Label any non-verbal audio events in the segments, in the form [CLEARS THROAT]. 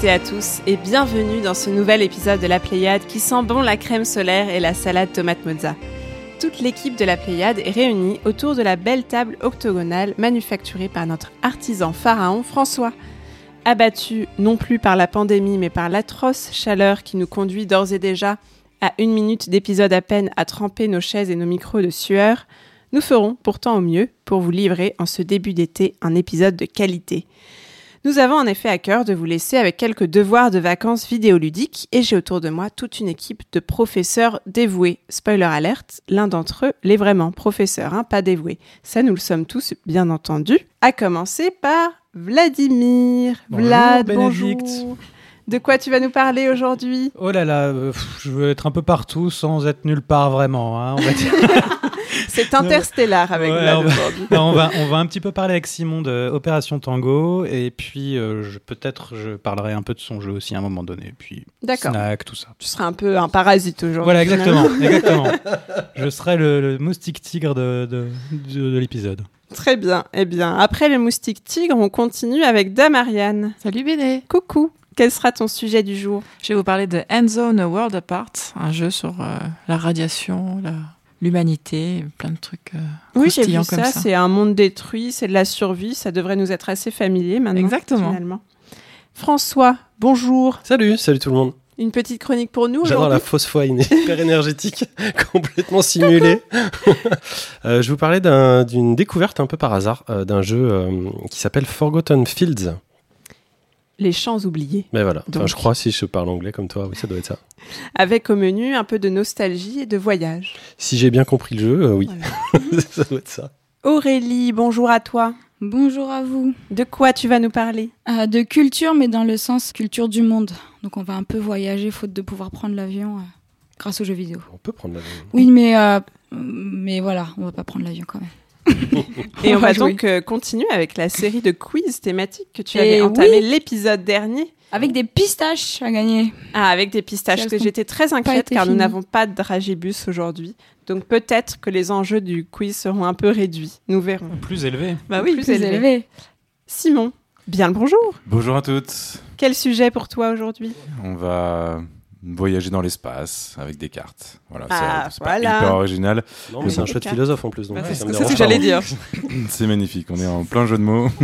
Toutes et à tous et bienvenue dans ce nouvel épisode de la Pléiade qui sent bon la crème solaire et la salade tomate mozza. Toute l'équipe de la Pléiade est réunie autour de la belle table octogonale manufacturée par notre artisan pharaon François. Abattu non plus par la pandémie mais par l'atroce chaleur qui nous conduit d'ores et déjà à une minute d'épisode à peine à tremper nos chaises et nos micros de sueur, nous ferons pourtant au mieux pour vous livrer en ce début d'été un épisode de qualité. Nous avons en effet à cœur de vous laisser avec quelques devoirs de vacances vidéoludiques et j'ai autour de moi toute une équipe de professeurs dévoués. Spoiler alerte, l'un d'entre eux l'est vraiment, professeur, hein, pas dévoué. Ça, nous le sommes tous, bien entendu. À commencer par Vladimir. Bonjour, Vlad, Bénédicte. bonjour. De quoi tu vas nous parler aujourd'hui? Oh là là, euh, pff, je veux être un peu partout sans être nulle part vraiment. hein, on va dire. [LAUGHS] [LAUGHS] C'est interstellar avec Ouais, on va-. Non, on, va, on va un petit peu parler avec Simon de Opération Tango et puis euh, je- peut-être je parlerai un peu de son jeu aussi à un moment donné. Puis D'accord. snack, tout ça. Tu seras un peu un parasite aujourd'hui. Voilà, exactement. [LAUGHS] exactement. Je serai le, le moustique tigre de, de, de- de l'épisode. Très bien. Eh bien, après le moustique tigre, on continue avec Damariane. Salut Béné Coucou. Quel sera ton sujet du jour? Je vais vous parler de Endzone A World Apart, un jeu sur euh, la radiation, la- l'humanité, plein de trucs euh, Oui, j'ai vu ça. comme ça. C'est un monde détruit, c'est de la survie. Ça devrait nous être assez familier maintenant. Exactement. Finalement. François, bonjour. Salut, salut tout le monde. Une petite chronique pour nous J'adore la fausse foi [LAUGHS] hyper énergétique, [LAUGHS] complètement simulée. [LAUGHS] Euh, je vous parlais d'un- d'une découverte un peu par hasard euh, d'un jeu euh, qui s'appelle Forgotten Fields. Les champs oubliés. Mais voilà, Enfin, je crois si je parle anglais comme toi, oui, ça doit être ça. Avec au menu un peu de nostalgie et de voyage. Si j'ai bien compris le jeu, euh, oui, Voilà. [LAUGHS] ça doit être ça. Aurélie, bonjour à toi. Bonjour à vous. De quoi tu vas nous parler? Euh, de culture, mais dans le sens culture du monde. Donc on va un peu voyager, faute de pouvoir prendre l'avion euh, grâce aux jeux vidéo. On peut prendre la Oui, mais, euh, mais voilà, on va pas prendre l'avion quand même. [LAUGHS] Et on, On va donc euh, continuer avec la série de quiz thématiques que tu Et avais entamé oui. l'épisode dernier. Avec des pistaches à gagner. Ah, avec des pistaches. Que J'étais très inquiète car nous n'avons pas de dragibus aujourd'hui. Donc peut-être que les enjeux du quiz seront un peu réduits. Nous verrons. Plus élevé. Bah oui, plus élevé. Simon, bien le bonjour. Bonjour à toutes. Quel sujet pour toi aujourd'hui? On va voyager dans l'espace avec des cartes. Voilà, c'est- Ah, c'est voilà. pas hyper original. Non, mais c'est un chouette Cartes. philosophe en plus, donc Ouais, ça c'est ce que j'allais dire. [LAUGHS] C'est magnifique, on est en plein jeu de mots. [LAUGHS]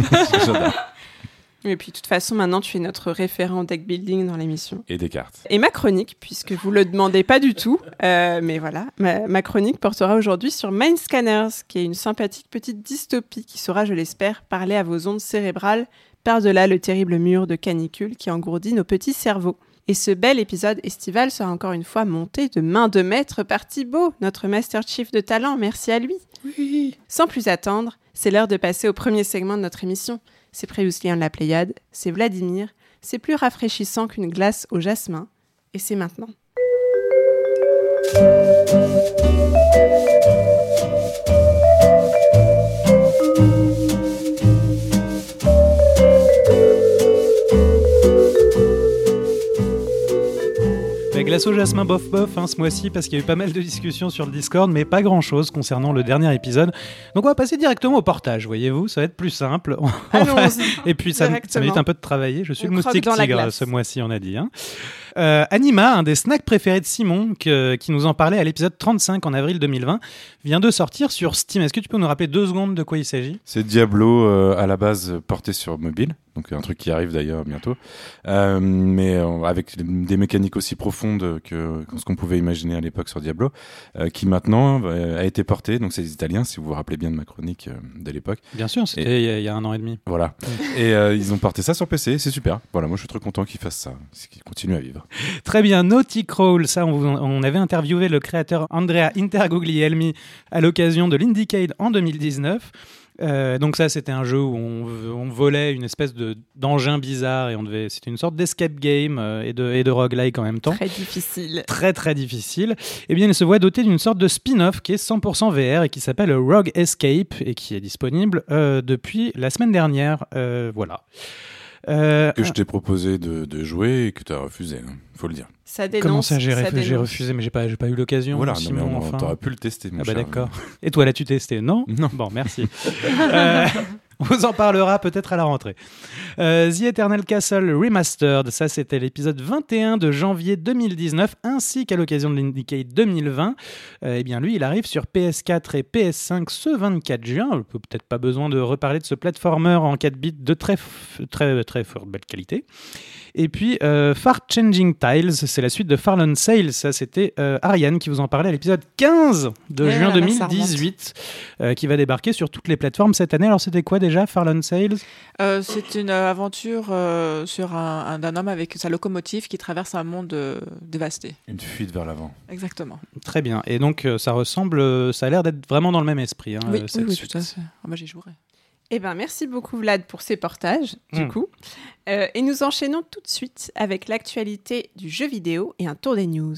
Et puis de toute façon, maintenant tu es notre référent deck building dans l'émission. Et des cartes. Et ma chronique, puisque vous le demandez pas du tout, euh, mais voilà, ma, ma chronique portera aujourd'hui sur Mind Scanners, qui est une sympathique petite dystopie qui saura, je l'espère, parler à vos ondes cérébrales par-delà le terrible mur de canicule qui engourdit nos petits cerveaux. Et ce bel épisode estival sera encore une fois monté de main de maître par Thibaut, notre Master Chief de talent, merci à lui. Sans plus attendre, c'est l'heure de passer au premier segment de notre émission. C'est Préuslien de la Pléiade, c'est Vladimir, c'est plus rafraîchissant qu'une glace au jasmin, et c'est maintenant. La glace au jasmin bof bof hein, ce mois-ci parce qu'il y a eu pas mal de discussions sur le Discord, mais pas grand-chose concernant le dernier épisode. Donc on va passer directement au portage, voyez-vous, ça va être plus simple. [LAUGHS] Et puis ça, ça mérite un peu de travailler. Je suis On le moustique tigre glace. ce mois-ci, on a dit. hein. Euh, Anima, un des snacks préférés de Simon, que- qui nous en parlait à l'épisode 35 en avril 2020, vient de sortir sur Steam. Est-ce que tu peux nous rappeler deux secondes de quoi il s'agit? C'est Diablo euh, à la base porté sur mobile, donc un truc qui arrive d'ailleurs bientôt, Euh, mais avec des mécaniques aussi profondes que, que ce qu'on pouvait imaginer à l'époque sur Diablo, qui maintenant a été porté. Donc c'est les Italiens, si vous vous rappelez bien de ma chronique de l'époque. Bien sûr, c'était il y y, a un an et demi. Voilà. Et euh, ils ont porté ça sur PC, c'est super. Voilà, moi je suis très content qu'ils fassent ça, qu'ils continuent à vivre. [LAUGHS] Très bien, Naughty Crawl, ça, on, on avait interviewé le créateur Andrea Interguglielmi à l'occasion de l'Indiecade en 2019. Euh, donc ça, c'était un jeu où on, on volait une espèce de d'engin bizarre et on devait, c'était une sorte d'escape game euh, et de et de roguelike en même temps. Très difficile. Très très difficile. Eh bien, il se voit doté d'une sorte de spin-off qui est 100% VR et qui s'appelle Rogue Escape et qui est disponible euh, depuis la semaine dernière. Voilà. Euh, Que je t'ai proposé de, de jouer et que tu as refusé, hein, faut le dire. Ça dénonce. Comment ça, j'ai ça refusé, j'ai refusé, mais j'ai pas, j'ai pas eu l'occasion. voilà, non, Simon, mais on, enfin. t'aurait pu le tester. mon Ah bah cher. d'accord. Et toi, l'as-tu testé? Non? Non. Bon, merci. [LAUGHS] Euh, On [LAUGHS] vous en parlera peut-être à la rentrée. Euh, The Eternal Castle Remastered, ça c'était l'épisode 21 de janvier 2019, ainsi qu'à l'occasion de l'Indicate 2020. Euh, eh bien lui, il arrive sur PS4 et PS5 ce 24 juin. Peut-être pas besoin de reparler de ce platformer en 4 bits de très, très, très forte belle qualité. Et puis euh, Far Changing Tiles, c'est la suite de Farlon Sales. Ça, c'était euh, Ariane qui vous en parlait à l'épisode 15 de Eh juin là là, ça 2018, euh, qui va débarquer sur toutes les plateformes cette année. Alors, c'était quoi déjà, Farlon Sales? Euh, c'est une euh, aventure euh, sur un, un- d'un homme avec sa locomotive qui traverse un monde euh, dévasté. Une fuite vers l'avant. Exactement. Très bien. Et donc, euh, ça ressemble, euh, ça a l'air d'être vraiment dans le même esprit. hein, oui, euh, oui, cette oui, suite. tout à fait. Ah, bah, j'y jouerai. Eh ben, merci beaucoup Vlad pour ces portages, du Mm. coup. Euh, et nous enchaînons tout de suite avec l'actualité du jeu vidéo et un tour des news.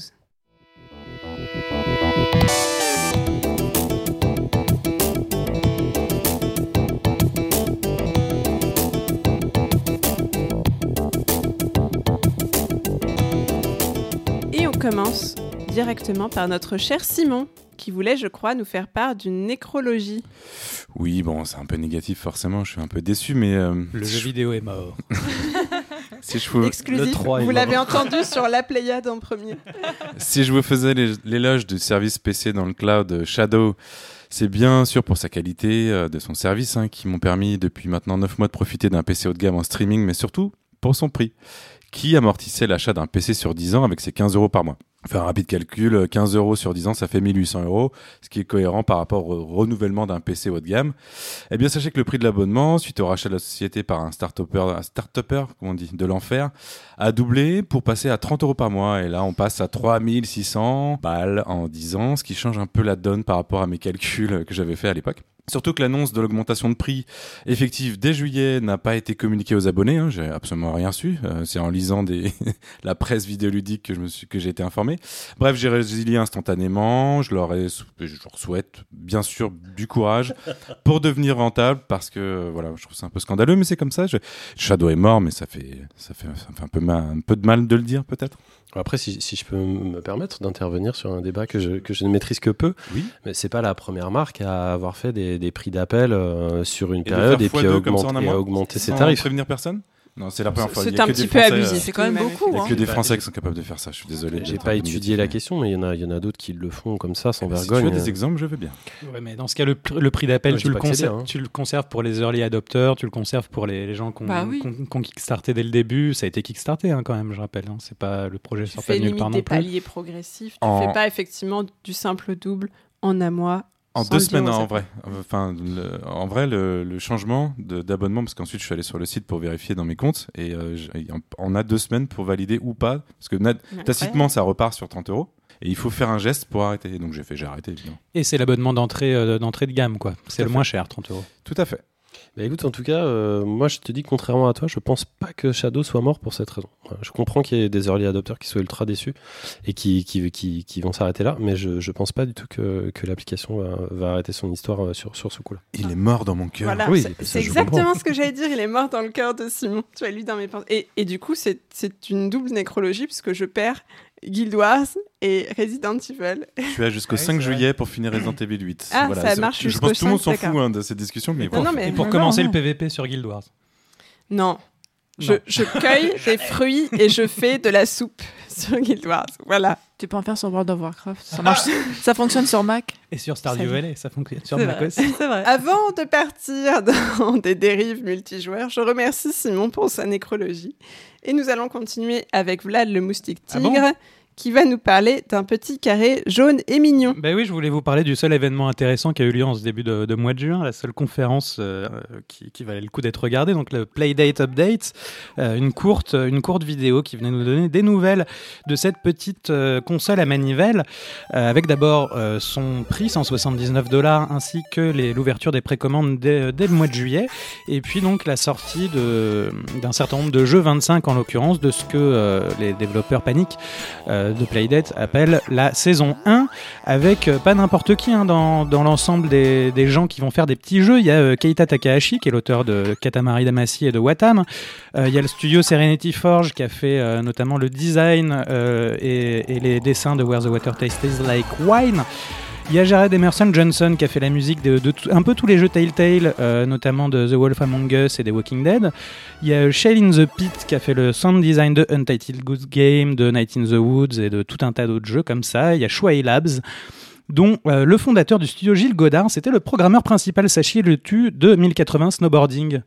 Et on commence directement par notre cher Simon, qui voulait, je crois, nous faire part d'une nécrologie. Oui, bon, c'est un peu négatif forcément, je suis un peu déçu, mais euh, Le si jeu je- vidéo est mort. [LAUGHS] si je, vous, Exclusif. le 3 est Vous l'avez entendu sur la Pléiade en premier. [LAUGHS] si je vous faisais l'é- l'éloge du service PC dans le cloud euh, Shadow, c'est bien sûr pour sa qualité euh, de son service hein, qui m'ont permis depuis maintenant 9 mois de profiter d'un PC haut de gamme en streaming, mais surtout pour son prix, qui amortissait l'achat d'un PC sur 10 ans avec ses 15 euros par mois? Faire un rapide calcul, euh, 15 euros sur 10 ans, ça fait 1800 euros, ce qui est cohérent par rapport au renouvellement d'un PC haut de gamme. Eh bien, sachez que le prix de l'abonnement, suite au rachat de la société par un start-upper, un comment on dit, de l'enfer, a doublé pour passer à 30 euros par mois. Et là, on passe à 3600 balles en 10 ans, ce qui change un peu la donne par rapport à mes calculs que j'avais fait à l'époque. Surtout que l'annonce de l'augmentation de prix effective dès juillet n'a pas été communiquée aux abonnés. Hein, j'ai absolument rien su. Euh, c'est en lisant des [LAUGHS] la presse vidéoludique que je me suis que j'ai été informé. Bref, j'ai résilié instantanément. Je leur ai je leur souhaite bien sûr du courage pour devenir rentable parce que euh, voilà, je trouve ça un peu scandaleux, mais c'est comme ça. Shadow est mort, mais ça fait ça fait, un peu de mal de le dire peut-être. Après, si, si je peux me permettre d'intervenir sur un débat que je, que je ne maîtrise que peu, Oui. mais c'est pas la première marque à avoir fait des, des prix d'appel euh, sur une Et de période et puis x2 à augmenter, et à ses tarifs. prévenir personne? Non, c'est la première fois. C'est un petit des peu euh, C'est quand même beaucoup. Il y a hein. que des Bah, Français qui sont capables de faire ça. Je suis désolé. J'ai pas étudié la question, mais il y en a, il y en a d'autres qui le font comme ça, sans mais- Si tu vergogne. veux des exemples, je veux bien. Ouais, mais dans ce cas, le, pr- le prix d'appel, tu, hein. tu le conserves pour les early adopters, tu le conserves pour les, les gens qui ont Bah oui. qu'on kickstarté dès le début. Ça a été kickstarté hein, quand même, je rappelle. hein. C'est pas le projet Tu sort pas fais nulle part des non plus. paliers progressifs. Tu En- fais pas effectivement du simple double en un mois. En deux semaines, en vrai. Enfin, le- en vrai, le, le changement d'abonnement, parce qu'ensuite je suis allé sur le site pour vérifier dans mes comptes, et euh, on a deux semaines pour valider ou pas, parce que na- tacitement ça repart sur 30 euros, et il faut faire un geste pour arrêter. Donc j'ai fait, j'ai arrêté évidemment. Et c'est l'abonnement d'entrée euh, d'entrée de gamme, quoi. C'est le fait. moins cher, 30 euros. Tout à fait. Bah écoute, en tout cas, euh, moi je te dis, contrairement à toi, je pense pas que Shadow soit mort pour cette raison. Je comprends qu'il y ait des early adopters qui soient ultra déçus et qui, qui, qui, qui vont s'arrêter là, mais je, je pense pas du tout que, que l'application va, va arrêter son histoire euh, sur, sur ce coup-là. Il est mort dans mon cœur. Voilà, Oui, c'est- exactement ce que j'allais dire. Il est mort dans le cœur de Simon. Tu as lu dans mes pensées. Et, et du coup, c'est c'est une double nécrologie puisque je perds Guild Wars et Resident Evil. Tu as jusqu'au Ah oui, 5 c'est vrai. juillet pour finir Resident Evil 8. Ah, ça marche Je pense que tout le monde 5, s'en fout hein, de cette discussion, mais Non, bon. non, mais Et pour non, commencer non. le PVP sur Guild Wars. non. Je, je cueille [LAUGHS] des fruits et je fais de la soupe [LAUGHS] sur Guild Wars. Voilà. Tu peux en faire sur World of Warcraft. Ça, marche, [LAUGHS] ça fonctionne sur Mac. Et sur Stardew. Valley, ça fonctionne sur Mac aussi. C'est vrai. Avant de partir dans des dérives multijoueurs, je remercie Simon pour sa nécrologie. Et nous allons continuer avec Vlad le moustique Ah tigre, bon qui va nous parler d'un petit carré jaune et mignon. Ben oui, je voulais vous parler du seul événement intéressant qui a eu lieu en ce début de, mois de juin, la seule conférence euh, qui, qui valait le coup d'être regardée, donc le Playdate Update, euh, une, courte, une courte vidéo qui venait nous donner des nouvelles de cette petite euh, console à manivelle, avec d'abord son prix, 179 dollars, ainsi que l'ouverture des précommandes dès, le mois de juillet, et puis donc la sortie d'un certain nombre de jeux, 25 en l'occurrence, de ce que les développeurs paniquent de Playdate appellent la saison 1 avec euh, pas n'importe qui hein, dans, dans l'ensemble des, des gens qui vont faire des petits jeux. Il y a euh, Keita Takahashi qui est l'auteur de Katamari Damacy et de Watam. Euh, il y a le studio Serenity Forge qui a fait euh, notamment le design euh, et, et les dessins de Where the Water Tastes Like Wine. Il y a Jared Emerson Johnson qui a fait la musique de, un peu tous les jeux Telltale, euh, notamment de The Wolf Among Us et des Walking Dead. Il y a Shale in the Pit qui a fait le sound design de Untitled Goose Game, de Night in the Woods et de tout un tas d'autres jeux comme ça. Il y a Shuai Labs dont euh, le fondateur du studio Gilles Godard, c'était le programmeur principal, sachiez le tu, de 1080 Snowboarding.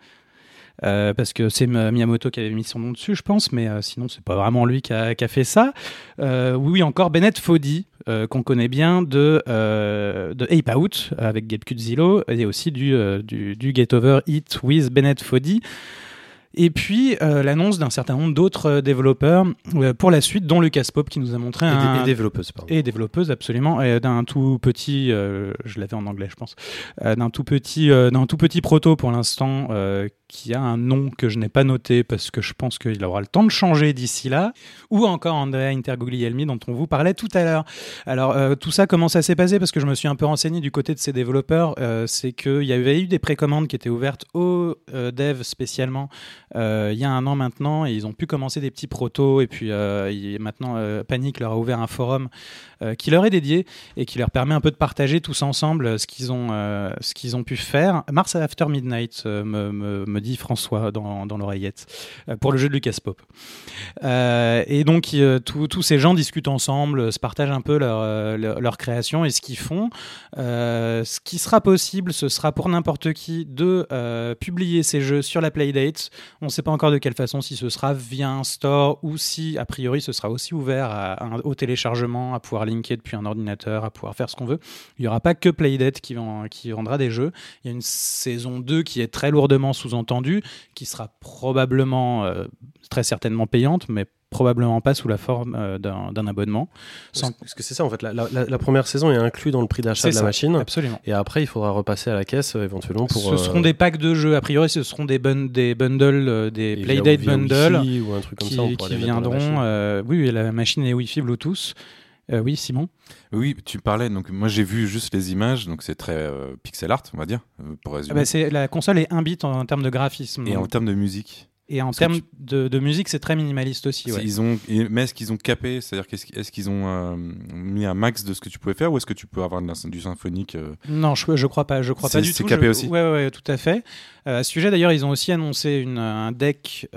Euh, parce que c'est Miyamoto qui avait mis son nom dessus, je pense, mais sinon c'est pas vraiment lui qui a, fait ça. Oui, encore Bennett Foddy, euh, qu'on connaît bien de, euh, de Ape Out avec Gabe et aussi du, euh, du, du Get Over It with Bennett Foddy. Et puis euh, l'annonce d'un certain nombre d'autres euh, développeurs euh, pour la suite, dont Lucas Pop qui nous a montré Et, un, et développeuse, pardon. et développeuse absolument. Et d'un tout petit je l'avais en anglais je pense. D'un tout petit d'un tout petit proto pour l'instant qui a un nom que je n'ai pas noté parce que je pense qu'il aura le temps de changer d'ici là. Ou encore Andrea Interguglielmi dont on vous parlait tout à l'heure. Alors euh, tout ça comment ça s'est passé? Parce que je me suis un peu renseigné du côté de ces développeurs euh, c'est qu'il y avait eu des précommandes qui étaient ouvertes aux euh, devs spécialement il y a un an maintenant ils ont pu commencer des petits protos et puis euh, maintenant euh, Panic leur a ouvert un forum euh, qui leur est dédié et qui leur permet un peu de partager tous ensemble euh, ce qu'ils ont, euh, ont pu faire. Mars After Midnight euh, me, me- me dit François dans, dans l'oreillette euh, pour le jeu de Lucas Pop. Euh, et donc euh, tous ces gens discutent ensemble, euh, se partagent un peu leur, euh, leur, leur création et ce qu'ils font. Euh, ce qui sera possible, ce sera pour n'importe qui de euh, publier ces jeux sur la Playdate. On ne sait pas encore de quelle façon, si ce sera via un store ou si, a priori, ce sera aussi ouvert au téléchargement, à pouvoir linker depuis un ordinateur, à pouvoir faire ce qu'on veut. Il n'y aura pas que vend- qui vendra des jeux. Il y a une saison 2 qui est très lourdement sous-entendue, qui sera probablement, euh, très certainement payante, mais probablement pas sous la forme euh, d'un abonnement. Sans- Parce que c'est ça, en fait, la, la- la- la première saison est inclue dans le prix d'achat de la ça, machine. Absolument. Et après, il faudra repasser à la caisse euh, éventuellement pour. ce seront des packs de jeux. A priori, ce seront des, bun- des bundles, euh, des Playdate bundles ou un truc comme qui, ça. on qui viendront. euh, oui, la machine est Wi-Fi, Bluetooth. Euh, oui, Simon? Oui, tu parlais, donc moi j'ai vu juste les images, donc c'est très euh, pixel art, on va dire, euh, pour Ah résumer. bah, c'est- la console est 1 bit en, en termes de graphisme. Et en termes de musique, Et en termes tu- de, de musique, c'est très minimaliste aussi. c'est- ouais. ils ont, mais est-ce qu'ils ont capé, c'est-à-dire qu'est-ce qu- est-ce qu'ils ont euh, mis un max de ce que tu pouvais faire, ou est-ce que tu peux avoir de la- du symphonique euh, Non, je, je crois pas. Je crois C'est- pas du c'est tout. capé Je- aussi. Ouais, ouais, ouais, tout à fait. Euh, à ce sujet, d'ailleurs, ils ont aussi annoncé une- un deck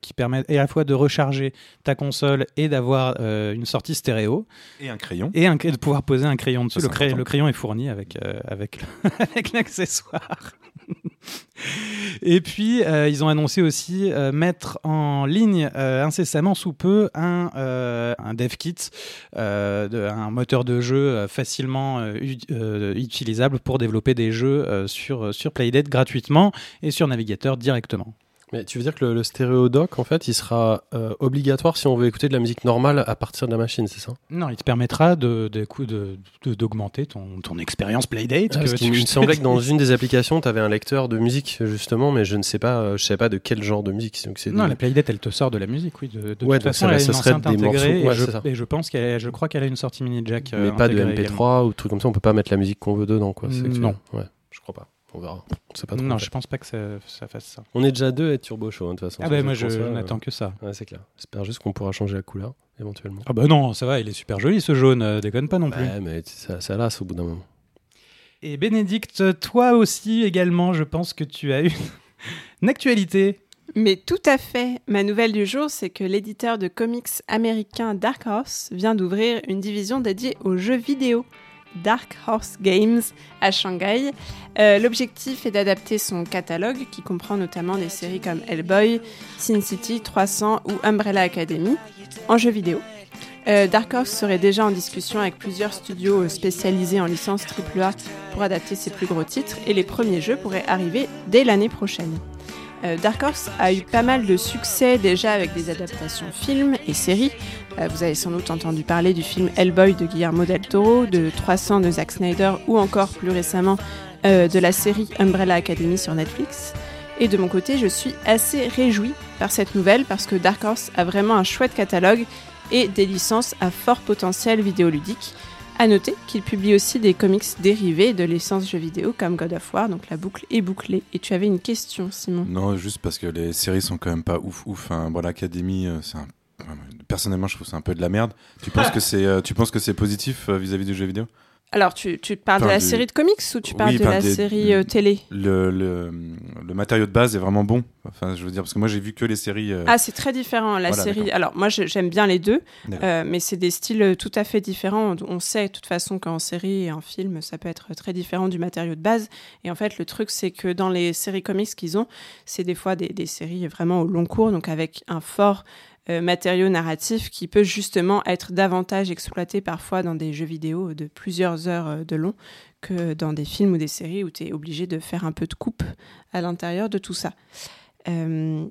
qui permet à la fois de recharger ta console et d'avoir une sortie stéréo et un crayon et un- de pouvoir poser un crayon dessus. Le, c'est cray- important. le crayon est fourni avec, [LAUGHS] avec l'accessoire. [LAUGHS] Et puis, euh, ils ont annoncé aussi euh, mettre en ligne euh, incessamment sous peu un, dev kit, un moteur de jeu facilement utilisable pour développer des jeux sur, sur Playdate gratuitement et sur navigateur directement. Mais tu veux dire que le, le stéréo dock, en fait, il sera euh, obligatoire si on veut écouter de la musique normale à partir de la machine, c'est ça? Non, il te permettra de, de, coup, de- de- d'augmenter ton, ton expérience Playdate. Ah, que Parce qu'il me semblait que dans [LAUGHS] une des applications, tu avais un lecteur de musique, justement, mais je ne sais pas, euh, je sais pas de quel genre de musique. Donc Non, la Playdate, elle te sort de la musique, oui. De, de Ouais, toute façon, ça- elle a ça une serait enceinte des intégrée morceaux, ouais, et, je, et pense qu'elle, je crois qu'elle a une sortie mini jack. mais pas de MP3 ou trucs comme ça, on peut pas mettre la musique qu'on veut dedans, quoi. que- Non. Ouais, je crois pas. On verra. On sait pas trop. Non, je pense pas que ça, ça fasse ça. On est déjà deux à être turbo chaud, hein, de toute façon. Ah bah moi, je console, n'attends euh, que ça. Ouais, c'est clair. J'espère juste qu'on pourra changer la couleur, éventuellement. Ah bah non, ça va, il est super joli ce jaune, euh, déconne pas non plus. Ouais, mais ça, ça lasse au bout d'un moment. Et Bénédicte, toi aussi également, je pense que tu as une, [LAUGHS] une actualité. Mais tout à fait. Ma nouvelle du jour, c'est que l'éditeur de comics américain Dark Horse vient d'ouvrir une division dédiée aux jeux vidéo. Dark Horse Games à Shanghai. Euh, L'objectif est d'adapter son catalogue qui comprend notamment des séries comme Hellboy, Sin City 300 ou Umbrella Academy en jeux vidéo. Euh, Dark Horse serait déjà en discussion avec plusieurs studios spécialisés en licence AAA pour adapter ses plus gros titres et les premiers jeux pourraient arriver dès l'année prochaine. Euh, Dark Horse a eu pas mal de succès déjà avec des adaptations films et séries. Euh, vous avez sans doute entendu parler du film Hellboy de Guillermo del Toro, de 300 de Zack Snyder ou encore plus récemment euh, de la série Umbrella Academy sur Netflix. Et de mon côté, je suis assez réjouie par cette nouvelle parce que Dark Horse a vraiment un chouette catalogue et des licences à fort potentiel vidéoludique. À noter qu'il publie aussi des comics dérivés de licences jeux vidéo comme God of War, donc la boucle est bouclée. Et tu avais une question, Simon Non, juste parce que les séries sont quand même pas ouf ouf. Hein. Bon, l'Académie, euh, c'est un... Personnellement, je trouve que c'est un peu de la merde. Tu penses [LAUGHS] que c'est, euh, tu penses que c'est positif euh, vis-à-vis du jeu vidéo? Alors, tu, tu parles Enfin, de la du- série de comics ou tu parles Oui, de enfin, la des- série euh, télé Le, le, le matériau de base est vraiment bon. Enfin, je veux dire, parce que moi, j'ai vu que les séries. euh, Ah, c'est très différent. La Voilà, série. Alors, moi, j'aime bien les deux, euh, mais c'est des styles tout à fait différents. On sait, de toute façon, qu'en série et en film, ça peut être très différent du matériau de base. Et en fait, le truc, c'est que dans les séries comics qu'ils ont, c'est des fois des, des séries vraiment au long cours, donc avec un fort euh, matériau narratif qui peut justement être davantage exploité parfois dans des jeux vidéo de plusieurs heures euh, de long que dans des films ou des séries où tu es obligé de faire un peu de coupe à l'intérieur de tout ça. Euh,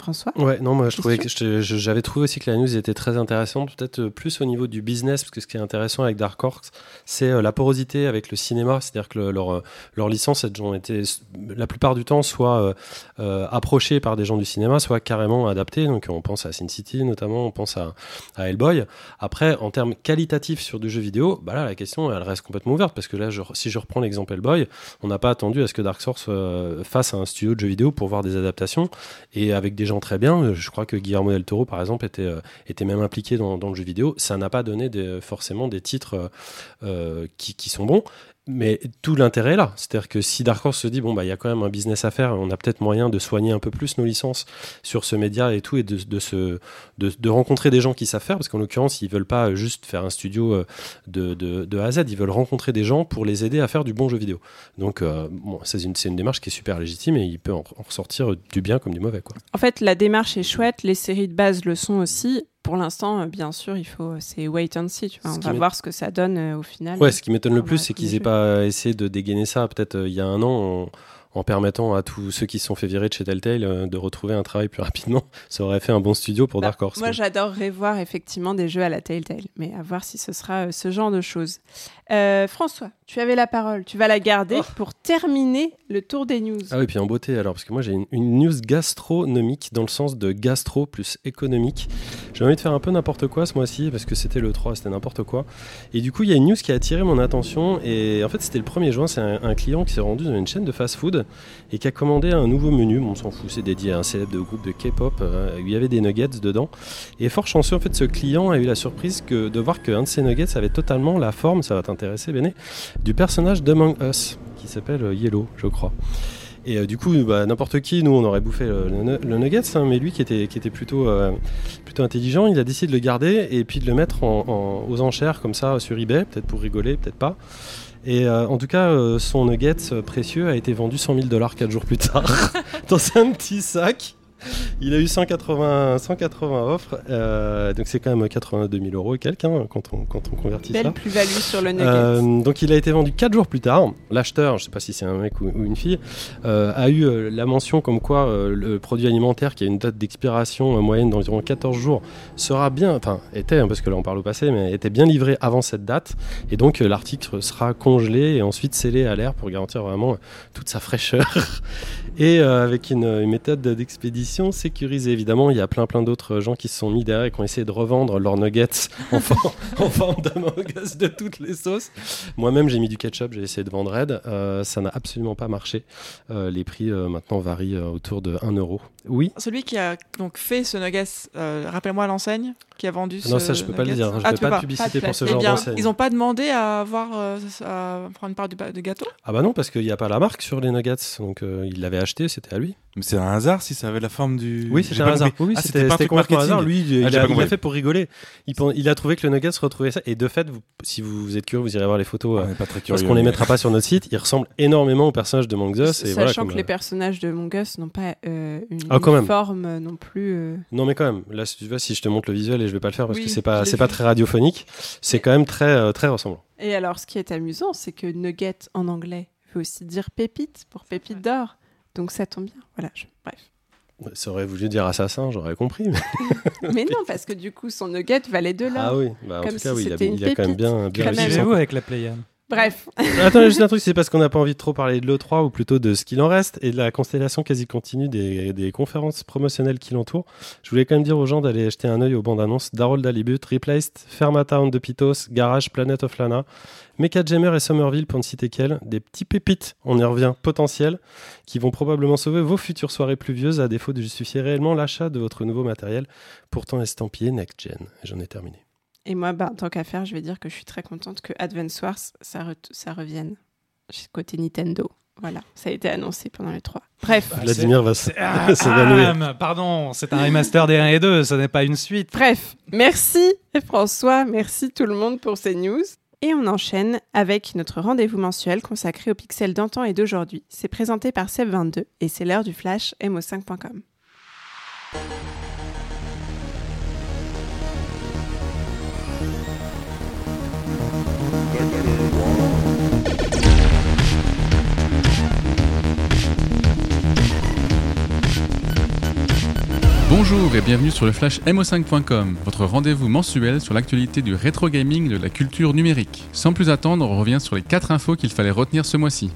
François Ouais, non, moi je trouvais que j'avais trouvé aussi que la news était très intéressante, peut-être euh, plus au niveau du business, parce que ce qui est intéressant avec Dark Horse, c'est euh, la porosité avec le cinéma, c'est-à-dire que le- leur, euh, leurs licences elles ont été la plupart du temps soit euh, approchées par des gens du cinéma, soit carrément adaptées. Donc on pense à Sin City notamment, on pense à, à Hellboy. Après, en termes qualitatifs sur du jeu vidéo, bah là la question elle reste complètement ouverte, parce que là, je- si je reprends l'exemple Hellboy, on n'a pas attendu à ce que Dark Source euh, fasse un studio de jeux vidéo pour voir des adaptations et avec des très bien. Je crois que Guillermo del Toro, par exemple, était, euh, était même impliqué dans, le jeu vidéo. Ça n'a pas donné forcément des titres euh, euh, qui sont bons. Mais tout l'intérêt est là. C'est-à-dire que si Dark Horse se dit, bon, bah, il y a quand même un business à faire, on a peut-être moyen de soigner un peu plus nos licences sur ce média et tout, et de, se, de, rencontrer des gens qui savent faire, parce qu'en l'occurrence, ils veulent pas juste faire un studio euh, de, de, A à Z, ils veulent rencontrer des gens pour les aider à faire du bon jeu vidéo. Donc, euh, bon, c'est une, c'est une démarche qui est super légitime et il peut en, en ressortir du bien comme du mauvais, quoi. En fait, la démarche est chouette, les séries de base le sont aussi. Pour l'instant, euh, bien sûr, il faut, c'est wait and see. Tu vois. On va voir ce que ça donne euh, au final. Ouais, ce qui m'étonne le plus, c'est qu'ils aient pas essayé de dégainer ça peut-être euh, il y a un an en permettant à tous ceux qui se sont fait virer de chez Telltale euh, de retrouver un travail plus rapidement. [LAUGHS] Ça aurait fait un bon studio pour Bah, Dark Horse. Moi, j'adorerais voir effectivement des jeux à la Telltale, mais à voir si ce sera euh, ce genre de choses. Euh, François, tu avais la parole. Tu vas la garder Oh. pour terminer le tour des news. Ah oui, puis en beauté alors, parce que moi j'ai une, une news gastronomique dans le sens de gastro plus économique. J'ai envie de faire un peu n'importe quoi ce mois-ci parce que c'était le 3, c'était n'importe quoi. Et du coup, il y a une news qui a attiré mon attention et en fait, c'était le 1er juin. C'est un, un client qui s'est rendu dans une chaîne de fast-food et qui a commandé un nouveau menu. Bon, on s'en fout, c'est dédié à un célèbre de groupe de K-pop. euh, où il y avait des nuggets dedans. Et fort chanceux, en fait, ce client a eu la surprise de voir qu'un de ces nuggets avait totalement la forme, ça va t'intéresser, Béné, du personnage d'Among Us qui s'appelle euh, Yellow, je crois. Et euh, du coup, bah, n'importe qui, nous, on aurait bouffé le, le, nuggets, hein, mais lui qui était, plutôt, euh, intelligent, il a décidé de le garder et puis de le mettre aux enchères comme ça sur eBay, peut-être pour rigoler, peut-être pas. Et euh, en tout cas, euh, son nugget euh, précieux a été vendu 100 000 dollars 4 jours plus tard [LAUGHS] dans un petit sac. [LAUGHS] Il a eu 180, 180 offres, euh, donc c'est quand même 82 000 euros et quelques hein, quand, on, quand on convertit ça. Belle plus-value sur le nugget. Euh, donc il a été vendu 4 jours plus tard. L'acheteur, je sais pas si c'est un mec ou, ou une fille, euh, a eu la mention comme quoi le produit alimentaire qui a une date d'expiration moyenne d'environ 14 jours sera bien, enfin était, hein, parce que là on parle au passé, mais était bien livré avant cette date. Et donc l'article sera congelé et ensuite scellé à l'air pour garantir vraiment toute sa fraîcheur. [LAUGHS] et avec une, une méthode d'expédition sécurisée. Évidemment, il y a plein plein d'autres gens qui se sont mis derrière et qui ont essayé de revendre leurs nuggets en, [LAUGHS] forme- en forme de toutes les sauces. Moi-même, j'ai mis du ketchup, j'ai essayé de vendre Red. Euh, ça n'a absolument pas marché. Euh, les prix euh, maintenant varient autour de 1 euro. Oui. Celui qui a donc fait ce nuggets, euh, rappelle-moi l'enseigne qui a vendu ce Non, ça, je peux pas le dire. hein. Je Ah, fais pas de publicité Pas de pour ce place. Eh genre bien, d'enseigne. ils n'ont pas demandé à avoir à prendre une part du, du gâteau? Ah bah non, parce qu'il n'y a pas la marque sur les nuggets. Donc il l'avait acheté, c'était à lui. Mais c'est un hasard si ça avait la forme du. Oui, c'était un hasard. Oui, Ah, c'était pas un complètement hasard. Lui, il, Ah, il a, il fait pour rigoler. Il, pen- il a trouvé que le nuggets se retrouvait ça. Et de fait, vous- si vous êtes curieux, vous irez voir les photos. On euh, n'est pas très curieux. parce qu'on les mais- mettra pas sur notre site. Il ressemble énormément au personnage de Among Us. Et Sachant voilà, que les euh, personnages de Mongus n'ont pas euh, une, Ah, une forme non plus. euh, Non mais quand même, là si tu vois, si je te montre le visuel et je vais pas le faire parce Oui, que c'est pas c'est pas très radiophonique, c'est quand même très euh, très ressemblant. Et alors, ce qui est amusant, c'est que nugget en anglais veut aussi dire pépite pour pépite d'or. Donc ça tombe bien. Voilà. je- Bref. Ça aurait voulu dire assassin, j'aurais compris. mais- [LAUGHS] Mais non, parce que du coup, son nugget valait de l'or. Ah oui, bah, en Comme tout cas si oui, il a, c'était une il a quand même bien bien. Suivez-vous avec la Pléiade. Bref. [LAUGHS] Attends, juste un truc, c'est parce qu'on n'a pas envie de trop parler de l'E3 ou plutôt de ce qu'il en reste et de la constellation quasi continue des, conférences promotionnelles qui l'entourent. Je voulais quand même dire aux gens d'aller jeter un œil aux bandes annonces d'Harold Dalibut, Replaced, Fermatown de Pitos, Garage, Planet of Lana, Mecha Jammer et Somerville pour ne citer qu'elles. Des petits pépites, on y revient, potentiels, qui vont probablement sauver vos futures soirées pluvieuses à défaut de justifier réellement l'achat de votre nouveau matériel, pourtant estampillé next-gen. J'en ai terminé. Et moi, bah, tant qu'à faire, je vais dire que je suis très contente que Advance Wars, ça, re- ça revienne côté Nintendo. Voilà, ça a été annoncé pendant les trois. Bref, Vladimir va [LAUGHS] Ah, s'évanouir. ah, pardon, c'est un remaster des 1 et 2, ça n'est pas une suite. bref, merci François, merci tout le monde pour ces news. Et on enchaîne avec notre rendez-vous mensuel consacré aux pixels d'antan et d'aujourd'hui. C'est présenté par Seb22 et c'est l'heure du flash mo5.com. Bonjour et bienvenue sur le flash mo5.com, votre rendez-vous mensuel sur l'actualité du rétro gaming de la culture numérique. Sans plus attendre, on revient sur les 4 infos qu'il fallait retenir ce mois-ci.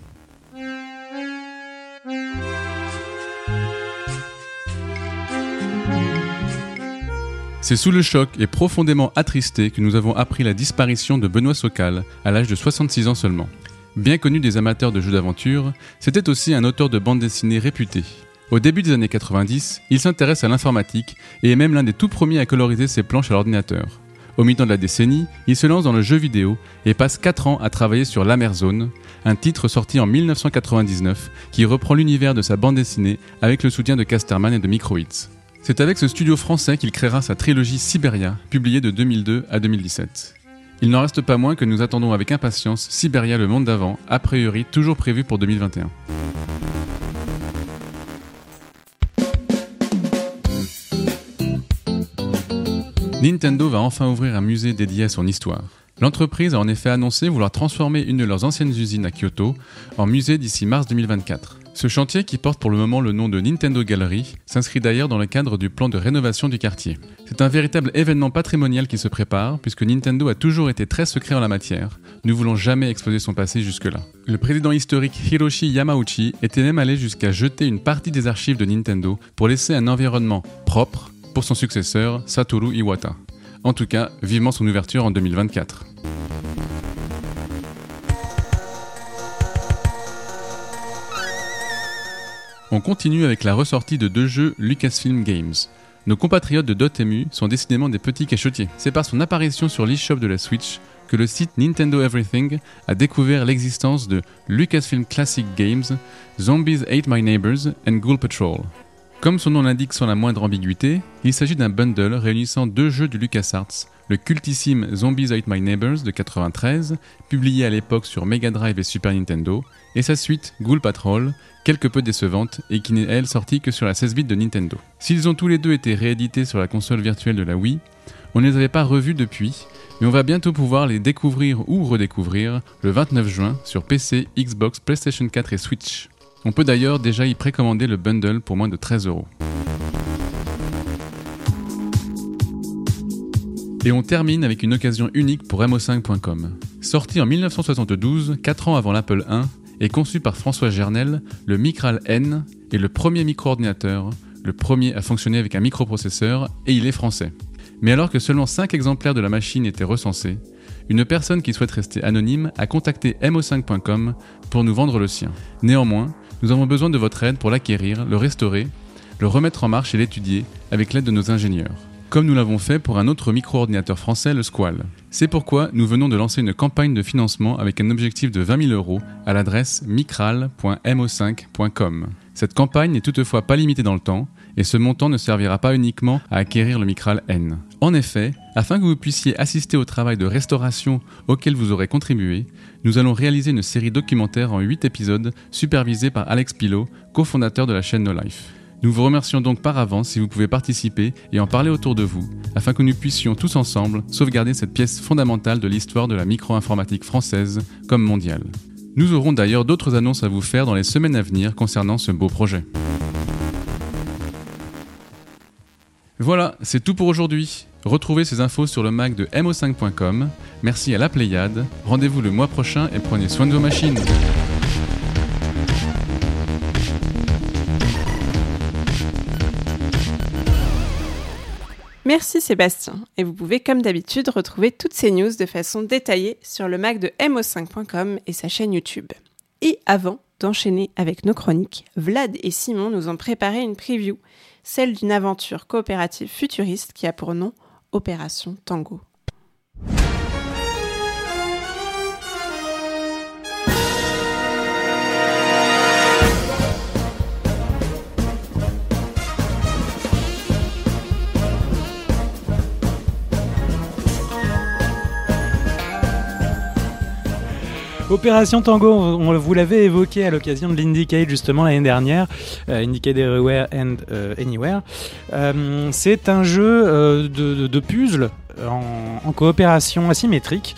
C'est sous le choc et profondément attristé que nous avons appris la disparition de Benoît Socal à l'âge de 66 ans seulement. Bien connu des amateurs de jeux d'aventure, c'était aussi un auteur de bande dessinée réputé. Au début des années 90, il s'intéresse à l'informatique et est même l'un des tout premiers à coloriser ses planches à l'ordinateur. Au mi-temps de la décennie, il se lance dans le jeu vidéo et passe 4 ans à travailler sur l'Amerzone, un titre sorti en 1999 qui reprend l'univers de sa bande dessinée avec le soutien de Casterman et de Microids. C'est avec ce studio français qu'il créera sa trilogie Siberia, publiée de 2002 à 2017. Il n'en reste pas moins que nous attendons avec impatience Siberia le monde d'avant, a priori toujours prévu pour 2021. Nintendo va enfin ouvrir un musée dédié à son histoire. L'entreprise a en effet annoncé vouloir transformer une de leurs anciennes usines à Kyoto en musée d'ici mars 2024. Ce chantier, qui porte pour le moment le nom de Nintendo Gallery, s'inscrit d'ailleurs dans le cadre du plan de rénovation du quartier. C'est un véritable événement patrimonial qui se prépare, puisque Nintendo a toujours été très secret en la matière, ne voulant jamais exposer son passé jusque-là. Le président historique Hiroshi Yamauchi était même allé jusqu'à jeter une partie des archives de Nintendo pour laisser un environnement propre pour son successeur Satoru Iwata. En tout cas, vivement son ouverture en 2024. On continue avec la ressortie de deux jeux Lucasfilm Games. Nos compatriotes de Dotemu sont décidément des petits cachotiers. C'est par son apparition sur l'eShop de la Switch que le site Nintendo Everything a découvert l'existence de Lucasfilm Classic Games, Zombies Ate My Neighbors and Ghoul Patrol. Comme son nom l'indique sans la moindre ambiguïté, il s'agit d'un bundle réunissant deux jeux de LucasArts, le cultissime Zombies Ate My Neighbors de 93, publié à l'époque sur Mega Drive et Super Nintendo, et sa suite Ghoul Patrol, quelque peu décevante et qui n'est elle sortie que sur la 16 bits de Nintendo. S'ils ont tous les deux été réédités sur la console virtuelle de la Wii, on ne les avait pas revus depuis, mais on va bientôt pouvoir les découvrir ou redécouvrir le 29 juin sur PC, Xbox, PlayStation 4 et Switch. On peut d'ailleurs déjà y précommander le bundle pour moins de 13 euros. Et on termine avec une occasion unique pour mo5.com. Sorti en 1972, 4 ans avant l'Apple I, et conçu par François Gernel, le Micral N est le premier micro-ordinateur, le premier à fonctionner avec un microprocesseur, et il est français. Mais alors que seulement 5 exemplaires de la machine étaient recensés, une personne qui souhaite rester anonyme a contacté mo5.com pour nous vendre le sien. Néanmoins, nous avons besoin de votre aide pour l'acquérir, le restaurer, le remettre en marche et l'étudier avec l'aide de nos ingénieurs. Comme nous l'avons fait pour un autre micro-ordinateur français, le Squall. C'est pourquoi nous venons de lancer une campagne de financement avec un objectif de 20 000 euros à l'adresse micral.mo5.com. Cette campagne n'est toutefois pas limitée dans le temps et ce montant ne servira pas uniquement à acquérir le Micral N. En effet, afin que vous puissiez assister au travail de restauration auquel vous aurez contribué, nous allons réaliser une série documentaire en 8 épisodes supervisée par Alex Pilot, cofondateur de la chaîne No Life. Nous vous remercions donc par avance si vous pouvez participer et en parler autour de vous, afin que nous puissions tous ensemble sauvegarder cette pièce fondamentale de l'histoire de la micro-informatique française comme mondiale. Nous aurons d'ailleurs d'autres annonces à vous faire dans les semaines à venir concernant ce beau projet. Voilà, c'est tout pour aujourd'hui. Retrouvez ces infos sur le Mac de mo5.com. Merci à la Pléiade. Rendez-vous le mois prochain et prenez soin de vos machines. Merci Sébastien. Et vous pouvez, comme d'habitude, retrouver toutes ces news de façon détaillée sur le Mac de mo5.com et sa chaîne YouTube. Et avant d'enchaîner avec nos chroniques, Vlad et Simon nous ont préparé une preview, celle d'une aventure coopérative futuriste qui a pour nom Opération Tango. Opération Tango, on, vous l'avait évoqué à l'occasion de l'Indicate justement l'année dernière, euh, Indicate Everywhere and euh, Anywhere. Euh, c'est un jeu de, puzzle en, coopération asymétrique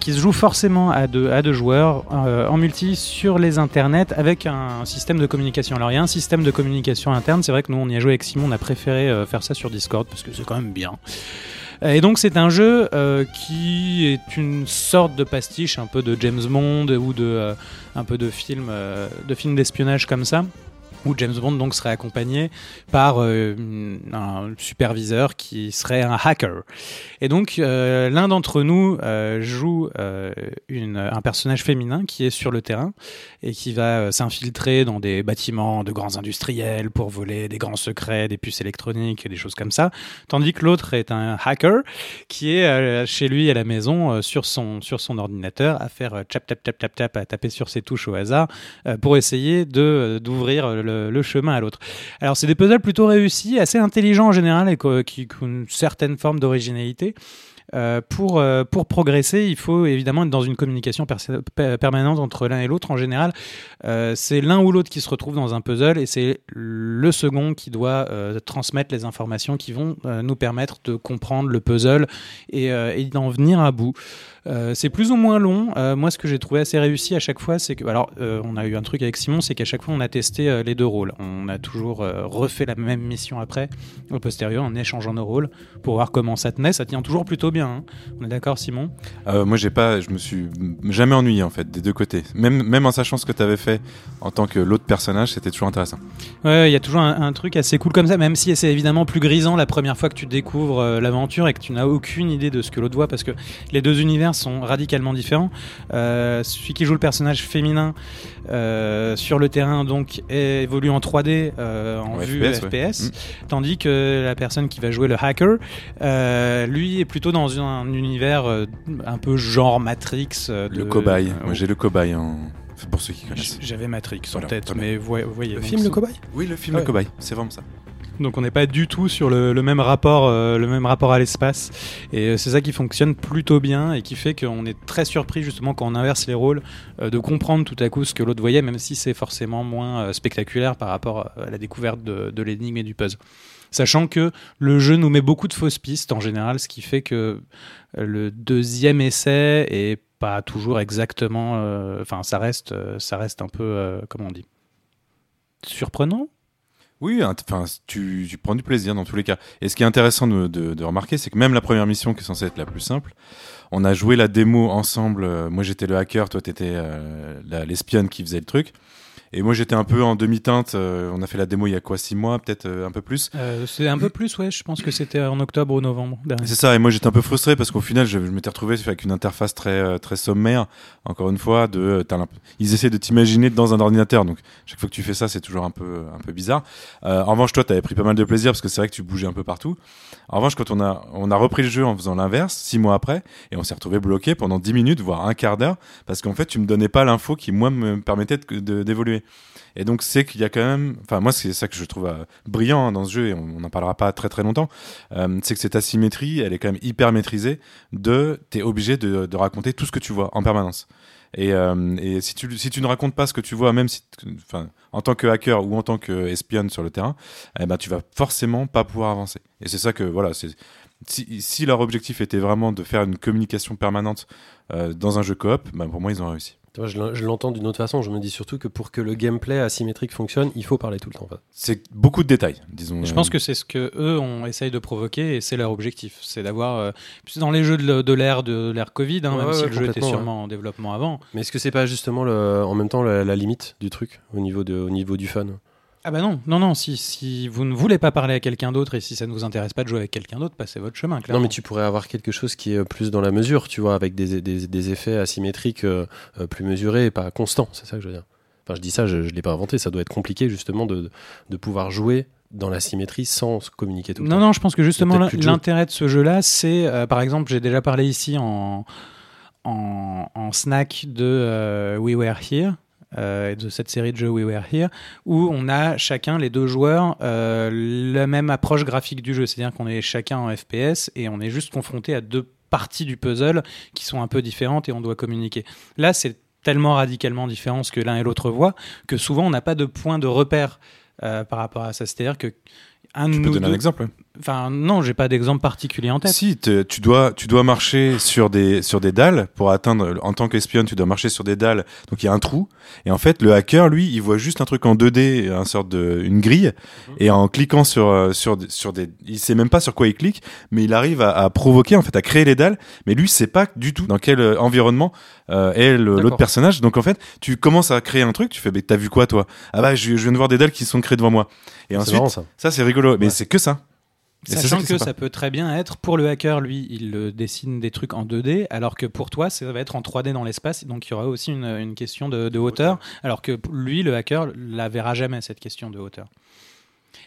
qui se joue forcément à deux, joueurs en multi sur les internets avec un système de communication. Alors il y a un système de communication interne, c'est vrai que nous on y a joué avec Simon, on a préféré faire ça sur Discord parce que c'est quand même bien. Euh, Et donc c'est un jeu euh, qui est une sorte de pastiche un peu de James Bond ou de euh, un peu de film de film d'espionnage comme ça où James Bond donc serait accompagné par euh, un superviseur qui serait un hacker. Et donc euh, l'un d'entre nous euh, joue une, un personnage féminin qui est sur le terrain et qui va s'infiltrer dans des bâtiments de grands industriels pour voler des grands secrets, des puces électroniques des choses comme ça, tandis que l'autre est un hacker qui est chez lui à la maison sur son sur son ordinateur à faire tap tap tap tap tap à taper sur ses touches au hasard pour essayer de d'ouvrir le, le chemin à l'autre. Alors c'est des puzzles plutôt réussis, assez intelligents en général et qui ont une certaine forme d'originalité. Euh, pour, euh, pour progresser, il faut évidemment être dans une communication permanente entre l'un et l'autre. En général, euh, c'est l'un ou l'autre qui se retrouve dans un puzzle et c'est le second qui doit transmettre les informations qui vont nous permettre de comprendre le puzzle et d'en venir à bout. Euh, c'est plus ou moins long. Euh, moi, ce que j'ai trouvé assez réussi à chaque fois, c'est que, alors, euh, on a eu un truc avec Simon, c'est qu'à chaque fois, on a testé les deux rôles. On a toujours refait la même mission après, au postérieur, en échangeant nos rôles pour voir comment ça tenait. Ça tient toujours plutôt bien. hein. On est d'accord, Simon? Moi, j'ai pas, je me suis jamais ennuyé en fait des deux côtés. Même, même en sachant ce que tu avais fait en tant que l'autre personnage, c'était toujours intéressant. Ouais, il y a toujours un, un truc assez cool comme ça, même si c'est évidemment plus grisant la première fois que tu découvres l'aventure et que tu n'as aucune idée de ce que l'autre voit, parce que les deux univers sont radicalement différents. Euh, celui qui joue le personnage féminin euh, sur le terrain donc évolue en 3D euh, en En vue FPS, FPS, ouais. tandis que la personne qui va jouer le hacker, euh, lui est plutôt dans un, univers euh, un peu genre Matrix. euh, Le cobaye. Moi, j'ai le cobaye en. Pour ceux qui connaissent. J'avais Matrix en Voilà, tête, mais vous voyez. Le film Le Cobaye? Oui, le film Ouais. Le cobaye. C'est vraiment ça. Donc on n'est pas du tout sur le, même rapport, euh, le même rapport à l'espace. Et euh, c'est ça qui fonctionne plutôt bien et qui fait qu'on est très surpris justement quand on inverse les rôles euh, de comprendre tout à coup ce que l'autre voyait, même si c'est forcément moins spectaculaire par rapport à la découverte de, de l'énigme et du puzzle. Sachant que le jeu nous met beaucoup de fausses pistes en général, ce qui fait que le deuxième essai est pas toujours exactement. Enfin, ça reste, ça reste un peu, comment on dit, surprenant? Oui, enfin, tu, tu prends du plaisir dans tous les cas. Et ce qui est intéressant de, de- de remarquer, c'est que même la première mission, qui est censée être la plus simple, on a joué la démo ensemble. Euh, Moi, j'étais le hacker, toi, t'étais euh, l'espionne qui faisait le truc. Et moi, j'étais un peu en demi-teinte. Euh, on a fait la démo il y a quoi, six mois, peut-être euh, un peu plus. Euh, c'est un peu plus, ouais. Je pense que c'était en octobre ou novembre dernier. C'est ça, et moi j'étais un peu frustré parce qu'au final je, je m'étais retrouvé avec une interface très très sommaire. Encore une fois, de ils essaient de t'imaginer dans un ordinateur, donc chaque fois que tu fais ça, c'est toujours un peu un peu bizarre. En revanche, toi, t'avais pris pas mal de plaisir parce que c'est vrai que tu bougeais un peu partout. En revanche, quand on a on a repris le jeu en faisant l'inverse, six mois après, et on s'est retrouvé bloqué pendant dix minutes, voire un quart d'heure, parce qu'en fait, tu me donnais pas l'info qui moi me permettait de- Et donc c'est qu'il y a quand même, enfin moi c'est ça que je trouve euh, brillant hein, dans ce jeu et on n'en parlera pas très très longtemps, euh, c'est que cette asymétrie, elle est quand même hyper maîtrisée. De, t'es obligé de, raconter tout ce que tu vois en permanence. Et, euh, et si tu si tu ne racontes pas ce que tu vois, même en tant que hacker ou en tant qu'espionne sur le terrain, eh ben tu vas forcément pas pouvoir avancer. Et c'est ça que voilà, si, leur objectif était vraiment de faire une communication permanente dans un jeu coop, ben pour moi ils ont réussi. Je l'en- je l'entends d'une autre façon. Je me dis surtout que pour que le gameplay asymétrique fonctionne, il faut parler tout le temps. C'est beaucoup de détails, disons. Je euh, pense que c'est ce que eux on essaye de provoquer et c'est leur objectif, c'est d'avoir euh, dans les jeux de, l'ère de l'ère Covid, hein, Ouais, même ouais, si ouais, le jeu était sûrement en développement avant. Mais est-ce que c'est pas justement le, en même temps la, la limite du truc au niveau, de, au niveau du fun? Ah bah non, non, non. Si, si vous ne voulez pas parler à quelqu'un d'autre et si ça ne vous intéresse pas de jouer avec quelqu'un d'autre, passez votre chemin. Non, Clairement. mais tu pourrais avoir quelque chose qui est plus dans la mesure, tu vois, avec des, des, des effets asymétriques euh, euh, plus mesurés et pas constants. C'est ça que je veux dire. Enfin, je dis ça, je ne l'ai pas inventé. Ça doit être compliqué justement de, de pouvoir jouer dans la symétrie sans se communiquer tout le Non, temps. non, je pense que justement l'intérêt de ce jeu-là, c'est, euh, par exemple, j'ai déjà parlé ici en, en, en snack de euh, We Were Here, euh, de cette série de jeux We Were Here, où on a chacun, les deux joueurs, euh, la même approche graphique du jeu. C'est-à-dire qu'on est chacun en FPS et on est juste confronté à deux parties du puzzle qui sont un peu différentes et on doit communiquer. Là, c'est tellement radicalement différents ce que l'un et l'autre voient que souvent on n'a pas de point de repère euh, par rapport à ça. C'est-à-dire que un Tu peux nous donner un exemple Enfin, non, j'ai pas d'exemple particulier en tête. Si, te- tu dois, tu dois marcher sur des, sur des dalles pour atteindre, en tant qu'espionne, tu dois marcher sur des dalles. Donc il y a un trou. Et en fait, le hacker, lui, il voit juste un truc en 2D, un sorte de, une grille. Et en cliquant sur, euh, sur, des- sur des, il sait même pas sur quoi il clique, mais il arrive à, à provoquer, en fait, à créer les dalles. Mais lui, il sait pas du tout dans quel euh, environnement euh, est l'autre personnage. Donc en fait, tu commences à créer un truc, tu fais, mais t'as vu quoi, toi? Ah bah, je, je viens de voir des dalles qui sont créées devant moi. Et C'est ensuite, marrant ça. ça, c'est rigolo. Mais Ouais. c'est que ça. Sachant que ça peut très bien être pour le hacker, lui, il euh, dessine des trucs en 2D, alors que pour toi, ça va être en 3D dans l'espace, donc il y aura aussi une, une question de, de hauteur, alors que lui, le hacker, la verra jamais cette question de hauteur.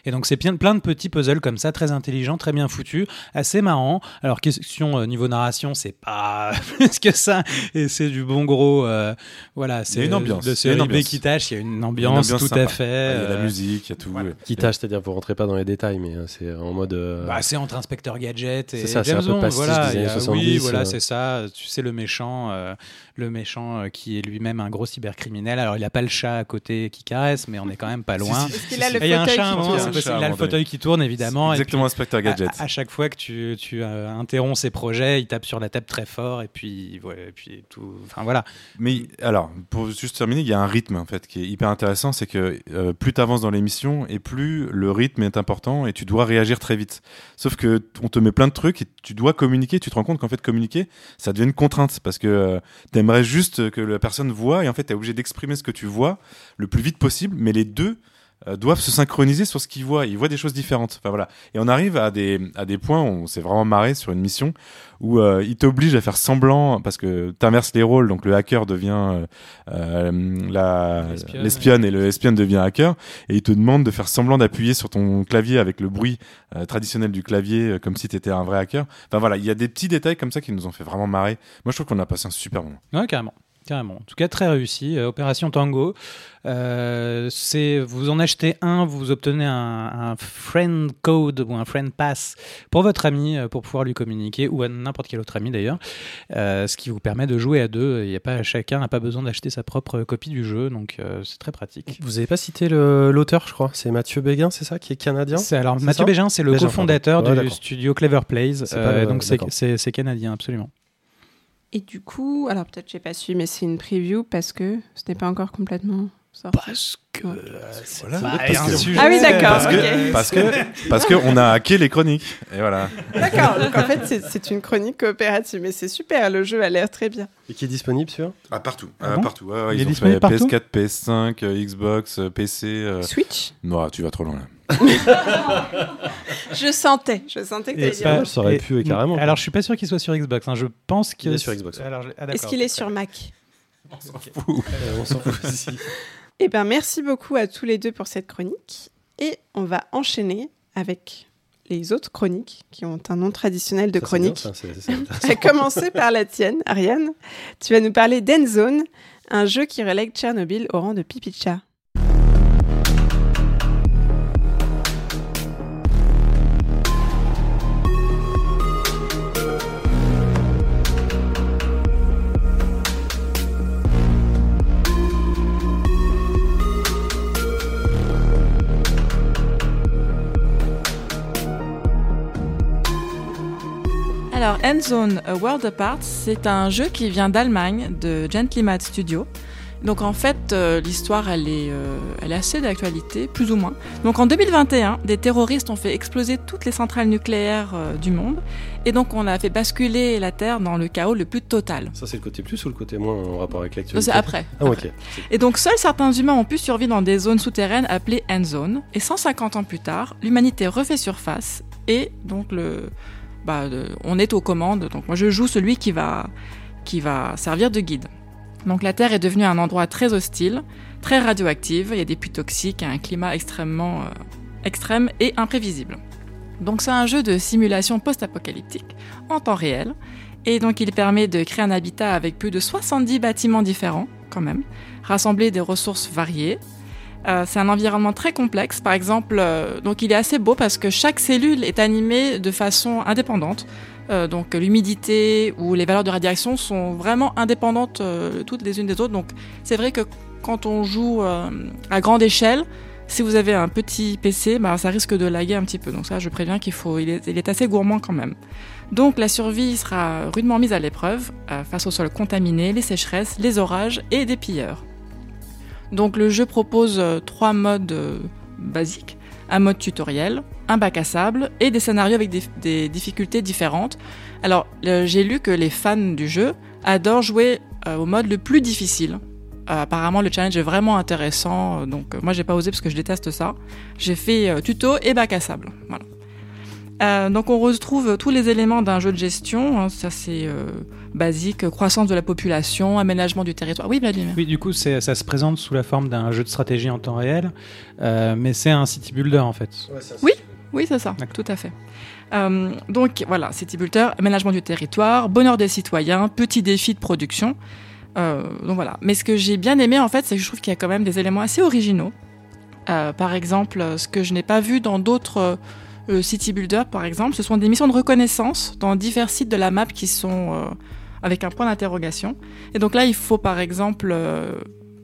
Et donc c'est plein, de petits puzzles comme ça, très intelligents, très bien foutus, assez marrants. Alors question euh, niveau narration, c'est pas [LAUGHS] plus que ça, et c'est du bon gros, euh, voilà, c'est une ambiance, de série B ambiance. qui tâche, il y a une ambiance, une ambiance tout à fait. Ouais, Il y a la euh, musique, il y a tout. voilà. Qui tâche, c'est-à-dire vous rentrez pas dans les détails, mais c'est en mode. euh, Bah, c'est entre inspecteur gadget et C'est ça, c'est James un peu Bond, pastiche voilà. des il y années a- 70, oui, voilà, c'est ça. Tu sais le méchant, euh, le méchant euh, qui est lui-même un gros cybercriminel. Alors il a pas le chat à côté qui caresse, mais on est quand même pas loin. A le il y a un fauteuil c'est possible, Un il chat, a à le fauteuil qui tourne évidemment. Exactement, à, Gadget. à chaque fois que tu, tu euh, interromps ses projets, il tape sur la table très fort et puis, ouais, et puis tout. Enfin voilà. Mais alors, pour juste terminer, il y a un rythme en fait qui est hyper intéressant, c'est que euh, plus tu avances dans l'émission et plus le rythme est important et tu dois réagir très vite. Sauf que on te met plein de trucs et tu dois communiquer, tu te rends compte qu'en fait communiquer, ça devient une contrainte parce que euh, t'aimerais juste que la personne voit et en fait t'es obligé d'exprimer ce que tu vois le plus vite possible, mais les deux euh, doivent se synchroniser sur ce qu'ils voient. Ils voient des choses différentes. Enfin voilà. Et on arrive à des à des points où on s'est vraiment marré sur une mission où euh, il t'oblige à faire semblant parce que t'inverses les rôles. Donc le hacker devient euh, euh, la L'espionne, et le espionne devient hacker et il te demande de faire semblant d'appuyer sur ton clavier avec le bruit euh, traditionnel du clavier comme si t'étais un vrai hacker. Enfin voilà, il y a des petits détails comme ça qui nous ont fait vraiment marrer. Moi je trouve qu'on a passé un super moment. Ouais, carrément. Carrément. En tout cas, très réussi. Euh, Opération Tango. Euh, c'est vous en achetez un, vous obtenez un, un friend code ou un friend pass pour votre ami euh, pour pouvoir lui communiquer ou à n'importe quel autre ami d'ailleurs, Euh, ce qui vous permet de jouer à deux. Il y a pas chacun n'a pas besoin d'acheter sa propre copie du jeu, donc c'est très pratique. Vous avez pas cité l'auteur, je crois. C'est Mathieu Béguin, c'est ça, qui est canadien? C'est alors Mathieu ça? Bégin, c'est le cofondateur. Ouais, du studio Clever Plays, pas donc c'est canadien absolument. Et du coup, alors peut-être j'ai pas su, mais c'est une preview parce que ce n'est pas encore complètement sorti. Parce que. Voilà. Bah, Parce un que- sujet- Ah oui, d'accord, Parce ok. que, parce que, parce que on a hacké les chroniques. Et voilà. D'accord, donc en [LAUGHS] fait c'est- c'est une chronique coopérative, mais c'est super, le jeu a l'air très bien. Et qui est disponible sur? Ah, partout. Ah Ah, bon? partout. Il est disponible fait partout? PS4, PS5, euh, Xbox, euh, PC. euh, Switch? Non, tu vas trop loin là. [LAUGHS] Je sentais, je sentais que Et t'allais dire. pas- moi, ça aurait et- pu, euh, carrément. Alors, je suis pas sûr qu'il soit sur Xbox. hein. Je pense que Il est sur Xbox. Alors, je- ah, Est-ce qu'il est sur Mac? Euh, On s'en fout aussi. [LAUGHS] Eh bien, merci beaucoup à tous les deux pour cette chronique. Et on va enchaîner avec les autres chroniques qui ont un nom traditionnel de Ça, c'est bien, chronique. ça. [LAUGHS] À commencer par la tienne, Ariane. Tu vas nous parler d'Endzone, un jeu qui relègue Tchernobyl au rang de pipi Alors, Endzone A World Apart, c'est un jeu qui vient d'Allemagne, de Gently Mad Studio. Donc en fait, euh, l'histoire, elle, est, euh, elle est assez d'actualité, plus ou moins. Donc en 2021, des terroristes ont fait exploser toutes les centrales nucléaires euh, du monde. Et donc on a fait basculer la Terre dans le chaos le plus total. Ça, c'est le côté plus ou le côté moins en rapport avec l'actualité? C'est après. Ah, ok. Et donc seuls certains humains ont pu survivre dans des zones souterraines appelées end zone. Et 150 ans plus tard, l'humanité refait surface et donc le, bah, on est aux commandes. Donc moi je joue celui qui va, qui va servir de guide. Donc la Terre est devenue un endroit très hostile, très radioactive. Il y a des puits toxiques un climat extrêmement euh, extrême et imprévisible. Donc c'est un jeu de simulation post-apocalyptique en temps réel. Et donc il permet de créer un habitat avec plus de 70 bâtiments différents quand même rassembler des ressources variées. Euh, c'est un environnement très complexe. Par exemple, euh, donc il est assez beau parce que chaque cellule est animée de façon indépendante. Euh, donc l'humidité ou les valeurs de radiation sont vraiment indépendantes toutes les unes des autres. Donc c'est vrai que quand on joue à grande échelle, si vous avez un petit PC, bah, ça risque de laguer un petit peu. Donc ça, je préviens qu'il faut, il est, il est assez gourmand quand même. Donc la survie sera rudement mise à l'épreuve face au sol contaminé, les sécheresses, les orages et des pilleurs. Donc le jeu propose euh, trois modes euh, basiques un mode tutoriel, un bac à sable et des scénarios avec des, difficultés différentes. Alors euh, j'ai lu que les fans du jeu adorent jouer au mode le plus difficile. Apparemment le challenge est vraiment intéressant, donc moi j'ai pas osé parce que je déteste ça. J'ai fait tuto et bac à sable. Donc on retrouve tous les éléments d'un jeu de gestion, hein, ça c'est basique, croissance de la population, aménagement du territoire. Oui, Vladimir. Oui, du coup, c'est- ça se présente sous la forme d'un jeu de stratégie en temps réel, euh, mais c'est un city builder en fait. Oui. Oui, c'est ça, D'accord. tout à fait. Euh, donc voilà, City Builder, aménagement du territoire, bonheur des citoyens, petits défis de production. Euh, donc voilà. Mais ce que j'ai bien aimé en fait, c'est que je trouve qu'il y a quand même des éléments assez originaux. Euh, par exemple, ce que je n'ai pas vu dans d'autres City Builder, par exemple, ce sont des missions de reconnaissance dans divers sites de la map qui sont euh, avec un point d'interrogation. Et donc là, il faut par exemple euh,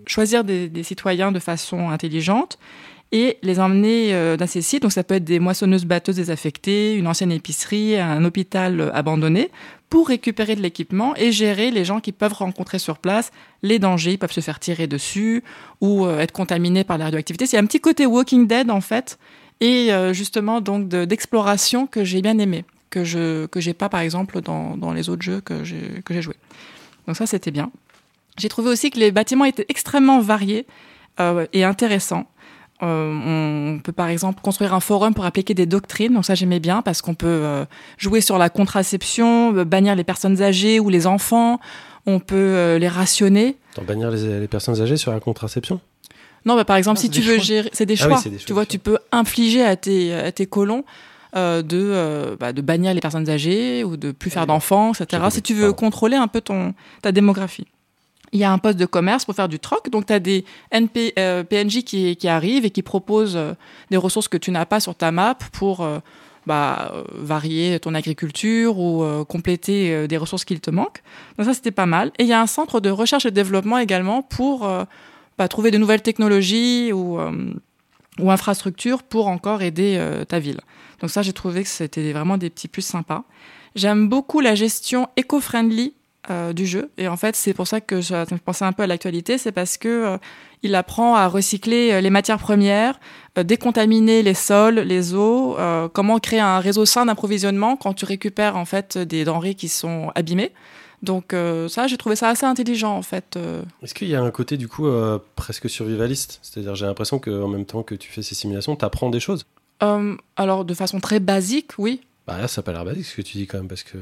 choisir des, citoyens de façon intelligente et les emmener euh, dans ces sites. Donc ça peut être des moissonneuses batteuses désaffectées, une ancienne épicerie, un hôpital euh, abandonné, pour récupérer de l'équipement et gérer les gens qui peuvent rencontrer sur place, les dangers, ils peuvent se faire tirer dessus ou être contaminés par la radioactivité. C'est un petit côté Walking Dead en fait, et justement donc de- d'exploration que j'ai bien aimé, que je que j'ai pas par exemple dans, dans les autres jeux que j'ai que j'ai joué. Donc ça c'était bien. J'ai trouvé aussi que les bâtiments étaient extrêmement variés euh, et intéressants. Euh, on peut par exemple construire un forum pour appliquer des doctrines, donc ça j'aimais bien parce qu'on peut euh, jouer sur la contraception, bannir les personnes âgées ou les enfants, on peut euh, les rationner. T'en bannir les, les personnes âgées sur la contraception? Non, bah, par exemple, Ah, si tu veux choix. gérer, c'est des Ah choix. des choix, tu vois, tu peux infliger à tes, à tes colons euh, de, euh, bah, de bannir les personnes âgées ou de plus faire d'enfants, etc. Si tu veux contrôler un peu ton, ta démographie. Il y a un poste de commerce pour faire du troc, donc tu as des NP, euh, PNJ qui, qui arrivent et qui proposent des ressources que tu n'as pas sur ta map pour bah, varier ton agriculture ou compléter des ressources qu'il te manquent. Donc ça, c'était pas mal. Et il y a un centre de recherche et développement également pour bah, trouver de nouvelles technologies ou, ou infrastructures pour encore aider euh, ta ville. Donc ça, j'ai trouvé que c'était vraiment des petits plus sympas. J'aime beaucoup la gestion éco-friendly euh, du jeu. Et en fait, c'est pour ça que ça me penser un peu à l'actualité. C'est parce que euh, il apprend à recycler les matières premières, décontaminer les sols, les eaux, comment créer un réseau sain d'approvisionnement quand tu récupères en fait des denrées qui sont abîmées. Donc euh, ça, j'ai trouvé ça assez intelligent en fait. euh. Est-ce qu'il y a un côté du coup euh, presque survivaliste? C'est-à-dire j'ai l'impression qu'en même temps que tu fais ces simulations, tu apprends des choses. Alors de façon très basique, oui. Bah là, ça n'a pas l'air basique ce que tu dis quand même, parce que...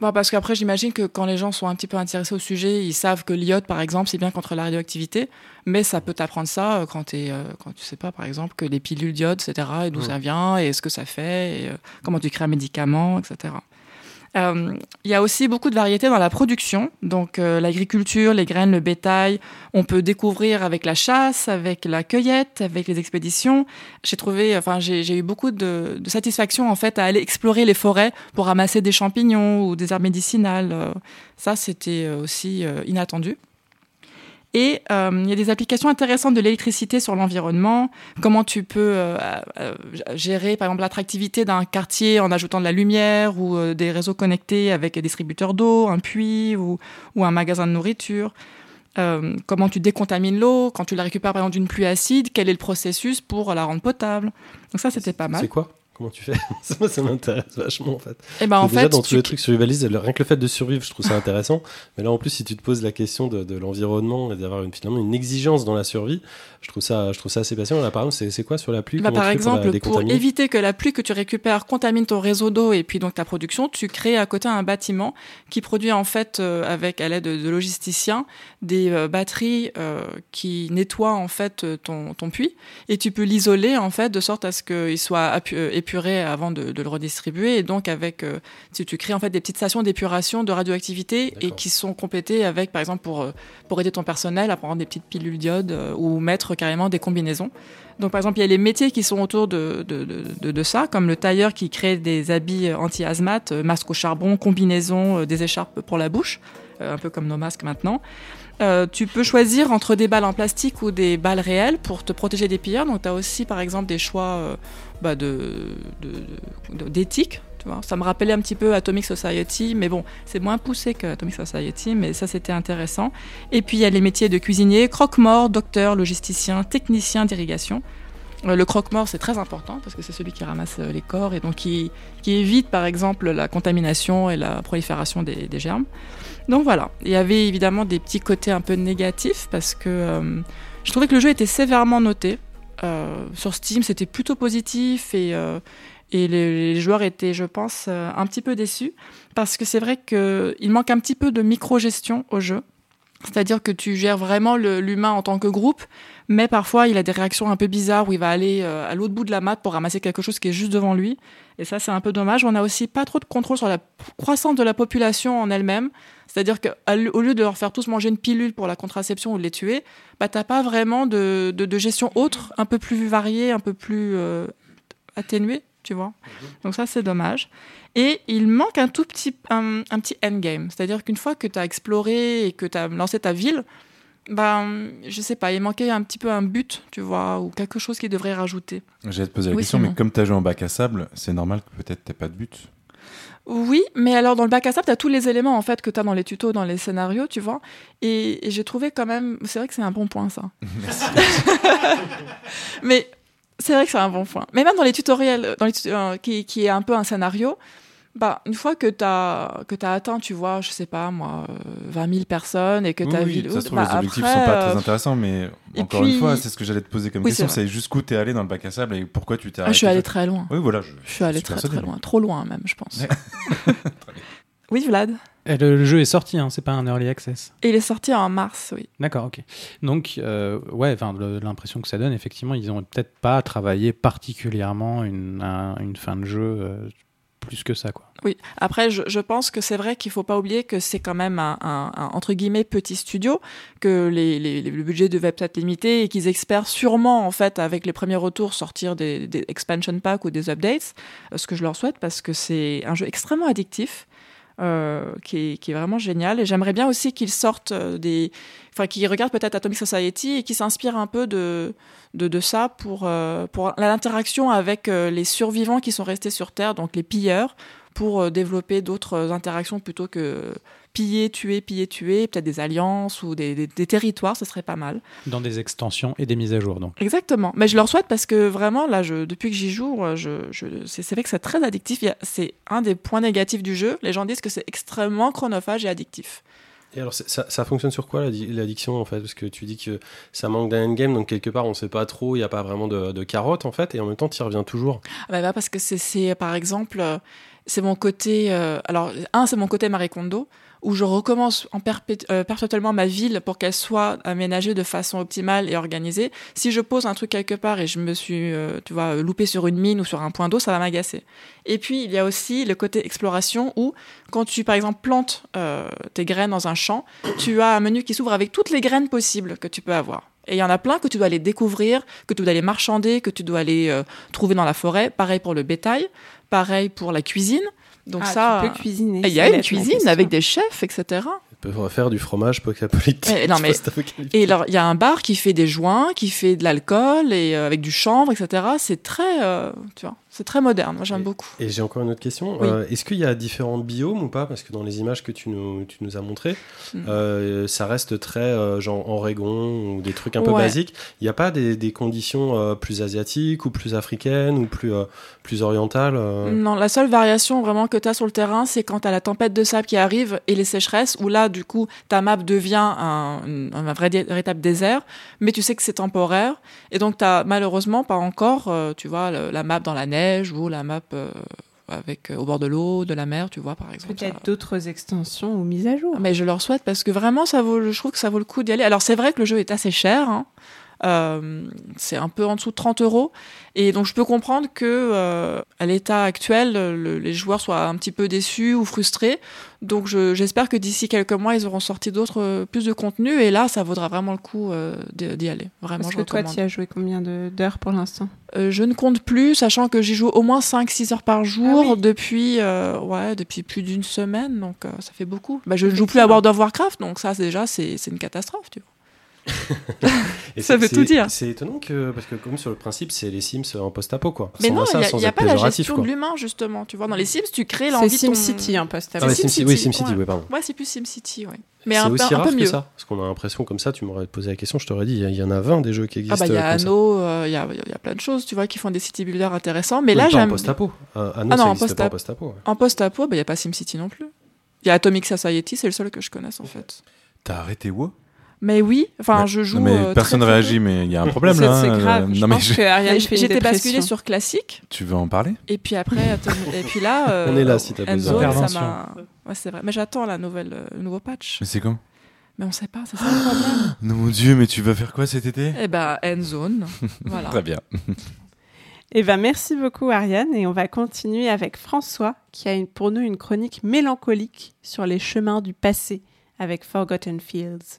Bon, parce qu'après, j'imagine que quand les gens sont un petit peu intéressés au sujet, ils savent que l'iode, par exemple, c'est bien contre la radioactivité, mais ça peut t'apprendre ça quand, euh, quand tu sais pas, par exemple, que les pilules d'iode, etc., et d'où Mm. ça vient, et ce que ça fait, et comment tu crées un médicament, etc. Euh, Il y a aussi beaucoup de variétés dans la production, donc euh, l'agriculture, les graines, le bétail. On peut découvrir avec la chasse, avec la cueillette, avec les expéditions. J'ai trouvé, enfin, j'ai eu beaucoup de, de satisfaction en fait à aller explorer les forêts pour ramasser des champignons ou des herbes médicinales. Euh, Ça, c'était aussi inattendu. Et euh, il y a des applications intéressantes de l'électricité sur l'environnement. Comment tu peux euh, euh, gérer, par exemple, l'attractivité d'un quartier en ajoutant de la lumière ou des réseaux connectés avec un distributeur d'eau, un puits ou, ou un magasin de nourriture. Euh, comment tu décontamines l'eau? Quand tu la récupères par exemple d'une pluie acide, quel est le processus pour la rendre potable? Donc ça c'était pas mal. C'est quoi? Comment tu fais [LAUGHS] Ça, moi, ça m'intéresse vachement en fait. Et ben en déjà fait, dans tu- tous les trucs survivalistes, le- rien que le fait de survivre, je trouve ça intéressant. [LAUGHS] Mais là, en plus, si tu te poses la question de, de l'environnement et d'avoir une, finalement une exigence dans la survie, je trouve ça, je trouve ça assez passionnant. Là, par exemple, c'est quoi sur la pluie? Bah, par pour exemple, pour éviter que la pluie que tu récupères contamine ton réseau d'eau et puis donc ta production, tu crées à côté un bâtiment qui produit en fait euh, avec à l'aide de, de logisticiens des euh, batteries euh, qui nettoient en fait ton, ton puits et tu peux l'isoler en fait de sorte à ce qu'il soit épuisé avant de, de le redistribuer. Et donc, avec, euh, tu, tu crées en fait des petites stations d'épuration de radioactivité et qui sont complétées avec, par exemple, pour, euh, pour aider ton personnel à prendre des petites pilules d'iode euh, ou mettre carrément des combinaisons. Donc, par exemple, il y a les métiers qui sont autour de, de, de, de, de ça, comme le tailleur qui crée des habits anti-asthme, euh, masques au charbon, combinaisons, des écharpes pour la bouche, un peu comme nos masques maintenant. Euh, tu peux choisir entre des balles en plastique ou des balles réelles pour te protéger des pilleurs. Donc, tu as aussi, par exemple, des choix euh, bah, de, d'éthique. Ça me rappelait un petit peu Atomic Society, mais bon, c'est moins poussé que Atomic Society, mais ça, c'était intéressant. Et puis, il y a les métiers de cuisinier, croque-mort, docteur, logisticien, technicien d'irrigation. Euh, Le croque-mort, c'est très important parce que c'est celui qui ramasse les corps et donc qui, évite, par exemple, la contamination et la prolifération des germes. Donc voilà, il y avait évidemment des petits côtés un peu négatifs parce que euh, je trouvais que le jeu était sévèrement noté. Euh, sur Steam, c'était plutôt positif et, euh, et les, les joueurs étaient, je pense, un petit peu déçus parce que c'est vrai qu'il manque un petit peu de micro-gestion au jeu. C'est-à-dire que tu gères vraiment l'humain en tant que groupe, mais parfois il a des réactions un peu bizarres où il va aller à l'autre bout de la map pour ramasser quelque chose qui est juste devant lui. Et ça, c'est un peu dommage. On a aussi pas trop de contrôle sur la croissance de la population en elle-même. C'est-à-dire qu'au lieu de leur faire tous manger une pilule pour la contraception ou de les tuer, bah, t'as pas vraiment de, de, de gestion autre, un peu plus variée, un peu plus euh, atténuée, tu vois. Donc ça, c'est dommage. Et il manque un tout petit, un, un petit endgame. C'est-à-dire qu'une fois que tu as exploré et que tu as lancé ta ville, ben, je sais pas, il manquait un petit peu un but, tu vois, ou quelque chose qui devrait rajouter. J'allais te poser la Oui, question, mais comme tu as joué en bac à sable, c'est normal que peut-être t'aies pas de but. Oui, mais alors dans le bac à sable, tu as tous les éléments en fait que tu as dans les tutos, dans les scénarios, tu vois. Et, et j'ai trouvé quand même, c'est vrai que c'est un bon point ça. [LAUGHS] Merci. [LAUGHS] Mais c'est vrai que c'est un bon point. Mais même dans les tutoriels, dans les tut- euh, qui, qui est un peu un scénario, bah, une fois que tu as, que as atteint, tu vois, je sais pas moi, euh, 20 000 personnes et que Oui, ta oui, toute façon, bah, les objectifs après, sont pas euh, très intéressants, mais et encore puis- une fois, c'est ce que j'allais te poser comme Oui, question, c'est jusqu'où t'es allé dans le bac à sable et pourquoi tu t'es ah, arrêté. je suis allée très loin. Oui, voilà. Je, Je suis allée très très loin. Trop loin même, je pense. [LAUGHS] [LAUGHS] Oui, Vlad. Et le, le jeu est sorti, hein, c'est pas un early access. Et il est sorti en mars, oui. D'accord, ok. Donc, euh, ouais, l'impression que ça donne, effectivement, ils ont peut-être pas travaillé particulièrement une, un- une fin de jeu euh, plus que ça. Oui, après, je, pense que c'est vrai qu'il faut pas oublier que c'est quand même un, entre guillemets petit studio, que les, le budget devait peut-être limité et qu'ils espèrent sûrement, en fait, avec les premiers retours, sortir des, des expansion packs ou des updates, euh, ce que je leur souhaite parce que c'est un jeu extrêmement addictif. Euh, qui, est, vraiment génial. Et j'aimerais bien aussi qu'ils sortent euh, des enfin qu'ils regardent peut-être Atomic Society et qu'ils s'inspirent un peu de, de, ça pour, euh, pour l'interaction avec les survivants qui sont restés sur Terre, donc les pilleurs, pour développer d'autres interactions plutôt que piller, tuer, piller, tuer, peut-être des alliances ou des, des- des territoires, ce serait pas mal. Dans des extensions et des mises à jour, donc. Exactement. Mais je leur souhaite parce que vraiment, là, je, depuis que j'y joue, euh, je, je, c'est vrai que c'est très addictif. C'est un des points négatifs du jeu. Les gens disent que c'est extrêmement chronophage et addictif. Et alors, ça, ça fonctionne sur quoi l'addi- l'addiction en fait? Parce que tu dis que ça manque d'un endgame, donc quelque part on sait pas trop, il n'y a pas vraiment de, de carotte en fait, et en même temps tu y reviens toujours. Ah bah, bah, parce que c'est- c'est, par exemple, euh, c'est mon côté. euh, alors, un, c'est mon côté Marie Kondo, où je recommence en euh, perpétuellement ma ville pour qu'elle soit aménagée de façon optimale et organisée. Si je pose un truc quelque part et je me suis, euh, tu vois, loupé sur une mine ou sur un point d'eau, ça va m'agacer. Et puis, il y a aussi le côté exploration où, quand tu, par exemple, plantes euh, tes graines dans un champ, tu as un menu qui s'ouvre avec toutes les graines possibles que tu peux avoir. Et il y en a plein que tu dois aller découvrir, que tu dois aller marchander, que tu dois aller trouver dans la forêt. Pareil pour le bétail, pareil pour la cuisine. Donc Ah, ça, tu peux cuisiner. il y a une cuisine avec des chefs, etc. On peut faire du fromage post-apocalyptique. [LAUGHS] Mais non, mais-. Et alors, il y a un bar qui fait des joints, qui fait de l'alcool et euh, avec du chanvre, etc. C'est très, euh, tu vois, c'est très moderne. Moi, j'aime Et- beaucoup. Et j'ai encore une autre question. Oui. Euh, Est-ce qu'il y a différents biomes ou pas? Parce que dans les images que tu nous, tu nous as montrées, Mhm. euh, ça reste très euh, genre Oregon ou des trucs un peu basiques. Il n'y a pas des, des conditions euh, plus asiatiques ou plus africaines ou plus, plus orientales Non, la seule variation vraiment que tu as sur le terrain, c'est quand tu as la tempête de sable qui arrive et les sécheresses, où là, du coup, ta map devient un, un- vrai véritable désert, mais tu sais que c'est temporaire. Et donc, tu malheureusement pas encore, tu vois, le- la map dans la neige ou la map euh, avec, euh, au bord de l'eau, de la mer, tu vois, par exemple. Peut-être d'autres extensions ou mises à jour. Mais je leur souhaite parce que vraiment, ça vaut, je trouve que ça vaut le coup d'y aller. Alors, c'est vrai que le jeu est assez cher. hein. Euh, c'est un peu en dessous de 30 euros. Et donc je peux comprendre que euh, à l'état actuel, le- les joueurs soient un petit peu déçus ou frustrés. Donc je- j'espère que d'ici quelques mois, ils auront sorti d'autres euh, plus de contenu. Et là, ça vaudra vraiment le coup d'y aller. Vraiment, Parce je que toi, tu as joué combien d'heures pour l'instant? Euh, je ne compte plus, sachant que j'y joue au moins 5-6 heures par jour Ah oui. depuis, euh, ouais, depuis plus d'une semaine, donc euh, ça fait beaucoup. Bah, je ne joue plus à World of Warcraft, donc ça déjà c'est c'est une catastrophe. Tu vois. [LAUGHS] Et Ça c'est- veut c'est- tout dire. C'est étonnant que, parce que comme sur le principe, c'est les Sims en post-apo, quoi. Mais Sans non, il n'y a, être pas la gestion quoi. de l'humain justement. Tu vois, dans les Sims, tu crées C'est l'envie ton... SimCity, un post Ah ouais, C'est SimCity, oui, SimCity, ouais. oui, pardon. Ouais, c'est plus SimCity, ouais. Mais C'est un, peu- aussi un rare peu que mieux. ça. Parce qu'on a l'impression, comme ça, tu m'aurais posé la question, je t'aurais dit, il y a- en a 20 des jeux qui Ah existent. bah il y a. Anno, euh, il y, a, il y a plein de choses, tu vois, qui font des city builders intéressants. Mais Oui, là, pas en j'aime post-apo. Euh, Anno, Ah non, ça en existe pas en post-apo. post-apo. ouais. en post-apo, bah, il n'y a pas SimCity non plus. Il y a Atomic Society, c'est le seul que je connaisse en fait. T'as arrêté WoW? Mais oui, enfin Mais- je joue. Non, mais euh, personne très réagit, mais il y a un problème là. c'est hein, grave. euh, Je non, pense une J'étais basculée sur classique. tu veux en parler? Et puis après, attends, et puis là, [LAUGHS] euh, On est là, si t'as besoin. Intervention. m'a. Ouais, c'est vrai. Mais j'attends la nouvelle, euh, le nouveau patch. Mais c'est quand? Mais on sait pas, c'est ça le problème. Non, [GASPS] mon dieu, mais tu vas faire quoi cet été? Eh ben, Endzone. [LAUGHS] voilà. Très bien. Eh ben, merci beaucoup, Ariane. Et on va continuer avec François, qui a une- pour nous une chronique mélancolique sur les chemins du passé avec Forgotten Fields.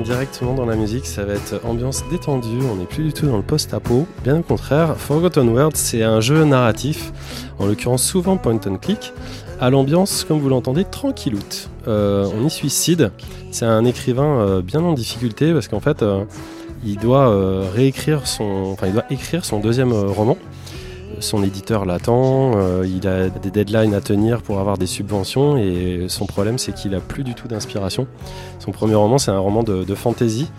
directement dans la musique, ça va être ambiance détendue, on n'est plus du tout dans le post-apo. Bien au contraire, Forgotten World, c'est un jeu narratif, en l'occurrence souvent point and click, à l'ambiance, comme vous l'entendez, tranquilloute. Euh, on y suit Sid, c'est un écrivain euh, bien en difficulté parce qu'en fait, euh, il doit réécrire son, enfin, il doit écrire son deuxième roman. Son éditeur l'attend, euh, il a des deadlines à tenir pour avoir des subventions et son problème c'est qu'il a plus du tout d'inspiration. Son premier roman c'est un roman de, fantasy,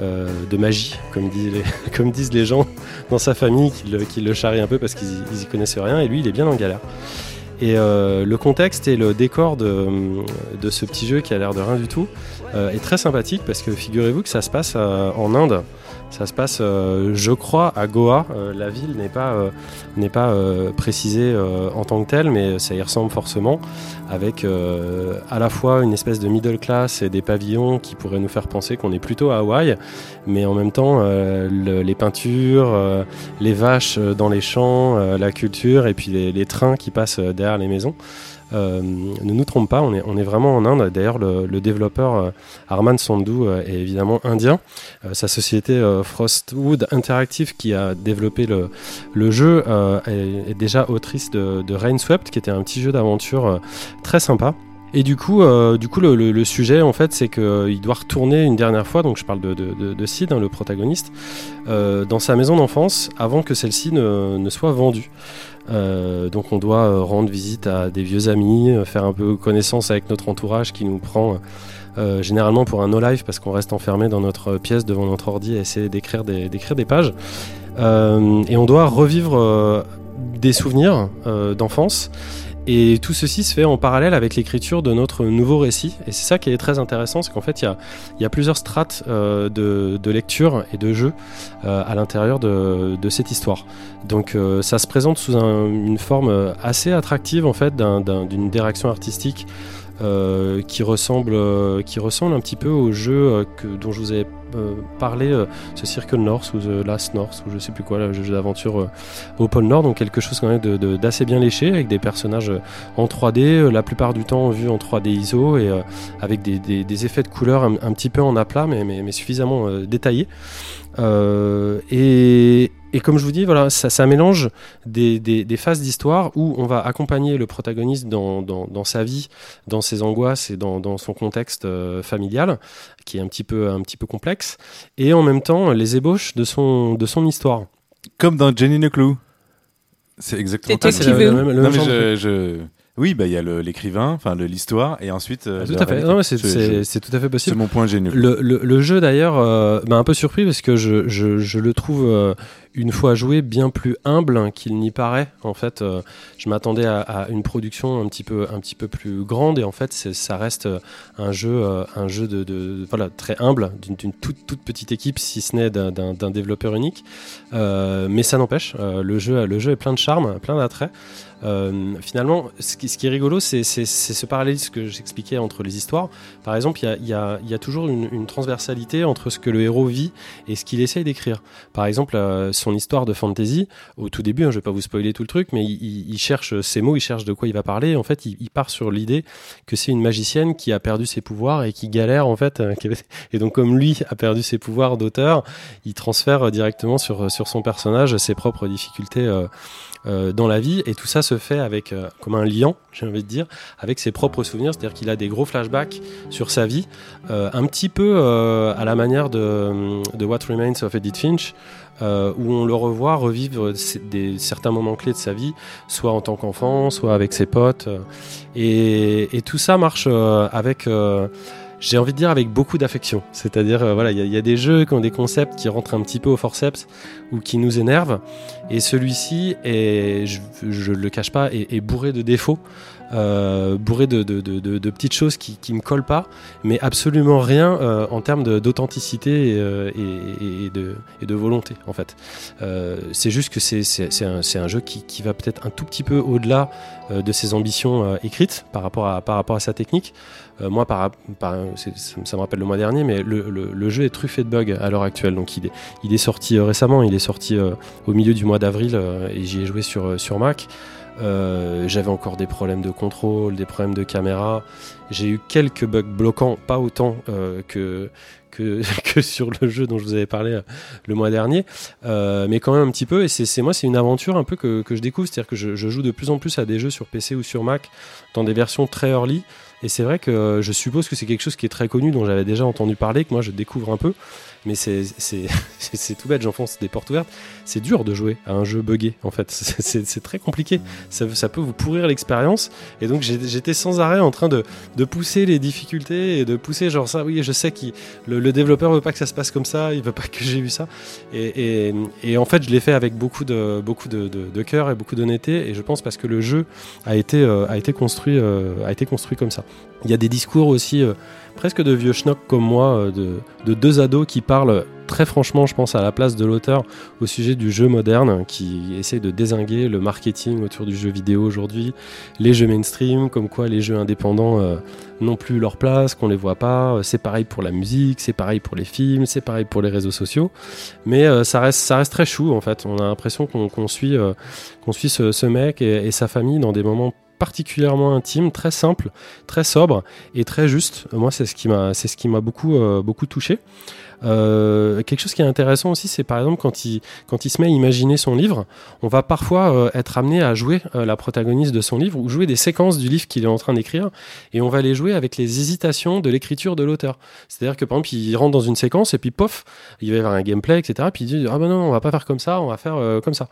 euh, de magie, [LAUGHS] comme disent, les, gens dans sa famille qui le, qui le charrient un peu parce qu'ils y- connaissent rien et lui il est bien en galère. Et euh, le contexte et le décor de, ce petit jeu qui a l'air de rien du tout est très sympathique parce que figurez-vous que ça se passe en Inde. Ça se passe, euh, je crois, à Goa. Euh, la ville n'est pas, euh, n'est pas euh, précisée en tant que telle, mais ça y ressemble forcément, avec à la fois une espèce de middle class et des pavillons qui pourraient nous faire penser qu'on est plutôt à Hawaï, mais en même temps, le- les peintures, les vaches dans les champs, la culture, et puis les, trains qui passent derrière les maisons. Euh, ne nous trompe pas, on est, vraiment en Inde. D'ailleurs, le, développeur euh, Arman Sandhu euh, est évidemment indien. Sa société Frostwood Interactive, qui a développé le, jeu, est, déjà autrice de, de Rainswept, qui était un petit jeu d'aventure très sympa. Et du coup, du coup le, sujet, en fait, c'est qu'il doit retourner une dernière fois, donc je parle de, de, Sid, hein, le protagoniste, dans sa maison d'enfance avant que celle-ci ne soit vendue. Euh, donc on doit euh, rendre visite à des vieux amis, euh, faire un peu connaissance avec notre entourage qui nous prend généralement pour un no-life parce qu'on reste enfermé dans notre pièce devant notre ordi et essayer d'écrire des, pages. Et on doit revivre des souvenirs d'enfance. Et tout ceci se fait en parallèle avec l'écriture de notre nouveau récit. Et c'est ça qui est très intéressant, c'est qu'en fait, il y a, plusieurs strates euh, de, lecture et de jeu euh, à l'intérieur de, cette histoire. Donc euh, ça se présente sous un- une forme assez attractive, en fait, d'un- d'un- d'une direction artistique euh, qui, ressemble, euh, qui ressemble un petit peu au jeu euh, dont je vous ai parlé, ce Circle North ou The Last North, ou je sais plus quoi, le jeu d'aventure au pôle Nord, donc quelque chose quand même d'assez bien léché, avec des personnages en 3D, euh, la plupart du temps vus en 3D ISO, et avec des, effets de couleurs un, petit peu en aplat, mais, mais, suffisamment détaillés. Et, et comme je vous dis, voilà, ça, ça mélange des, des- des phases d'histoire où on va accompagner le protagoniste dans, dans- dans sa vie, dans ses angoisses et dans, dans son contexte euh, familial, qui est un petit peu, un petit peu complexe, et en même temps les ébauches de son, de son histoire. Comme dans Jenny the Clue. C'est exactement ça. qui mais- veut. le même- le Non, même mais genre de je, je- Oui, bah il y a l'écrivain, enfin l'histoire, et ensuite. euh, Ah, tout à fait. c'est, c'est- c'est tout à fait C'est possible. mon point Clue. Le, le- le jeu d'ailleurs euh, m'a un peu surpris parce que je, je- je le trouve euh, une fois joué, bien plus humble qu'il n'y paraît. En fait, euh, je m'attendais à, à une production un petit peu, un petit peu plus grande, et en fait, c'est- ça reste un jeu, un jeu de, de- voilà très humble, d'une toute, toute petite équipe, si ce n'est d'un- développeur unique. Mais ça n'empêche, le jeu, le jeu est plein de charme, plein d'attrait. Euh, finalement, ce qui, ce qui est rigolo, c'est ce parallélisme que j'expliquais entre les histoires. Par exemple, il y y y a toujours une, une transversalité entre ce que le héros vit et ce qu'il essaye d'écrire. Par exemple, euh, son histoire de fantasy, au tout début, hein, je vais pas vous spoiler tout le truc, mais il, il- cherche ses mots, il cherche de quoi il va parler. En fait, il, il part sur l'idée que c'est une magicienne qui a perdu ses pouvoirs et qui galère en fait. euh, [LAUGHS] avait- Et donc, comme lui a perdu ses pouvoirs d'auteur, il transfère euh, directement sur, sur son personnage ses propres difficultés. Euh, dans la vie. Et tout ça se fait avec euh, comme un liant j'ai envie de dire avec ses propres souvenirs. C'est à dire qu'il a des gros flashbacks sur sa vie euh, un petit peu à la manière de, What Remains of Edith Finch où on le revoit revivre certains moments clés de sa vie soit en tant qu'enfant soit avec ses potes et, tout ça marche avec j'ai envie de dire avec beaucoup d'affection. C'est-à-dire, euh, voilà, il y, a- des jeux qui ont des concepts qui rentrent un petit peu au forceps ou qui nous énervent. Et celui-ci est, je, je le cache pas, est bourré de défauts, euh, bourré de, de, de, de- petites choses qui, qui me collent pas, mais absolument rien euh, en termes d'authenticité et, euh, et, et de, et de volonté, en fait. Euh, c'est juste que c'est un, un jeu qui, qui va peut-être un tout petit peu au-delà euh, de ses ambitions euh, écrites par rapport à, par rapport à sa technique. Moi, par, par- ça, me rappelle le mois dernier, mais le, le- le jeu est truffé de bugs à l'heure actuelle. Donc, il est, il est sorti récemment, il est sorti au milieu du mois d'avril et j'y ai joué sur, sur Mac. Euh, J'avais encore des problèmes de contrôle, des problèmes de caméra. J'ai eu quelques bugs bloquants, pas autant euh, que, que, [LAUGHS] que sur le jeu dont je vous avais parlé euh, le mois dernier, euh, mais quand même un petit peu. Et c'est moi, c'est une aventure un peu que, que je découvre, c'est-à-dire que je, je joue de plus en plus à des jeux sur PC ou sur Mac dans des versions très early. Et c'est vrai que je suppose que c'est quelque chose qui est très connu, dont j'avais déjà entendu parler, que moi je découvre un peu. Mais [LAUGHS] c'est tout bête, j'enfonce des portes ouvertes. C'est dur de jouer à un jeu buggé, en fait. [LAUGHS] C'est- très compliqué. Ça, peut vous pourrir l'expérience. Et donc j'étais sans arrêt en train de, de pousser les difficultés et de pousser, genre ça, oui, je sais que le, le développeur veut pas que ça se passe comme ça, il veut pas que j'ai vu ça. Et, en fait, je l'ai fait avec beaucoup de, beaucoup de cœur et beaucoup d'honnêteté. Et je pense parce que le jeu a été, euh, a été, construit, euh, a été construit comme ça. Il y a des discours aussi euh, presque de vieux schnock comme moi, euh, de, de deux ados qui parlent très franchement, je pense, à la place de l'auteur au sujet du jeu moderne, qui essaye de désinguer le marketing autour du jeu vidéo aujourd'hui, les jeux mainstream, comme quoi les jeux indépendants euh, n'ont plus leur place, qu'on les voit pas. Euh, C'est pareil pour la musique, c'est pareil pour les films, c'est pareil pour les réseaux sociaux. Mais ça, reste, très chou, en fait. On a l'impression qu'on suit, ce, mec et sa famille dans des moments particulièrement intimes, très simples, très sobres et très justes. Moi, c'est ce qui m'a, c'est ce qui m'a beaucoup, euh, beaucoup touché. Euh, quelque chose qui est intéressant aussi, c'est par exemple quand il, quand il se met à imaginer son livre, on va parfois euh, être amené à jouer euh, la protagoniste de son livre ou jouer des séquences du livre qu'il est en train d'écrire et on va les jouer avec les hésitations de l'écriture de l'auteur. C'est-à-dire que par exemple, il rentre dans une séquence et puis pof, il va y avoir un gameplay, etc. Puis il dit Ah ben non, on va pas faire comme ça, on va faire comme ça.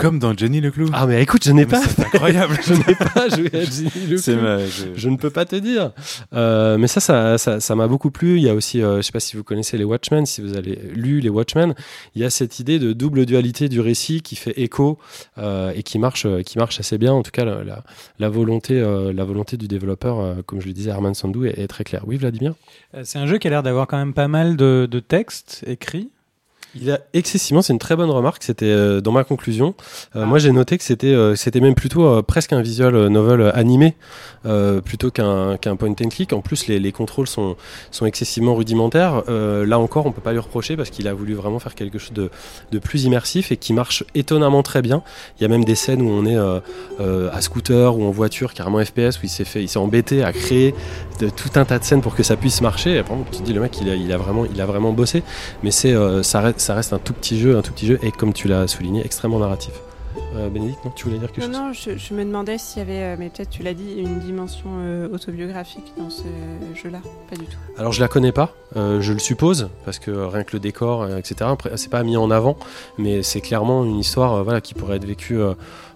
Comme dans Jenny le Clou. Ah mais écoute, je n'ai Mais pas, C'est [LAUGHS] incroyable. je n'ai pas joué à Ginny le C'est Clou. ma- je- Je ne peux pas te dire. Mais ça, ça, ça, ça m'a beaucoup plu. Il y a aussi, je sais pas si vous connaissez les Watchmen, si vous avez lu les Watchmen, il y a cette idée de double dualité du récit qui fait écho euh, et qui marche, euh, qui marche assez bien. En tout cas, la, volonté, euh, la volonté du développeur, comme je le disais, Herman Sandou, est, très claire. Oui, Vladimir? C'est un jeu qui a l'air d'avoir quand même pas mal de, de textes écrits. Il a excessivement, c'est une très bonne remarque. C'était euh, dans ma conclusion. Euh, Ah. Moi, j'ai noté que c'était, euh, c'était même plutôt euh, presque un visual novel animé euh, plutôt qu'un qu'un point and click. En plus, les, les contrôles sont, sont excessivement rudimentaires. Euh, là encore, on peut pas lui reprocher parce qu'il a voulu vraiment faire quelque chose de, de plus immersif et qui marche étonnamment très bien. Il y a même des scènes où on est euh, euh, à scooter ou en voiture, carrément FPS, où il s'est fait, il s'est embêté à créer de, tout un tas de scènes pour que ça puisse marcher. Et par exemple, tu te dis le mec, il a, il a vraiment, il a vraiment bossé. Mais c'est, euh, ça, reste, ça reste un tout petit jeu, un tout petit jeu, et comme tu l'as souligné, extrêmement narratif. Euh, Bénédicte, non, tu voulais dire quelque Non, chose? non, je, je me demandais s'il y avait, euh, mais peut-être tu l'as dit, une dimension euh, autobiographique dans ce jeu-là. Pas du tout. Alors je la connais pas, euh, je le suppose, parce que rien que le décor, etc. C'est pas mis en avant, mais c'est clairement une histoire, voilà, qui pourrait être vécue.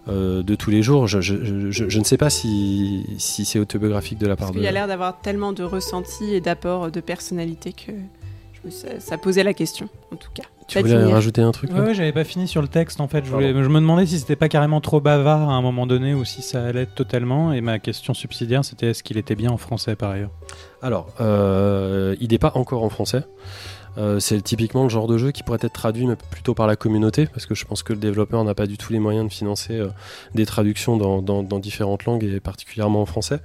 de tous les jours, je, je, je, je ne sais pas si, si c'est autobiographique de la part Parce de. qu'il y a l'air d'avoir tellement de ressentis et d'apports de personnalité que ça posait la question, en tout cas. Tu voulais rajouter un truc ouais, j'avais pas fini sur le texte en fait. Je, voulais- je me demandais si c'était pas carrément trop bavard à un moment donné ou si ça allait totalement. Et ma question subsidiaire c'était est-ce qu'il était bien en français par ailleurs? Alors, euh, il n'est pas encore en français. Euh, c'est typiquement le genre de jeu qui pourrait être traduit mais plutôt par la communauté, parce que je pense que le développeur n'a pas du tout les moyens de financer euh, des traductions dans, différentes langues et particulièrement en français.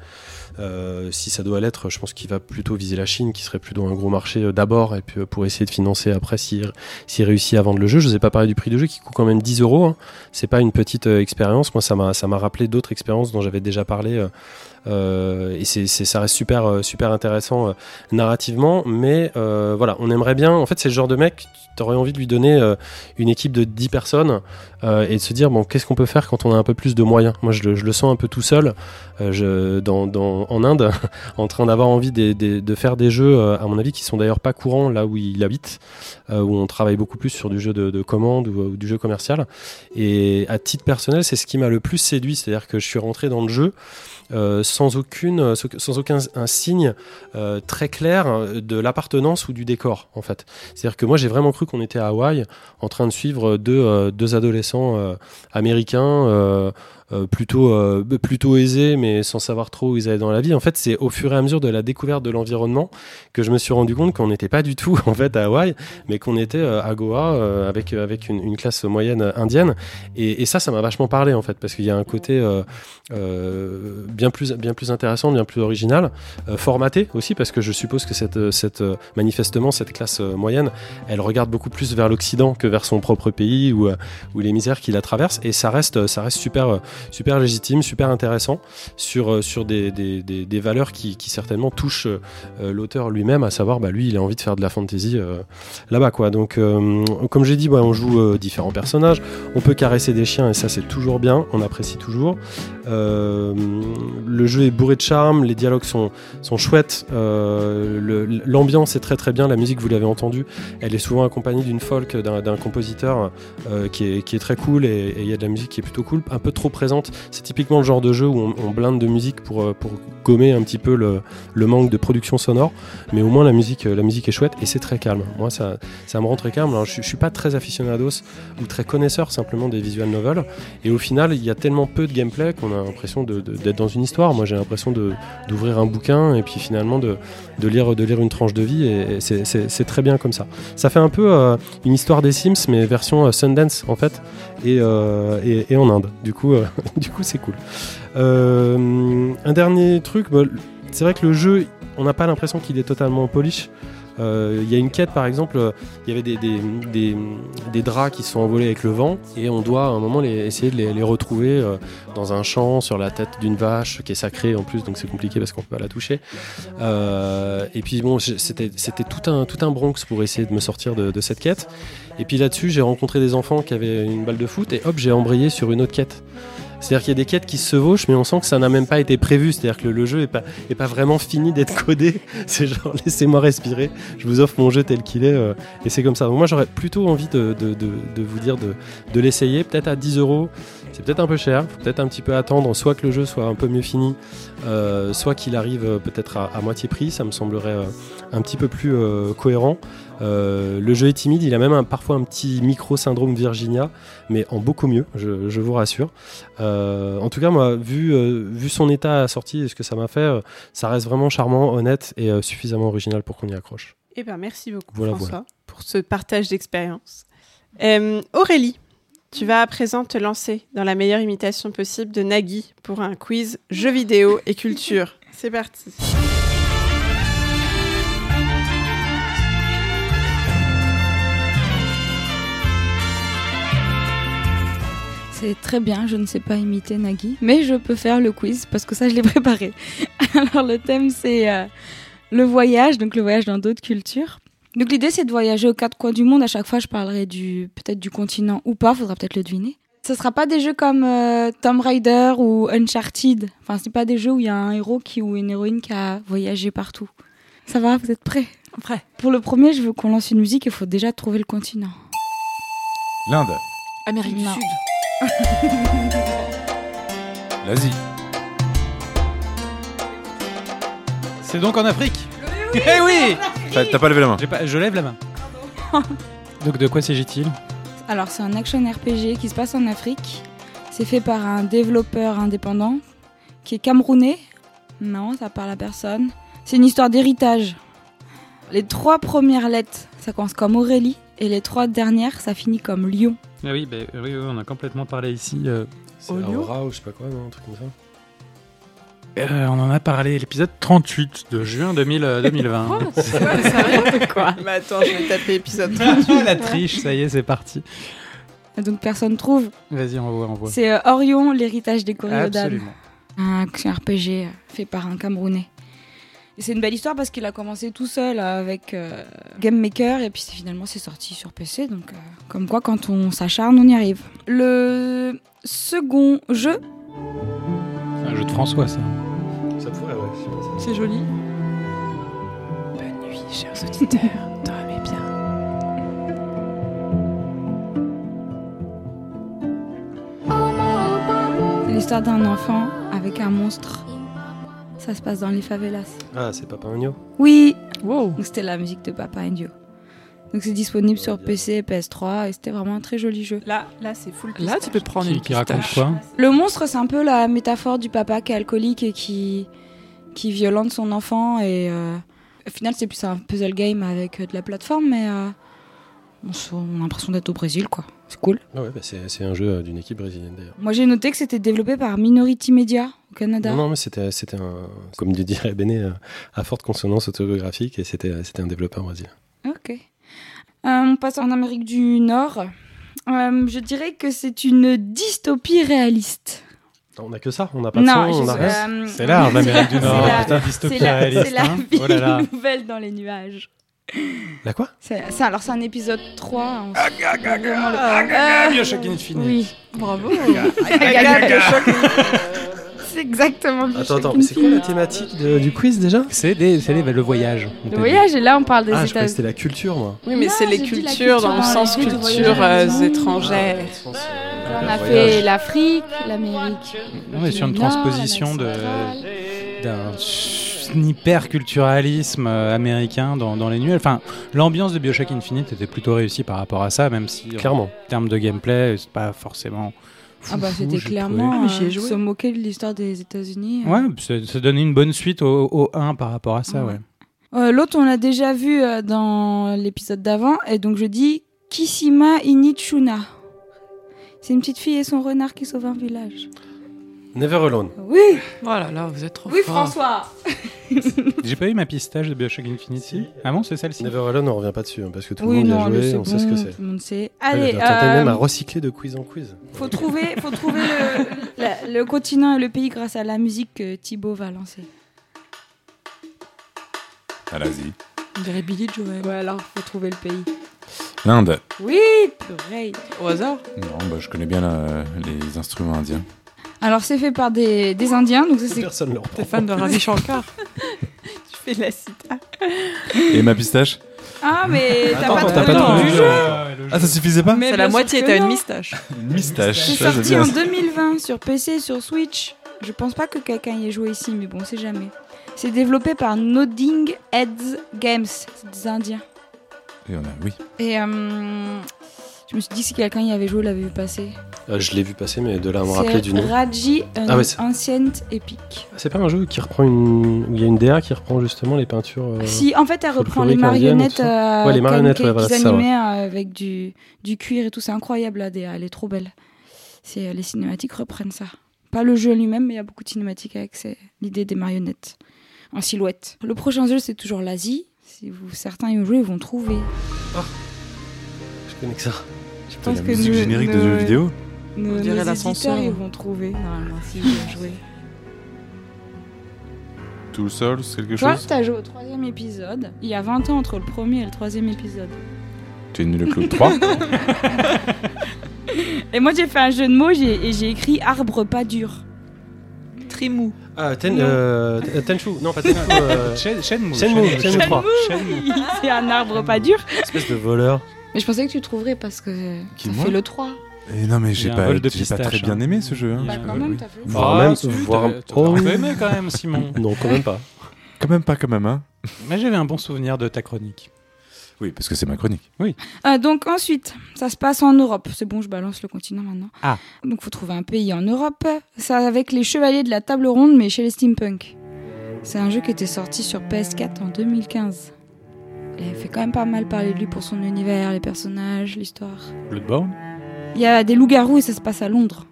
Euh, si ça doit l'être, je pense qu'il va plutôt viser la Chine, qui serait plutôt un gros marché d'abord, et puis pour essayer de financer après s'il s'il réussit à vendre le jeu. Je ne vous ai pas parlé du prix du jeu qui coûte quand même 10 euros. hein. C'est pas une petite expérience. Moi, ça m'a rappelé d'autres expériences dont j'avais déjà parlé. Euh, et c'est ça reste super euh, super intéressant euh, narrativement, mais voilà, on aimerait bien. En fait, c'est le genre de mec, tu aurais envie de lui donner une équipe de 10 personnes et de se dire bon, qu'est-ce qu'on peut faire quand on a un peu plus de moyens? Moi, je, je le sens un peu tout seul je, dans, dans- en Inde, [LAUGHS] en train d'avoir envie des- des- de faire des jeux, à mon avis, qui sont d'ailleurs pas courants là où il habite, où on travaille beaucoup plus sur du jeu de, de commande ou du jeu commercial. Et à titre personnel, c'est ce qui m'a le plus séduit, c'est-à-dire que je suis rentré dans le jeu. Euh, sans aucune, sans aucun un signe euh, très clair de l'appartenance ou du décor en fait. C'est-à-dire que moi j'ai vraiment cru qu'on était à Hawaï en train de suivre deux, euh, deux adolescents euh, américains euh, plutôt, euh, plutôt aisés mais sans savoir trop où ils allaient dans la vie. En fait c'est au fur et à mesure de la découverte de l'environnement que je me suis rendu compte qu'on n'était pas du tout [LAUGHS] en fait à Hawaï mais qu'on était euh, à Goa avec, avec une, classe moyenne indienne et, ça ça m'a vachement parlé en fait parce qu'il y a un côté bien, plus, bien plus intéressant, bien plus original, formaté aussi, parce que je suppose que cette, cette, manifestement, cette classe moyenne, elle regarde beaucoup plus vers l'Occident que vers son propre pays ou, ou les misères qui la traversent, et ça reste, ça reste super, super légitime, super intéressant sur, euh, des, valeurs qui, certainement touchent euh, l'auteur lui-même, à savoir, bah, lui, il a envie de faire de la fantasy euh, là-bas, quoi. Donc, euh, comme j'ai dit, ouais, on joue euh, différents personnages, on peut caresser des chiens, et ça, c'est toujours bien, on apprécie toujours. Euh, le jeu est bourré de charme, les dialogues sont, chouettes, euh, l'ambiance est très très bien, la musique vous l'avez entendu, elle est souvent accompagnée d'une folk d'un compositeur euh, qui, est, qui est très cool et il y a de la musique qui est plutôt cool, un peu trop présente. C'est typiquement le genre de jeu où on, blinde de musique pour, euh, pour gommer un petit peu le, manque de production sonore, mais au moins la musique, euh, est chouette et c'est très calme. Moi ça, me rend très calme. Je, je suis pas très aficionados ou très connaisseur simplement des visual novels et au final il y a tellement peu de gameplay qu'on a l'impression d'être dans une histoire. Moi j'ai l'impression d'ouvrir un bouquin et puis finalement de, lire, une tranche de vie et, c'est- très bien comme ça. Ça fait un peu euh, une histoire des Sims mais version Sundance en fait et, euh, et, en Inde. Du coup, euh, [LAUGHS] c'est cool. Euh, un dernier truc, bah, c'est vrai que le jeu, on n'a pas l'impression qu'il est totalement polish. Euh, Il y a une quête par exemple, il y avait des, draps qui se sont envolés avec le vent et on doit à un moment essayer de les, retrouver euh, dans un champ sur la tête d'une vache qui est sacrée en plus donc c'est compliqué parce qu'on peut pas la toucher. Euh, et puis bon, c'était c'était tout un, tout un Bronx pour essayer de me sortir de, de cette quête. Et puis là-dessus j'ai rencontré des enfants qui avaient une balle de foot et hop j'ai embrayé sur une autre quête. C'est-à-dire qu'il y a des quêtes qui se chevauchent, mais on sent que ça n'a même pas été prévu. C'est-à-dire que le, jeu est pas, vraiment fini d'être codé. [LAUGHS] C'est genre, laissez-moi respirer. Je vous offre mon jeu tel qu'il est. euh, et c'est comme ça. Donc moi, j'aurais plutôt envie de, vous dire de, l'essayer. Peut-être à 10 euros. C'est peut-être un peu cher. Faut peut-être un petit peu attendre. Soit que le jeu soit un peu mieux fini, euh, soit qu'il arrive euh, peut-être à, moitié prix. Ça me semblerait un petit peu plus cohérent. Euh, le jeu est timide. Il a même un- parfois un petit micro-syndrome Virginia, mais en beaucoup mieux, je, je vous rassure. Euh, en tout cas, moi, vu, euh, vu son état à sortie et ce que ça m'a fait, ça reste vraiment charmant, honnête et suffisamment original pour qu'on y accroche. Eh ben, merci beaucoup, Voilà, François, pour ce partage d'expérience. Aurélie, tu vas à présent te lancer dans la meilleure imitation possible de Nagui pour un quiz jeux vidéo et culture. C'est parti. C'est très bien, je ne sais pas imiter Nagui, mais je peux faire le quiz parce que ça, je l'ai [LAUGHS] préparé. Alors, le thème, c'est euh, le voyage, donc le voyage dans d'autres cultures. Donc, l'idée, c'est de voyager aux quatre coins du monde. À chaque fois, je parlerai du peut-être du continent ou pas, faudra peut-être le deviner. Ce sera pas des jeux comme euh, Tomb Raider ou Uncharted. Enfin, c'est pas des jeux où il y a un héros qui ou une héroïne qui a voyagé partout. Ça va, vous êtes prêts? Prêt. Pour le premier, je veux qu'on lance une musique. Il faut déjà trouver le continent. L'Inde, Amérique du. Sud. [LAUGHS] l'Asie, C'est donc en Afrique Eh oui T'as pas levé la main. J'ai pas- Je lève la main. Donc de quoi s'agit-il? Alors, c'est un action RPG qui se passe en Afrique. C'est fait par un développeur indépendant qui est camerounais. Non, ça parle à personne. C'est une histoire d'héritage. Les trois premières lettres, ça commence comme Aurélie. Et les trois dernières, ça finit comme Lion. Ah oui, bah, oui, oui, on a complètement parlé ici. euh, C'est Aura ou je sais pas quoi, non, un truc comme ça. euh, on en a parlé, l'épisode 38 de juin 2000, euh, 2020. quoi [LAUGHS] Mais attends, je vais taper épisode [LAUGHS] La triche, ça y est, c'est parti. Donc, personne trouve. Vas-y, envoie, envoie. C'est euh, Orion, l'héritage des Coriodanes. Absolument. Un action RPG euh, fait par un Camerounais. Et c'est une belle histoire parce qu'il a commencé tout seul avec euh, Game Maker et puis c'est- finalement c'est sorti sur PC. Donc, euh, comme quoi, quand on s'acharne, on y arrive. Le second jeu, C'est un jeu de François, ça. Ça pourrait, ouais. C'est joli. Bonne nuit, chers auditeurs. [LAUGHS] Dormez bien. c'est l'histoire d'un enfant avec un monstre. Ça se passe dans les favelas. Ah, c'est Papa Agno Oui, Wow. donc c'était la musique de Papa Indio. Donc c'est disponible sur PC et PS3 et c'était vraiment un très joli jeu. Là, là c'est full Là, tu peux prendre Qui, une qui raconte pistache. quoi Le monstre, c'est un peu la métaphore du papa qui est alcoolique et qui, qui violente son enfant. Et euh, au final, c'est plus un puzzle game avec euh, de la plateforme, mais euh, on, a l'impression d'être au Brésil, quoi. C'est cool. Ah ouais, bah c'est c'est un jeu euh, d'une équipe brésilienne d'ailleurs. Moi, j'ai noté que c'était développé par Minority Media au Canada. Non, non, mais c'était c'était un, comme le dirait Béné, euh, à forte consonance autobiographique et c'était c'était un développeur brésilien. Ok. Euh, on passe en Amérique du Nord. Euh, je dirais que c'est une dystopie réaliste. On n'a que ça, on n'a pas de non, son, on rien. euh, C'est l'art d'Amérique du c'est Nord. la- Putain, dystopie C'est la, réaliste. c'est la hein. vie Oh là là. nouvelle dans les nuages. La quoi? C'est, c'est- alors, c'est un épisode 3. on- Ah, vraiment le- Bioshock Infinite. Oui, Bravo. c'est exactement le Attends, attends, c'est quoi la thématique de- du quiz déjà? C'est des- c'est les- le voyage. on Le voyage, et là, on parle des Ah, je croyais que États-Unis. c'était la culture, moi. Oui, mais c'est les cultures dans le sens euh, culture voyage. euh, étrangères. On a fait l'Afrique, l'Amérique. Non, mais sur une transposition d'un hyper-culturalisme euh, américain dans, dans les nuages. Enfin, l'ambiance de Bioshock Infinite était plutôt réussie par rapport à ça, même si Clairement. en termes de gameplay, c'est pas forcément. Ah bah c'était clairement Ah, mais j'y ai euh, joué. se moquer de l'histoire des États-Unis. trouvé. Ouais, ça, donnait une bonne suite au, au 1 par rapport à ça, Ouais. ouais. Euh, L'autre, on l'a déjà vu euh, dans l'épisode d'avant, et donc je dis Kishima Inichuna. C'est une petite fille et son renard qui sauvent un village. Never Alone. Oui, Oh là là, vous êtes trop oui fort. François. [LAUGHS] J'ai pas eu ma pistache de Bioshock Infinite. Si. Ah bon, c'est celle-ci Never Alone, on revient pas dessus, hein, parce que tout oui, le monde y non, a le joué, on sait ce que c'est. Tout le monde sait. Ouais, Allez, T'as euh, même à recycler de quiz en quiz. faut trouver, faut trouver le, la- le continent et le pays grâce à la musique que Thibaut va lancer. L'Asie. On dirait Billy Joel. Ouais, alors faut trouver le pays. L'Inde. Oui, purée. Au hasard? Non, bah, je connais bien la- les instruments indiens. Alors c'est fait par des, des Indiens, donc ça c'est Personne ne le reprend. T'es fan de Ravi Shankar. [LAUGHS] Tu fais la cita. Et ma pistache Ah mais t'as Attends, pas t'as pas le jeu. Ah, ça suffisait pas Mais C'est bien la sûr moitié, que t'as une non. Une mistache. C'est ça, sorti j'aime en bien. 2020 sur PC et sur Switch. Je pense pas que quelqu'un y ait joué ici, mais bon, on sait jamais. C'est développé par Nodding Heads Games, c'est des Indiens. Et on a, oui. Et euh, je me suis dit si quelqu'un y avait joué, l'avait vu passer. Euh, je l'ai vu passer, mais de là à me rappeler du C'est nom. Raji, un Ah ouais, Ancient Epic. C'est pas un jeu qui reprend une. où il y a une DA qui reprend justement les peintures. euh, Si, en fait, elle reprend les marionnettes, euh, Ouais, les marionnettes, ouais, voilà, ça, animaient euh, avec du, du cuir et tout. C'est incroyable, la DA, elle est trop belle. C'est, les cinématiques reprennent ça. Pas le jeu lui-même, mais il y a beaucoup de cinématiques avec l'idée des marionnettes en silhouette. Le prochain jeu, c'est toujours l'Asie. Si vous, certains y ont joué, ils vont trouver. Je connais que ça. Pense la que musique nous- générique de nous- jeux vidéo Nos, dirait l'ascenseur. ils vont trouver, normalement, s'ils y ont joué. Tout seul, quelque Toi, chose t'as joué au troisième épisode. Il y a 20 ans entre le premier et le troisième épisode. Tu es nul le Claude [LAUGHS] 3 Et moi, j'ai fait un jeu de mots j'ai- et j'ai écrit arbre pas dur. Trimou. Ah, ten, euh, t- Tenchu. Non, pas Tenchu. euh, Shen- [LAUGHS] Shenmue. Shenmue, Shenmue 3. Shenmue. [LAUGHS] c'est un arbre pas dur. espèce de voleur. Mais je pensais que tu trouverais parce que Qui, ça moi fait le 3. Et non, mais j'ai pas, j'ai pas très bien hein. aimé ce jeu. hein. Bah, Euh, quand même, oui. t'as fait. Voire Ah, même- oh. aimé quand même, Simon. [LAUGHS] Non, quand même pas. Quand même pas, quand même. Hein. Mais j'avais un bon souvenir de ta chronique. Oui, parce que c'est ma chronique. Ah, donc ensuite, ça se passe en Europe. C'est bon, je balance le continent maintenant. Ah. Donc faut trouver un pays en Europe. Ça avec les Chevaliers de la Table Ronde, mais chez les Steampunk. C'est un jeu qui était sorti sur PS4 en 2015. Il fait quand même pas mal parler de lui pour son univers, les personnages, l'histoire. Bloodborne Il y a des loups-garous et ça se passe à Londres.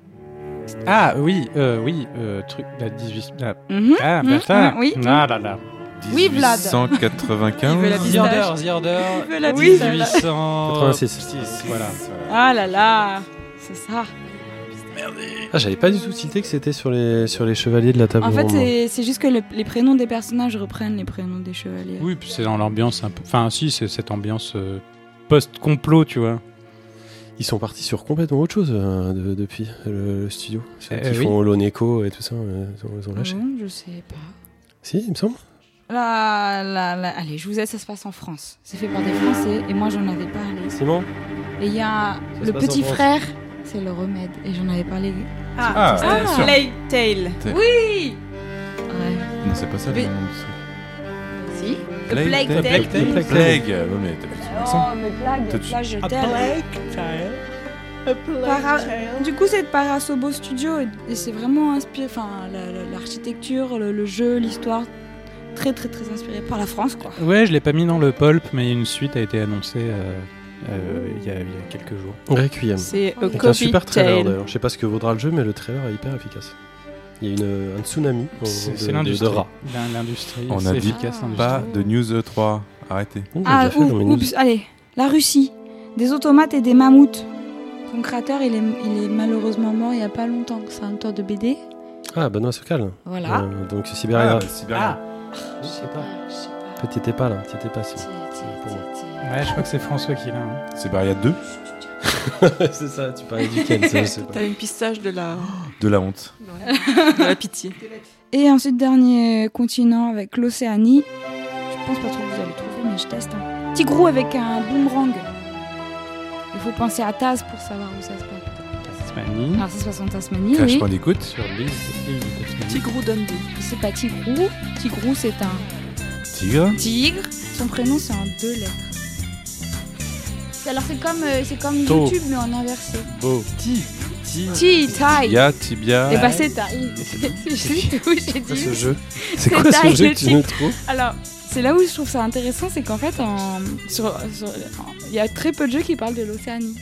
Ah oui, euh, oui, euh, truc, la 18... la- Mhm. Ah, Mhm, bah ça mhm, oui. Ah là là. Oui, Vlad. 195. Il veut la The pistache. Order, The Order, Il veut la Oui. pistache. 1886, voilà. Ah là là, c'est ça. Ah, j'avais pas du tout tilté que c'était sur les, sur les chevaliers de la table En fait, ronde. c'est c'est juste que le- les prénoms des personnages reprennent les prénoms des chevaliers. Oui, puis c'est dans l'ambiance un peu... Enfin, si, c'est cette ambiance euh, post-complot, tu vois. Ils sont partis sur complètement autre chose euh, de- depuis le, le studio. Ceux Euh, oui. font Holoneco et tout ça, euh, ils ont, ils ont lâché. bon, je sais pas. Si, il me semble. Là, là, là, allez, je vous aide, ça se passe en France. C'est fait par des Français et moi j'en avais parlé. Simon? Et il y a se le passe en petit France. frère, c'est le remède et j'en avais parlé. Ah, Ah, ah. Plague Tale. Oui Ouais. Non, c'est pas ça le Mais- nom. Si Plague Plague Tale. Tale. Plague Tale. Plague. Ouais, mais t'as vu ton accent. Oh, mais tu- là je t'aime. Para- Du coup, c'est de Parasobo Studio et, c'est vraiment inspiré, enfin, la- la- l'architecture, le, le jeu, l'histoire, très très très inspiré par la France, quoi. Ouais, je l'ai pas mis dans le pulp, mais une suite a été annoncée euh, il y, a- il y a quelques jours. Requiem. C'est un super trailer d'ailleurs. Je sais pas ce que vaudra le jeu, mais le trailer est hyper efficace. Il y a une, un tsunami de, C'est de- c'est de- l'industrie. de rats. L'industrie, On c'est a dit efficace, Ah. Pas de News E3. Arrêtez. A Ah, fait ou- news. oups, allez, la Russie, des automates et des mammouths. Son créateur, il est, il est malheureusement mort il y a pas longtemps. C'est un auteur de BD. Ah, Benoît Socal. Voilà. Euh, donc Sibéria. Ah, Sibéria. Je sais pas. Je sais pas. En fait, t'étais pas là, t'étais pas si. Pour Ouais, je crois que c'est François qui l'a. hein. Sibéria 2. [LAUGHS] c'est ça, tu parlais duquel, ça, je sais pas. T'as une pistache de la, De la honte. de la pitié. Et ensuite, dernier continent avec l'Océanie. Je pense pas trop que vous allez trouver, mais je teste. hein. Tigrou avec un boomerang. Il faut penser à Taz pour savoir où ça se passe. Tasmanie. Alors, ça se passe en Tasmanie, Crash oui. point d'écoute. Sur l'île l'île de Tasmanie. Tigrou Dundee. C'est pas Tigrou. Tigrou, c'est un Tigre. tigre. Son prénom, c'est en deux lettres. Alors, c'est comme, euh, c'est comme To. YouTube, mais en inversé. Beau. Ti. Ti. Ti, Tai. Tibia. Tibia. Et bah, c'est [LAUGHS] Tai. C'est juste où j'ai C'est quoi dit. ce jeu C'est quoi ce taille, jeu que tu nous trouves Alors, c'est là où je trouve ça intéressant, c'est qu'en fait, en- sur- sur- en- il y a très peu de jeux qui parlent de l'Océanie.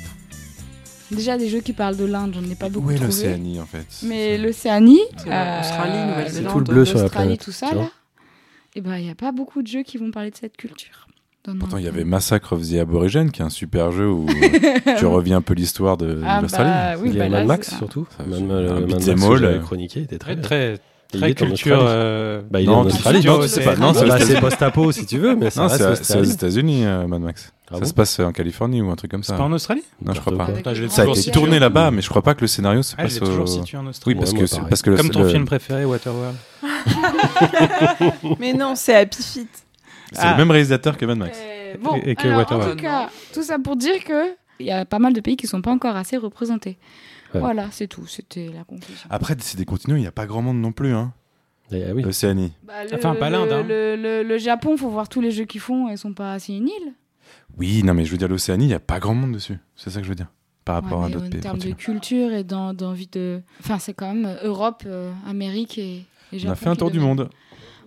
Déjà, des jeux qui parlent de l'Inde, j'en ai pas beaucoup Où est trouvé. l'Océanie en fait? Mais l'Océanie, C'est euh, Australie, Nouvelle-Zélande. C'est tout le bleu sur la l'Australie, planète. tout ça tu vois. là, et ben il y a pas beaucoup de jeux qui vont parler de cette culture. Pourtant, il y avait Massacre of the Aborigines, qui est un super jeu où [LAUGHS] tu reviens un peu l'histoire de Ah l'Australie. bah oui, Il y a bah Mad Max c'est- surtout. Ça, Mad, c'est Mad- Max que j'avais euh, chroniqué, il était très Très, très, est en culture. Euh, Bah, il est Non, en tu- Australie. non, tu c'est vois. pas- non, c'est bah, c'est post-apo si tu veux, mais ça Non, reste c'est c'est aux. États-Unis, euh, Mad Max. Ah ça bon se passe en Californie ou un truc comme C'est ça. pas en Australie Non, je crois pas. Ça a été tourné là-bas, mais je crois pas que le scénario se Ah, passe toujours situé en Oui, Australie. parce Ouais, que c'est- parce que le- Comme ton le- film préféré, Waterworld. [LAUGHS] [LAUGHS] Mais non, c'est Happy Feet. C'est Ah. le même réalisateur que Mad Max. Euh, bon, Et- et que alors, en tout cas, tout ça pour dire que il y a pas mal de pays qui sont pas encore assez représentés. Ouais. Voilà, c'est tout. C'était la conclusion. Après, c'est des continents, il n'y a pas grand monde non plus, hein. Et, ah oui. L'Océanie. Bah, le, Enfin, pas l'Inde, Le, hein. le, le- le Japon, faut voir tous les jeux qu'ils font. Ils sont pas assez une île. Oui, non, mais je veux dire, l'Océanie, il n'y a pas grand monde dessus. C'est ça que je veux dire. Par rapport Ouais, à d'autres en pays. termes de culture et d'en- d'envie de. Enfin, c'est quand même Europe, euh, Amérique et, et Japon. On a fait un tour du monde.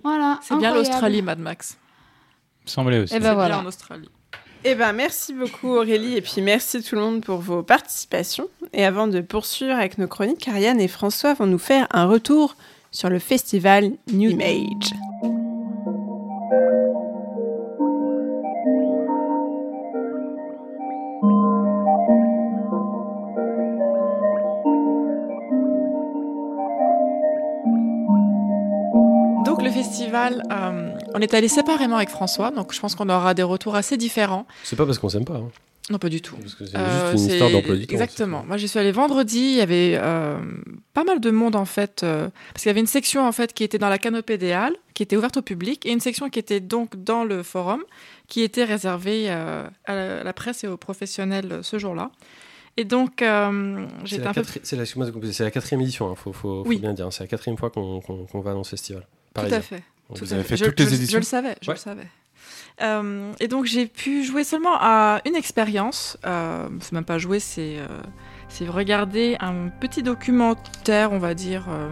Voilà. C'est bien l'Australie, Mad Max. Semblait aussi. Eh ben voilà. bien en Australie. Eh ben, merci beaucoup Aurélie et puis merci tout le monde pour vos participations. Et avant de poursuivre avec nos chroniques, Ariane et François vont nous faire un retour sur le festival New Image. Donc le festival, euh, on est allé séparément avec François, donc je pense qu'on aura des retours assez différents. C'est pas parce qu'on s'aime pas. hein. Non, pas du tout. Parce que c'est Euh, juste une c'est- histoire d'emploi du temps. Exactement. Moi, j'y suis allée vendredi. Il y avait euh, pas mal de monde en fait, euh, parce qu'il y avait une section en fait qui était dans la canopée des Halles, qui était ouverte au public, et une section qui était donc dans le forum, qui était réservée euh, à la, à la presse et aux professionnels euh, ce jour-là. Et donc, euh, C'est j'étais la, un peu. c'est la- quatrième édition, il faut, faut, faut Oui. bien dire. C'est la quatrième fois qu'on va dans ce festival. Tout à fait. Tout Vous avez fait. fait Je- toutes les je- éditions Je le savais, je Ouais. le savais. Euh, et donc j'ai pu jouer seulement à une expérience. Euh, c'est même pas jouer, c'est euh, regarder un petit documentaire, on va dire, euh,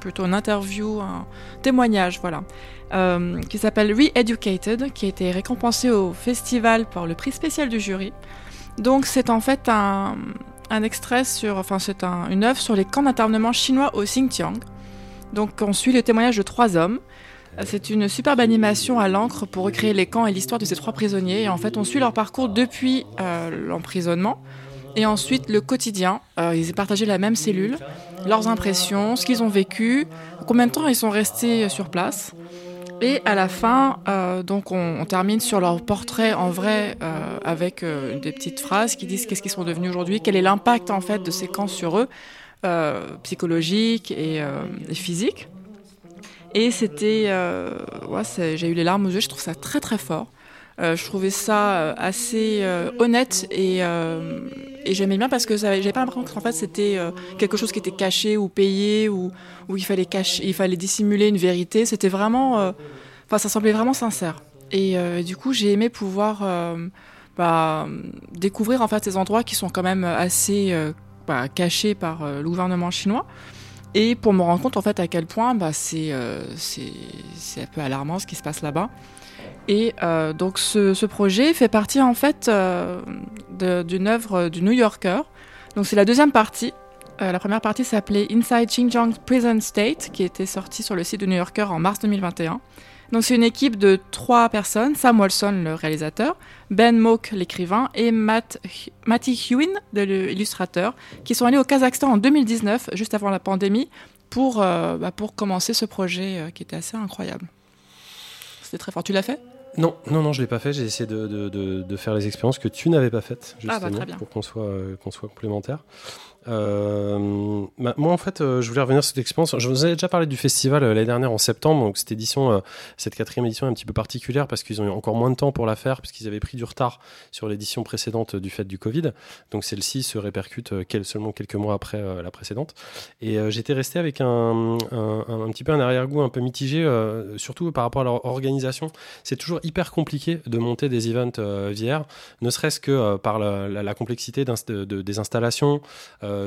plutôt une interview, un témoignage, voilà, qui s'appelle Re-Educated, qui a été récompensé au festival par le prix spécial du jury. Donc c'est en fait un, un extrait sur, enfin c'est un- une œuvre sur les camps d'internement chinois au Xinjiang. Donc on suit le témoignage de trois hommes. C'est une superbe animation à l'encre pour recréer les camps et l'histoire de ces trois prisonniers. Et en fait, on suit leur parcours depuis euh, l'emprisonnement et ensuite le quotidien. Euh, ils ont partagé la même cellule, leurs impressions, ce qu'ils ont vécu, combien de temps ils sont restés sur place. Et à la fin, euh, donc on, termine sur leur portrait en vrai avec des petites phrases qui disent qu'est-ce qu'ils sont devenus aujourd'hui, quel est l'impact en fait de ces camps sur eux, psychologique et physique. Et c'était, euh, j'ai eu les larmes aux yeux. Je trouve ça très très fort. Euh, je trouvais ça euh, assez honnête et, j'aimais bien parce que j'avais pas l'impression qu'en fait c'était quelque chose qui était caché ou payé ou où il fallait dissimuler une vérité. C'était vraiment, enfin ça semblait vraiment sincère. Et du coup j'ai aimé pouvoir bah, découvrir en fait ces endroits qui sont quand même assez bah, cachés par le gouvernement chinois. Et pour me rendre compte en fait à quel point bah, c'est euh, un peu alarmant ce qui se passe là-bas. Et euh, donc ce, projet fait partie en fait euh, d'une œuvre du New Yorker. Donc c'est la deuxième partie. Euh, la première partie s'appelait Inside Xinjiang Prison State, qui était sortie sur le site du New Yorker en mars 2021. Donc c'est une équipe de trois personnes, Sam Wilson le réalisateur, Ben Moak l'écrivain et Matt, Matty Hewin l'illustrateur, qui sont allés au Kazakhstan en 2019, juste avant la pandémie, pour, euh, bah, pour commencer ce projet euh, qui était assez incroyable. C'était très fort. Tu l'as fait? Non, non, non, je l'ai pas fait. J'ai essayé de, de, de- de faire les expériences que tu n'avais pas faites, Ah, bah, justement, pour qu'on soit, euh, qu'on soit complémentaires. Euh, bah, moi, en fait, euh, je voulais revenir sur cette expérience. Je vous avais déjà parlé du festival euh, l'année dernière en septembre. Donc, cette édition, euh, cette quatrième édition est un petit peu particulière parce qu'ils ont eu encore moins de temps pour la faire, puisqu'ils avaient pris du retard sur l'édition précédente du fait du Covid. Donc, celle-ci se répercute seulement quelques mois après la précédente. Et j'étais resté avec un, un, petit peu un arrière-goût un peu mitigé, surtout par rapport à leur organisation. C'est toujours hyper compliqué de monter des events VR, ne serait-ce que par la, complexité des installations,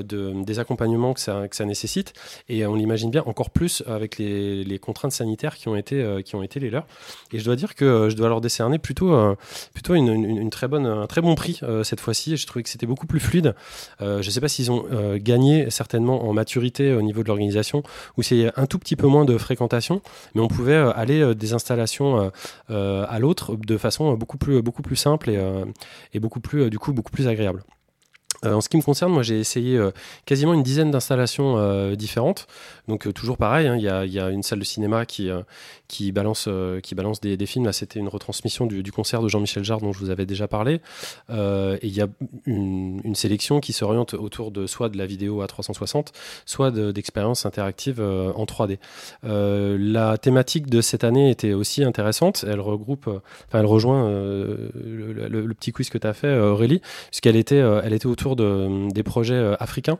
de, des accompagnements que ça, nécessite. Et on l'imagine bien encore plus avec les, contraintes sanitaires qui ont été, euh, qui ont été les leurs. Et je dois dire que euh, je dois leur décerner plutôt, euh, plutôt une, très bonne, un très bon prix euh, cette fois-ci. J'ai trouvé que c'était beaucoup plus fluide. Euh, je ne sais pas s'ils ont euh, gagné certainement en maturité au niveau de l'organisation y a un tout petit peu moins de fréquentation, mais on pouvait euh, aller euh, des installations euh, euh, à l'autre de façon euh, beaucoup plus, beaucoup plus simple et, euh, et beaucoup plus, euh, du coup, beaucoup plus agréable. Euh, en ce qui me concerne, moi j'ai essayé euh, quasiment une dizaine d'installations euh, différentes. Donc euh, toujours pareil, hein, il y, a, une salle de cinéma qui, euh, euh, balance des, films. C'était une retransmission du, concert de Jean-Michel Jarre dont je vous avais déjà parlé. Et il y a une, sélection qui s'oriente autour de soit de la vidéo à 360, soit de- d'expériences interactives en 3D. Euh, la thématique de cette année était aussi intéressante. Elle regroupe, enfin elle rejoint le, le- petit quiz que tu as fait Aurélie, puisqu'elle était, était autour de, des projets africains.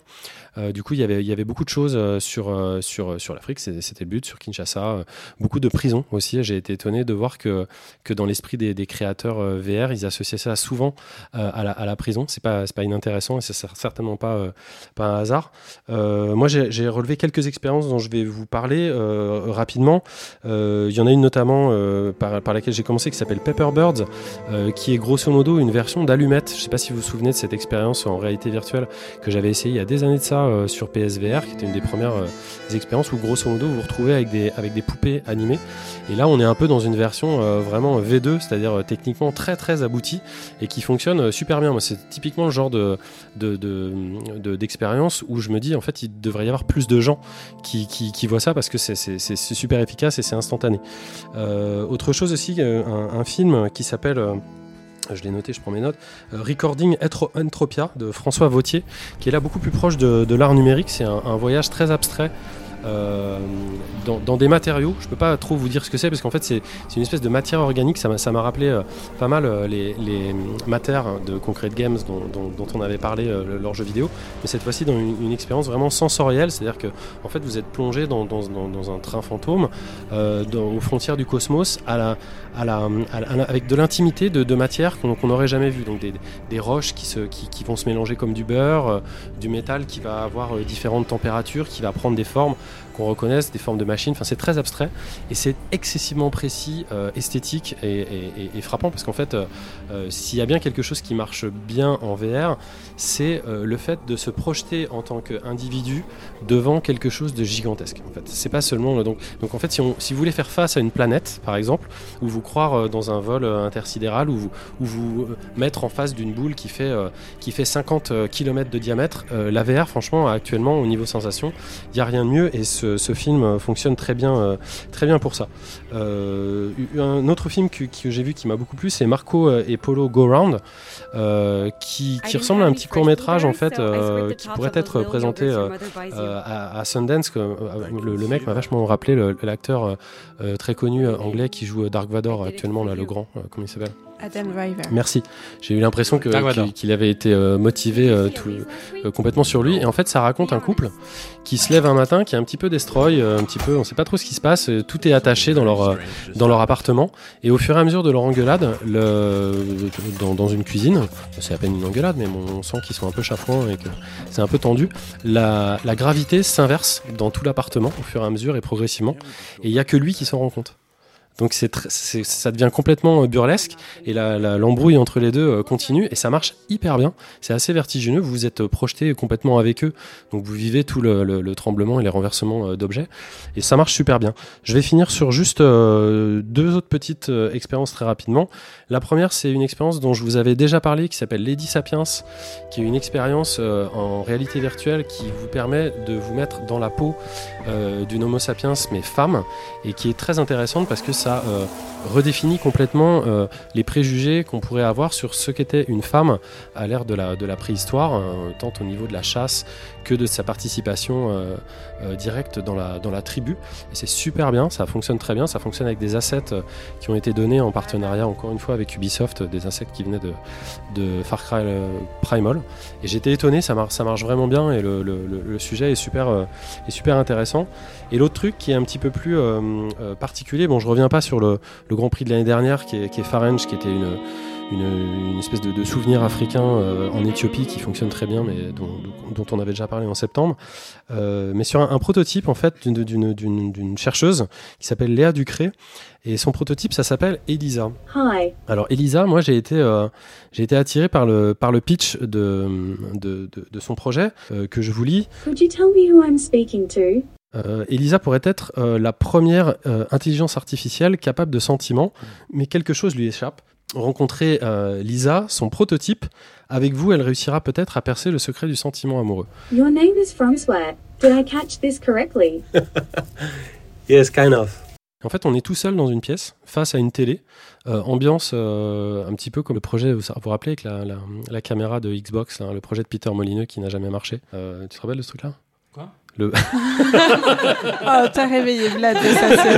Euh, du coup, il y avait, beaucoup de choses euh, sur, euh, sur, l'Afrique, c'était le but, sur Kinshasa, beaucoup de prisons aussi. J'ai été étonné de voir que, dans l'esprit des, créateurs VR, ils associaient ça souvent à, la, prison. C'est pas, pas inintéressant et c'est cer- certainement pas, un hasard. Moi, j'ai relevé quelques expériences dont je vais vous parler rapidement. Il y en a une notamment par, laquelle j'ai commencé qui s'appelle Pepper Birds, euh, qui est grosso modo une version d'Allumette. Je sais pas si vous vous souvenez de cette expérience en réalité virtuelle que j'avais essayé il y a des années de ça euh, sur PSVR, qui était une des premières euh, expériences où grosso modo vous vous retrouvez avec des, avec des poupées animées. Et là, on est un peu dans une version euh, vraiment V2, c'est-à-dire techniquement très très aboutie et qui fonctionne super bien. Moi, c'est typiquement le genre de, de, de- de- d'expérience où je me dis en fait il devrait y avoir plus de gens qui, qui, voient ça parce que c'est, super efficace et c'est instantané. Autre chose aussi, un, film qui s'appelle je l'ai noté, je prends mes notes. euh, Recording Entropia de François Vautier, qui est là beaucoup plus proche de, l'art numérique. C'est un voyage très abstrait euh, dans, des matériaux. Je peux pas trop vous dire ce que c'est parce qu'en fait c'est une espèce de matière organique. Ça m'a rappelé euh, pas mal euh, les, les matères de Concrete Games dont, on avait parlé lors jeu vidéo, mais cette fois-ci dans une, expérience vraiment sensorielle, c'est-à-dire que en fait vous êtes plongé dans, dans, un train fantôme aux frontières du cosmos avec de l'intimité de, de matières qu'on n'aurait jamais vues, donc des, des roches qui, se, qui, vont se mélanger comme du beurre, du métal qui va avoir différentes températures, qui va prendre des formes qu'on reconnaisse, des formes de machines. Enfin, c'est très abstrait et c'est excessivement précis, euh, esthétique et, frappant parce qu'en fait, euh, euh, s'il y a bien quelque chose qui marche bien en VR, c'est euh, le fait de se projeter en tant qu'individu devant quelque chose de gigantesque. En fait, c'est pas seulement donc donc en fait, si, on, si vous voulez faire face à une planète, par exemple, ou vous croire euh, dans un vol euh, intersidéral, ou vous, ou vous mettre en face d'une boule qui fait euh, qui fait 50 km de diamètre, euh, la VR, franchement, actuellement au niveau sensation, il y a rien de mieux et ce, ce film fonctionne très bien très bien pour ça. Un autre film que, que j'ai vu qui m'a beaucoup plu, c'est Marco et Polo Go Round, qui, qui ressemble à un petit court métrage en fait, euh, qui pourrait être présenté euh, euh, à, Sundance. Le, le mec m'a vachement rappelé l'acteur très connu anglais qui joue Dark Vador actuellement, là, le grand, comment il s'appelle? Adam Driver. Merci. J'ai eu l'impression que- Vador. qu'il qu'il avait été euh, motivé euh, tout, euh, complètement sur lui. Et en fait, ça raconte un couple qui se lève un matin, qui est un petit peu destroy, euh, un petit peu, on sait pas trop ce qui se passe. Tout est attaché dans leur euh, dans leur appartement. Et au fur et à mesure de leur engueulade, le, dans, dans une cuisine, c'est à peine une engueulade, mais bon, on sent qu'ils sont un peu chafouins et que c'est un peu tendu. La, la gravité s'inverse dans tout l'appartement au fur et à mesure et progressivement. Et il y a que lui qui s'en rend compte. Donc c'est c'est- ça devient complètement euh, burlesque et l'embrouille entre les deux euh, continue et ça marche hyper bien. C'est assez vertigineux. Vous êtes euh, projeté complètement avec eux, donc vous vivez tout le, le- le tremblement et les renversements d'objets et ça marche super bien. Je vais finir sur juste deux autres petites expériences très rapidement. La première, c'est une expérience dont je vous avais déjà parlé qui s'appelle Lady Sapiens, qui est une expérience en réalité virtuelle qui vous permet de vous mettre dans la peau d'une Homo sapiens mais femme et qui est très intéressante parce que ça euh, redéfinit complètement euh, les préjugés qu'on pourrait avoir sur ce qu'était une femme à l'ère de la, préhistoire, euh, tant au niveau de la chasse que de sa participation euh, euh, directe dans la, dans la tribu. Et c'est super bien, ça fonctionne très bien, ça fonctionne avec des assets euh, qui ont été donnés en partenariat encore une fois avec Ubisoft, des assets qui venaient de, de Far Cry Primal. Et j'étais étonné, ça, mar- ça marche vraiment bien et le, sujet est super, intéressant. Et l'autre truc qui est un petit peu plus particulier, bon je reviens pas sur le, le Grand Prix de l'année dernière qui est, qui est Farange, qui était une, une, une espèce de, de souvenir africain euh, en Éthiopie qui fonctionne très bien, mais dont, dont on avait déjà parlé en septembre. Euh, mais sur un, un prototype en fait d'une- chercheuse qui s'appelle Léa Ducré. Et son prototype, ça s'appelle Elisa. Hi. Alors Elisa, moi j'ai été, euh, j'ai été attiré par le, par le pitch de, de, de- de son projet euh, que je vous lis. Could you tell me who I'm speaking to? Euh, Elisa pourrait être la première intelligence artificielle capable de sentiments, mais quelque chose lui échappe. Rencontrer euh, Lisa, son prototype, avec vous, elle réussira peut-être à percer le secret du sentiment amoureux. Your name is Francois. Did I catch this correctly? [LAUGHS] Yes, kind of. En fait, on est tout seul dans une pièce, face à une télé, euh, ambiance euh, un petit peu comme le projet, vous vous vous rappelez, avec la, la, la caméra de Xbox, là, le projet de Peter Molineux qui n'a jamais marché. Euh, tu te rappelles de ce truc-là? Quoi? Le... [LAUGHS] Oh, t'as réveillé Vlad de sa.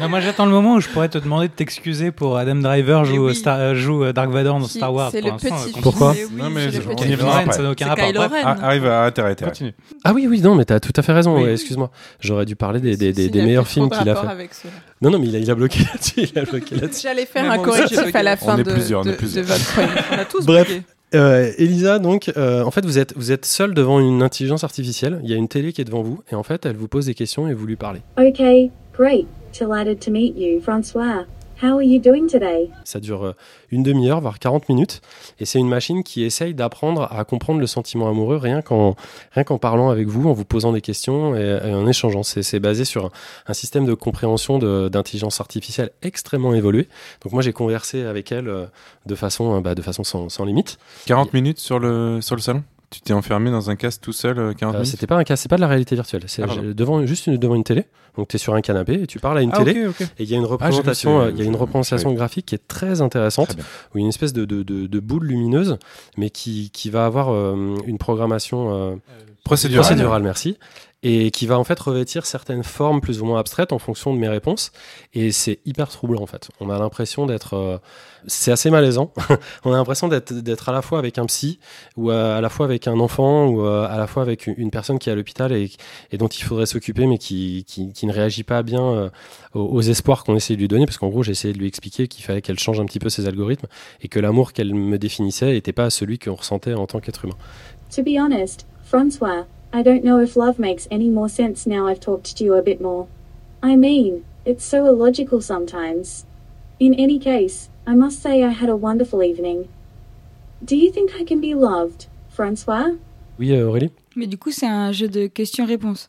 Non, moi j'attends le moment où je pourrais te demander de t'excuser pour Adam Driver joue, oui. Star- euh, joue euh, Dark Vador dans Star Wars. c'est pour le l'instant, petit euh, Pourquoi oui, Non, mais c'est je- le on petit y viendra après. ça n'a aucun rapport. Ah, arrive à arrêter, arrêter. Continue. Ah oui, oui, non, mais t'as tout à fait raison, Oui. ouais, excuse-moi. J'aurais dû parler des, meilleurs films qu'il a fait. avec. Non, non, mais il a, il a bloqué là-dessus. J'allais faire un correctif à la fin On est de, plusieurs, on est de- plusieurs. de votre. [LAUGHS] On a tous Bref. Euh, Elisa, donc, euh, en fait, vous êtes, vous êtes seul devant une intelligence artificielle. Il y a une télé qui est devant vous, et en fait, elle vous pose des questions et vous lui parlez. Okay, great. Delighted to meet you, Francois. How are you doing today? Ça dure euh, une demi-heure, voire 40 minutes, et c'est une machine qui essaye d'apprendre à comprendre le sentiment amoureux rien qu'en rien qu'en parlant avec vous, en vous posant des questions et, et en échangeant. C'est c'est basé sur un, un système de compréhension de- d'intelligence artificielle extrêmement évolué. Donc moi, j'ai conversé avec elle euh, de façon, euh, bah, de façon sans, sans limite. 40 minutes sur le, sur le salon? Tu t'es enfermé dans un casque tout seul euh, 40 Euh, minutes C'était pas un cas, c'est pas de la réalité virtuelle. C'est Ah, devant juste une, devant une télé. Donc tu es sur un canapé et tu parles à une Ah, télé. Et il y a une Ah, représentation, euh, il y a une représentation graphique qui est très intéressante, Très où il y a une espèce de, de, de, de boule lumineuse, mais qui, qui va avoir euh, une programmation euh, Procédural. procédural, merci, et qui va en fait revêtir certaines formes plus ou moins abstraites en fonction de mes réponses. Et c'est hyper troublant en fait. On a l'impression d'être, euh, c'est assez malaisant. [LAUGHS] on a l'impression d'être à la fois avec un psy ou à, à la fois avec un enfant ou euh, à la fois avec une- personne qui est à l'hôpital et, dont il faudrait s'occuper mais qui, qui, ne réagit pas bien euh, aux, espoirs qu'on essaie de lui donner parce qu'en gros j'ai essayé de lui expliquer qu'il fallait qu'elle change un petit peu ses algorithmes et que l'amour qu'elle me définissait n'était pas celui qu'on ressentait en tant qu'être humain. To be honest, Francois, I don't know if love makes any more sense now I've talked to you a bit more. I mean, it's so illogical sometimes. In any case, I must say I had a wonderful evening. Do you think I can be loved, Francois? Oui euh, Aurélie Mais du coup, c'est un jeu de questions-réponses.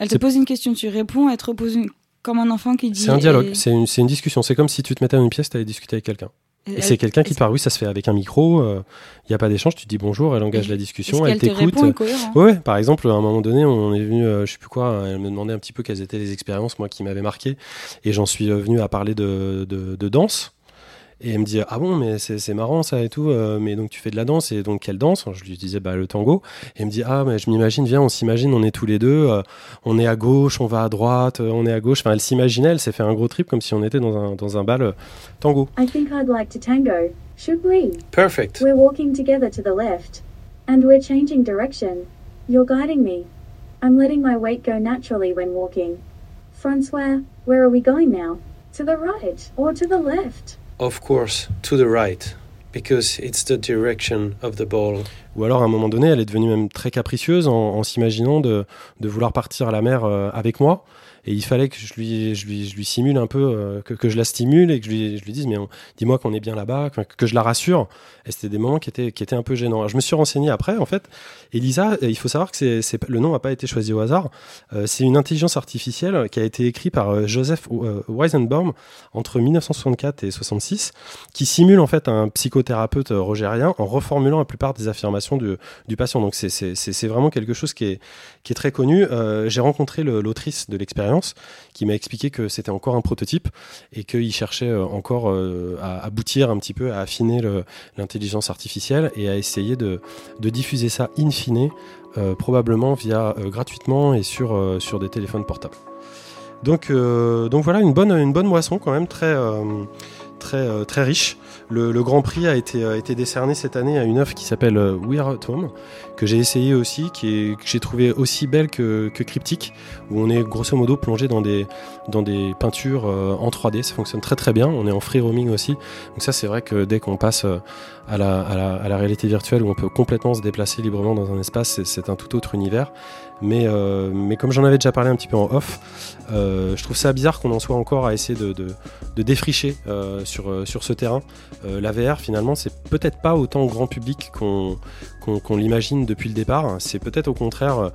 Elle te pose une question, tu réponds, elle te repose une... comme un enfant qui dit. C'est un dialogue, et- c'est une, c'est une discussion. C'est comme si tu te mettais dans une pièce, tu allais discuter avec quelqu'un. Et c'est quelqu'un qui te parle. Oui, ça se fait avec un micro, il n'y a pas d'échange, tu te dis bonjour, elle engage la discussion, elle te t'écoute. Ouais, ouais, par exemple, à un moment donné, on est venu, euh, je sais plus quoi, elle me demandait un petit peu quelles étaient les expériences, moi, qui m'avaient marqué. Et j'en suis euh, venu à parler de, de, de danse. Et elle me dit, ah bon, mais c'est marrant ça et tout, euh, mais donc tu fais de la danse, et donc quelle danse Je lui disais, bah le tango. Et elle me dit, ah, mais je m'imagine, viens, on s'imagine, on est tous les deux, euh, on est à gauche, on va à droite, euh, on est à gauche. Enfin, elle s'imaginait, elle s'est fait un gros trip comme si on était dans un, dans un bal euh, tango. I think I'd like to tango. Should we? Perfect. We're walking together to the left. And we're changing direction. You're guiding me. I'm letting my weight go naturally when walking. Francois, where are we going now? To the right or to the left? Of course, to the right, because it's the direction of the ball. Ou alors, à un moment donné, elle est devenue même très capricieuse en, s'imaginant de, de vouloir partir à la mer euh, avec moi. Et il fallait que je lui, je lui, je lui simule un peu, euh, que, que je la stimule et que je lui, je lui dise, mais dis-moi qu'on est bien là-bas, que, je la rassure. Et c'était des moments qui étaient, qui étaient un peu gênants. Alors, je me suis renseigné après, en fait. Elisa, euh, il faut savoir que c'est, c'est, le nom n'a pas été choisi au hasard. Euh, c'est une intelligence artificielle qui a été écrite par Joseph Weizenbaum entre 1964 et 66, qui simule en fait un psychothérapeute rogérien en reformulant la plupart des affirmations du, du patient. Donc c'est, c'est, c'est, vraiment quelque chose qui est, qui est très connu. J'ai rencontré l'autrice de l'expérience qui m'a expliqué que c'était encore un prototype et qu'il cherchait euh, encore euh, à aboutir un petit peu, à affiner l'intelligence artificielle et à essayer de, diffuser ça in fine, euh, probablement via gratuitement et sur, des téléphones portables. Donc, voilà, une bonne, une bonne moisson quand même, très riche. Le, Grand Prix a été, a été décerné cette année à une œuvre qui s'appelle euh, We Are at Home, que j'ai essayé aussi, qui est, que j'ai trouvé aussi belle que, que cryptique, où on est grosso modo plongé dans des, dans des peintures euh, en 3D. Ça fonctionne très très bien. On est en free roaming aussi. Donc ça, c'est vrai que dès qu'on passe euh, à la, réalité virtuelle, où on peut complètement se déplacer librement dans un espace, c'est, un tout autre univers. Mais, euh, mais comme j'en avais déjà parlé un petit peu en off, euh, je trouve ça bizarre qu'on en soit encore à essayer de, défricher euh, sur, ce terrain. La VR, finalement, c'est peut-être pas autant grand public qu'on l'imagine depuis le départ. C'est peut-être au contraire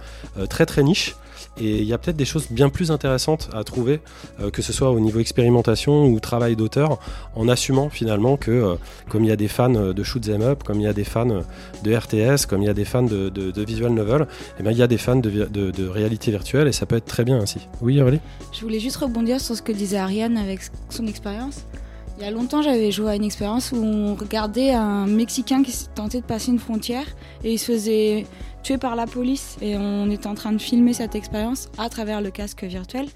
très très niche. Et il y a peut-être des choses bien plus intéressantes à trouver, euh, que ce soit au niveau expérimentation ou travail d'auteur, en assumant finalement que, comme il y a des fans de shoot 'em up, comme il y a des fans de RTS, comme il y a des fans de, visual novel, eh bien, il y a des fans de, de réalité virtuelle et ça peut être très bien ainsi. Oui, Aurélie? Je voulais juste rebondir sur ce que disait Ariane avec son expérience. Il y a longtemps, j'avais joué à une expérience où on regardait un Mexicain qui tentait de passer une frontière et il se faisait tuer par la police et on était en train de filmer cette expérience à travers le casque virtuel.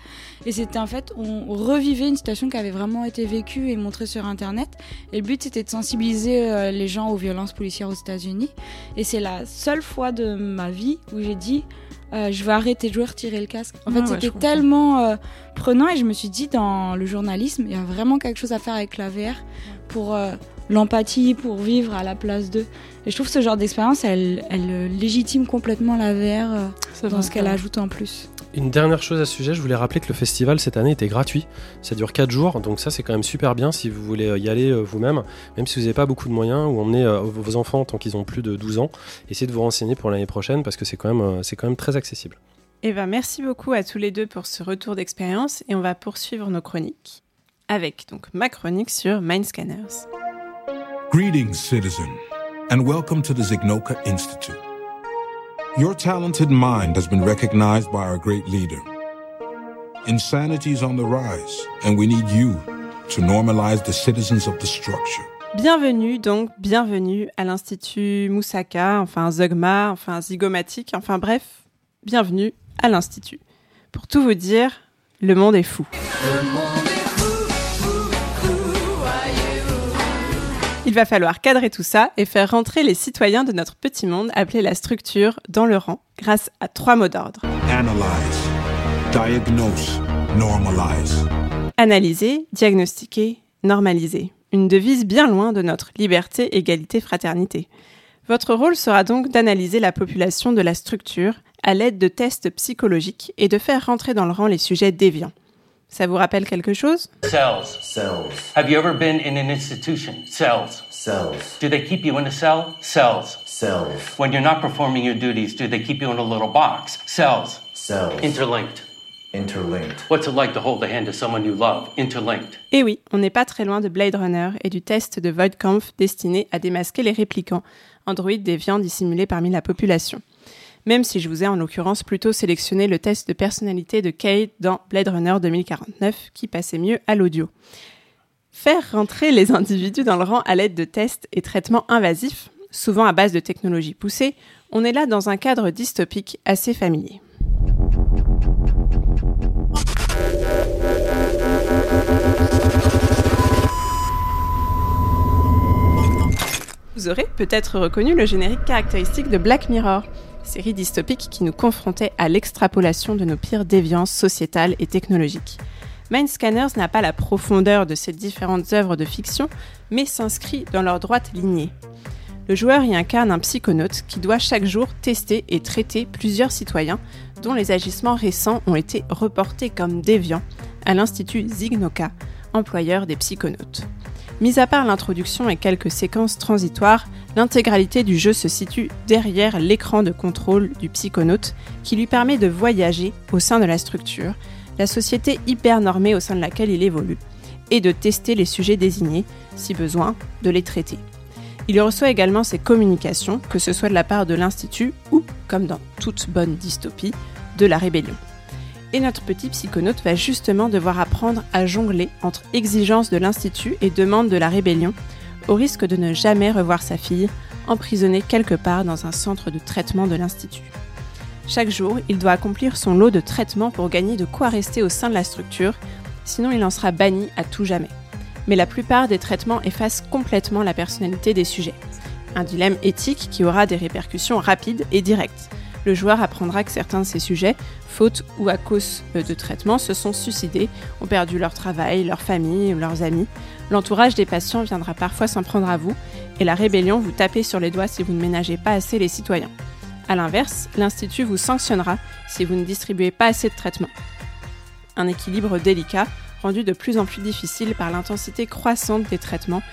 Et c'était en fait on revivait une situation qui avait vraiment été vécue et montrée sur internet. Et le but c'était de sensibiliser euh, les gens aux violences policières aux États-Unis. Et c'est la seule fois de ma vie où j'ai dit euh, je vais arrêter de jouer, retirer le casque. En Ah fait, ouais, c'était tellement euh, prenant et je me suis dit, dans le journalisme, il y a vraiment quelque chose à faire avec la VR pour euh, l'empathie, pour vivre à la place d'eux. Et je trouve que ce genre d'expérience, elle, elle euh, légitime complètement la VR euh, C'est dans vrai, ce qu'elle ajoute en plus. Une dernière chose à ce sujet, je voulais rappeler que le festival cette année était gratuit. Ça dure 4 jours, donc ça c'est quand même super bien si vous voulez y aller vous-même, même si vous n'avez pas beaucoup de moyens, ou emmener vos enfants tant qu'ils ont plus de 12 ans. Essayez de vous renseigner pour l'année prochaine parce que c'est quand, même, c'est quand même très accessible. Eva, merci beaucoup à tous les deux pour ce retour d'expérience et on va poursuivre nos chroniques avec donc ma chronique sur Mindscanners. Greetings, citizen, and welcome to the Zignoka Institute. Your talented mind has been recognized by our great leader. Insanity is on the rise, and we need you to normalize the citizens of the structure. Bienvenue donc, bienvenue à l'Institut Moussaka, enfin Zogma, enfin Zygomatique, enfin bref, bienvenue à l'Institut. Pour tout vous dire, le monde est fou. Il va falloir cadrer tout ça et faire rentrer les citoyens de notre petit monde appelé la structure dans le rang grâce à trois mots d'ordre. Analyze, diagnose, normalize. Analyser, diagnostiquer, normaliser. Une devise bien loin de notre liberté, égalité, fraternité. Votre rôle sera donc d'analyser la population de la structure à l'aide de tests psychologiques et de faire rentrer dans le rang les sujets déviants. Ça vous rappelle quelque chose? Cells. Cells. Have you ever been in an institution? Cells. Cells. Do they keep you in a cell? Cells. Cells. When you're not performing your duties, do they keep you in a little box? Cells. Cells. Interlinked. Interlinked. What's it like to hold the hand of someone you love? Interlinked. Et oui, on n'est pas très loin de Blade Runner et du test de Voidkampf destiné à démasquer les réplicants, androïdes déviants dissimulés parmi la population. Même si je vous ai en l'occurrence plutôt sélectionné le test de personnalité de Kate dans Blade Runner 2049 qui passait mieux à l'audio. Faire rentrer les individus dans le rang à l'aide de tests et traitements invasifs, souvent à base de technologies poussées, on est là dans un cadre dystopique assez familier. Vous aurez peut-être reconnu le générique caractéristique de Black Mirror, série dystopique qui nous confrontait à l'extrapolation de nos pires déviances sociétales et technologiques. Mindscanners n'a pas la profondeur de ces différentes œuvres de fiction, mais s'inscrit dans leur droite lignée. Le joueur y incarne un psychonaute qui doit chaque jour tester et traiter plusieurs citoyens dont les agissements récents ont été reportés comme déviants à l'Institut Zignoka, employeur des psychonautes. Mis à part l'introduction et quelques séquences transitoires, l'intégralité du jeu se situe derrière l'écran de contrôle du psychonaute qui lui permet de voyager au sein de la structure, la société hyper normée au sein de laquelle il évolue, et de tester les sujets désignés, si besoin, de les traiter. Il reçoit également ses communications, que ce soit de la part de l'Institut ou, comme dans toute bonne dystopie, de la rébellion. Et notre petit psychonaute va justement devoir apprendre à jongler entre exigences de l'Institut et demandes de la rébellion, au risque de ne jamais revoir sa fille, emprisonnée quelque part dans un centre de traitement de l'Institut. Chaque jour, il doit accomplir son lot de traitements pour gagner de quoi rester au sein de la structure, sinon il en sera banni à tout jamais. Mais la plupart des traitements effacent complètement la personnalité des sujets. Un dilemme éthique qui aura des répercussions rapides et directes. Le joueur apprendra que certains de ces sujets, faute ou à cause de traitements, se sont suicidés, ont perdu leur travail, leur famille ou leurs amis. L'entourage des patients viendra parfois s'en prendre à vous, et la rébellion vous taper sur les doigts si vous ne ménagez pas assez les citoyens. A l'inverse, l'Institut vous sanctionnera si vous ne distribuez pas assez de traitements. Un équilibre délicat, rendu de plus en plus difficile par l'intensité croissante des traitements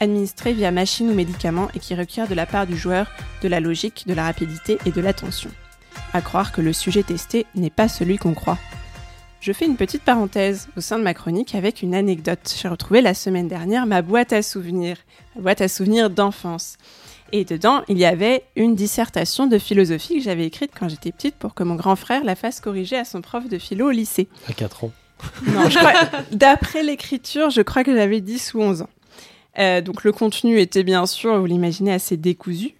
administrés via machine ou médicaments et qui requiert de la part du joueur de la logique, de la rapidité et de l'attention. À croire que le sujet testé n'est pas celui qu'on croit. Je fais une petite parenthèse au sein de ma chronique avec une anecdote. J'ai retrouvé la semaine dernière ma boîte à souvenirs, ma boîte à souvenirs d'enfance. Et dedans, il y avait une dissertation de philosophie que j'avais écrite quand j'étais petite pour que mon grand frère la fasse corriger à son prof de philo au lycée. À 4 ans. [LAUGHS] Non, je crois, d'après l'écriture, je crois que j'avais 10 ou 11 ans. Euh, donc le contenu était bien sûr, vous l'imaginez, assez décousu,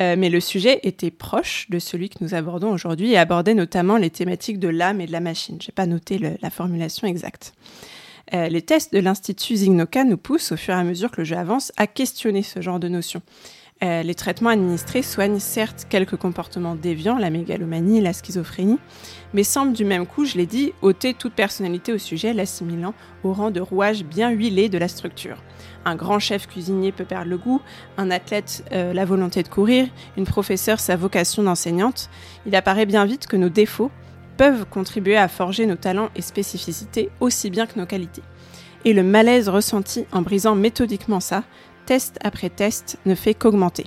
euh, mais le sujet était proche de celui que nous abordons aujourd'hui et abordait notamment les thématiques de l'âme et de la machine. Je n'ai pas noté le, la formulation exacte. Euh, les tests de l'Institut Zignoka nous poussent, au fur et à mesure que le jeu avance, à questionner ce genre de notions. Euh, les traitements administrés soignent certes quelques comportements déviants, la mégalomanie, la schizophrénie, mais semblent du même coup, je l'ai dit, ôter toute personnalité au sujet, l'assimilant au rang de rouage bien huilé de la structure. Un grand chef cuisinier peut perdre le goût, un athlète euh, la volonté de courir, une professeure sa vocation d'enseignante. Il apparaît bien vite que nos défauts peuvent contribuer à forger nos talents et spécificités aussi bien que nos qualités. Et le malaise ressenti en brisant méthodiquement ça, test après test, ne fait qu'augmenter.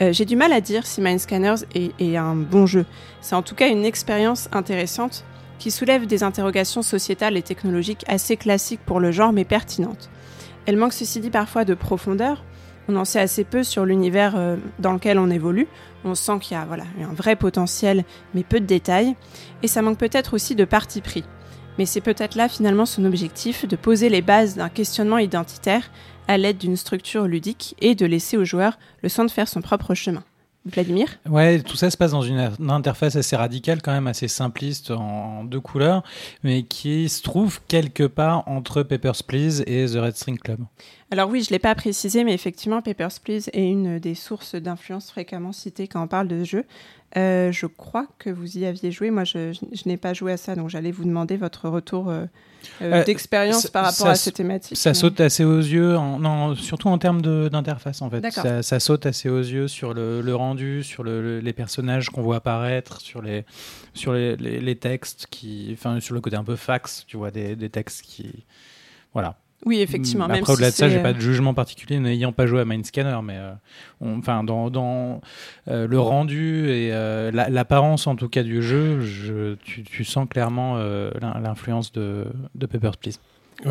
Euh, J'ai du mal à dire si Mindscanners est, est un bon jeu. C'est en tout cas une expérience intéressante qui soulève des interrogations sociétales et technologiques assez classiques pour le genre mais pertinentes. Elle manque ceci dit parfois de profondeur. On en sait assez peu sur l'univers euh, dans lequel on évolue. On sent qu'il y a voilà, un vrai potentiel, mais peu de détails. Et ça manque peut-être aussi de parti pris. Mais c'est peut-être là finalement son objectif de poser les bases d'un questionnement identitaire à l'aide d'une structure ludique et de laisser au joueur le soin de faire son propre chemin. Vladimir? Ouais, tout ça se passe dans une, interface assez radicale, quand même assez simpliste en deux couleurs, mais qui se trouve quelque part entre Papers, Please et The Red String Club. Alors oui, je ne l'ai pas précisé, mais effectivement, Papers, Please est une des sources d'influence fréquemment citées quand on parle de ce jeu. Euh, je crois que vous y aviez joué. Moi, je, je- je n'ai pas joué à ça, donc j'allais vous demander votre retour euh, euh, d'expérience par rapport à ces thématiques. Ça mais- saute assez aux yeux, en- non, surtout en termes d'interface en fait. Ça, ça saute assez aux yeux sur le, le rendu, sur le- le- les personnages qu'on voit apparaître, sur les, sur les, les- les textes, qui, enfin sur le côté un peu fax, tu vois, des, des textes qui, voilà. Oui, effectivement. même Après, au-delà si de ça, j'ai pas euh, de jugement particulier n'ayant pas joué à Mindscanner, mais euh, enfin dans, dans euh, le rendu et euh, la- l'apparence en tout cas du jeu, je, tu, tu sens clairement euh, l'in- l'influence de, de Papers, Please.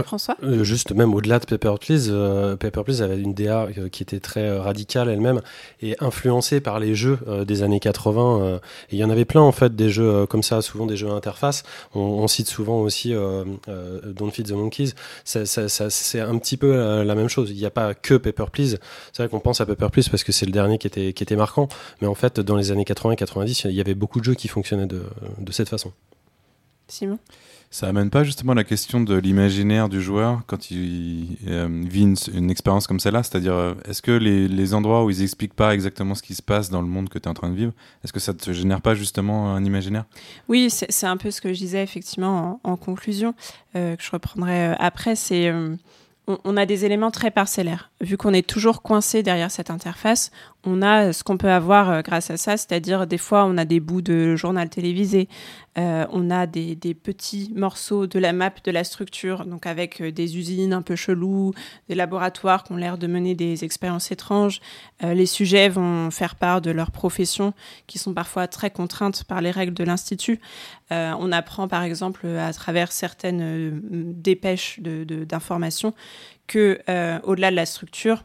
François Euh, juste même au-delà de Paper Please, euh, Paper Please avait une DA euh, qui était très euh, radicale elle-même et influencée par les jeux euh, des années 80. euh, et il y en avait plein en fait des jeux comme ça, souvent des jeux à interface. On, on cite souvent aussi Don't Feed the Monkeys. Ça, ça- ça- c'est un petit peu la même chose. Il n'y a pas que Paper Please. C'est vrai qu'on pense à Paper Please parce que c'est le dernier qui était, qui était marquant. Mais en fait, dans les années 80-90, il y avait beaucoup de jeux qui fonctionnaient de, de cette façon. Simon? Ça amène pas justement la question de l'imaginaire du joueur quand il euh, vit une, expérience comme celle-là C'est-à-dire, euh, est-ce que les, les endroits où ils expliquent pas exactement ce qui se passe dans le monde que tu es en train de vivre, est-ce que ça te génère pas justement un imaginaire? Oui, c'est un peu ce que je disais effectivement en, conclusion, euh, que je reprendrai après. C'est on a des éléments très parcellaires. Vu qu'on est toujours coincé derrière cette interface, on a ce qu'on peut avoir euh, grâce à ça, c'est-à-dire des fois on a des bouts de journal télévisé, euh, on a des, petits morceaux de la map de la structure, donc avec euh, des usines un peu cheloues, des laboratoires qui ont l'air de mener des expériences étranges. Les sujets vont faire part de leur profession, qui sont parfois très contraintes par les règles de l'institut. On apprend par exemple à travers certaines dépêches de- de- d'informations que au-delà de la structure,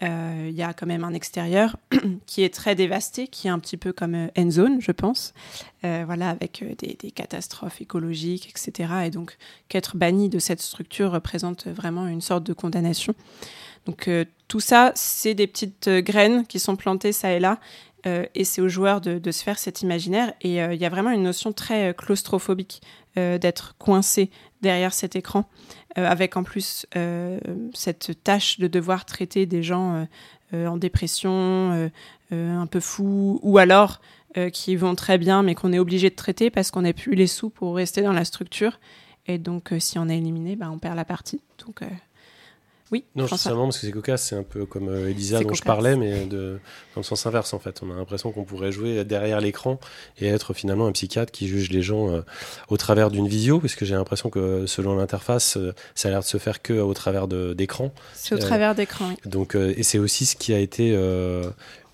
il y a quand même un extérieur [CLEARS THROAT] qui est très dévasté, qui est un petit peu comme euh, Endzone, je pense, Euh, voilà, avec euh, des, catastrophes écologiques, etc. Et donc qu'être banni de cette structure représente vraiment une sorte de condamnation. Donc euh, tout ça, c'est des petites euh, graines qui sont plantées ça et là, euh, et c'est aux joueurs de, se faire cet imaginaire. Et euh, il y a vraiment une notion très euh, claustrophobique euh, d'être coincé derrière cet écran, euh, avec en plus euh, cette tâche de devoir traiter des gens euh, euh, en dépression, euh, euh, un peu fous, ou alors euh, qui vont très bien, mais qu'on est obligé de traiter parce qu'on n'a plus les sous pour rester dans la structure. Et donc, euh, si on est éliminé, bah, on perd la partie. Donc, euh, oui, Non, François. justement, parce que c'est cocasse, c'est un peu comme euh, Elisa dont je parlais, mais de, dans le sens inverse en fait. On a l'impression qu'on pourrait jouer derrière l'écran et être finalement un psychiatre qui juge les gens euh, au travers d'une visio, parce que j'ai l'impression que selon l'interface, euh, ça a l'air de se faire que au travers d'écran. C'est au Euh, travers d'écran. oui. Donc, euh, et c'est aussi ce qui a été euh,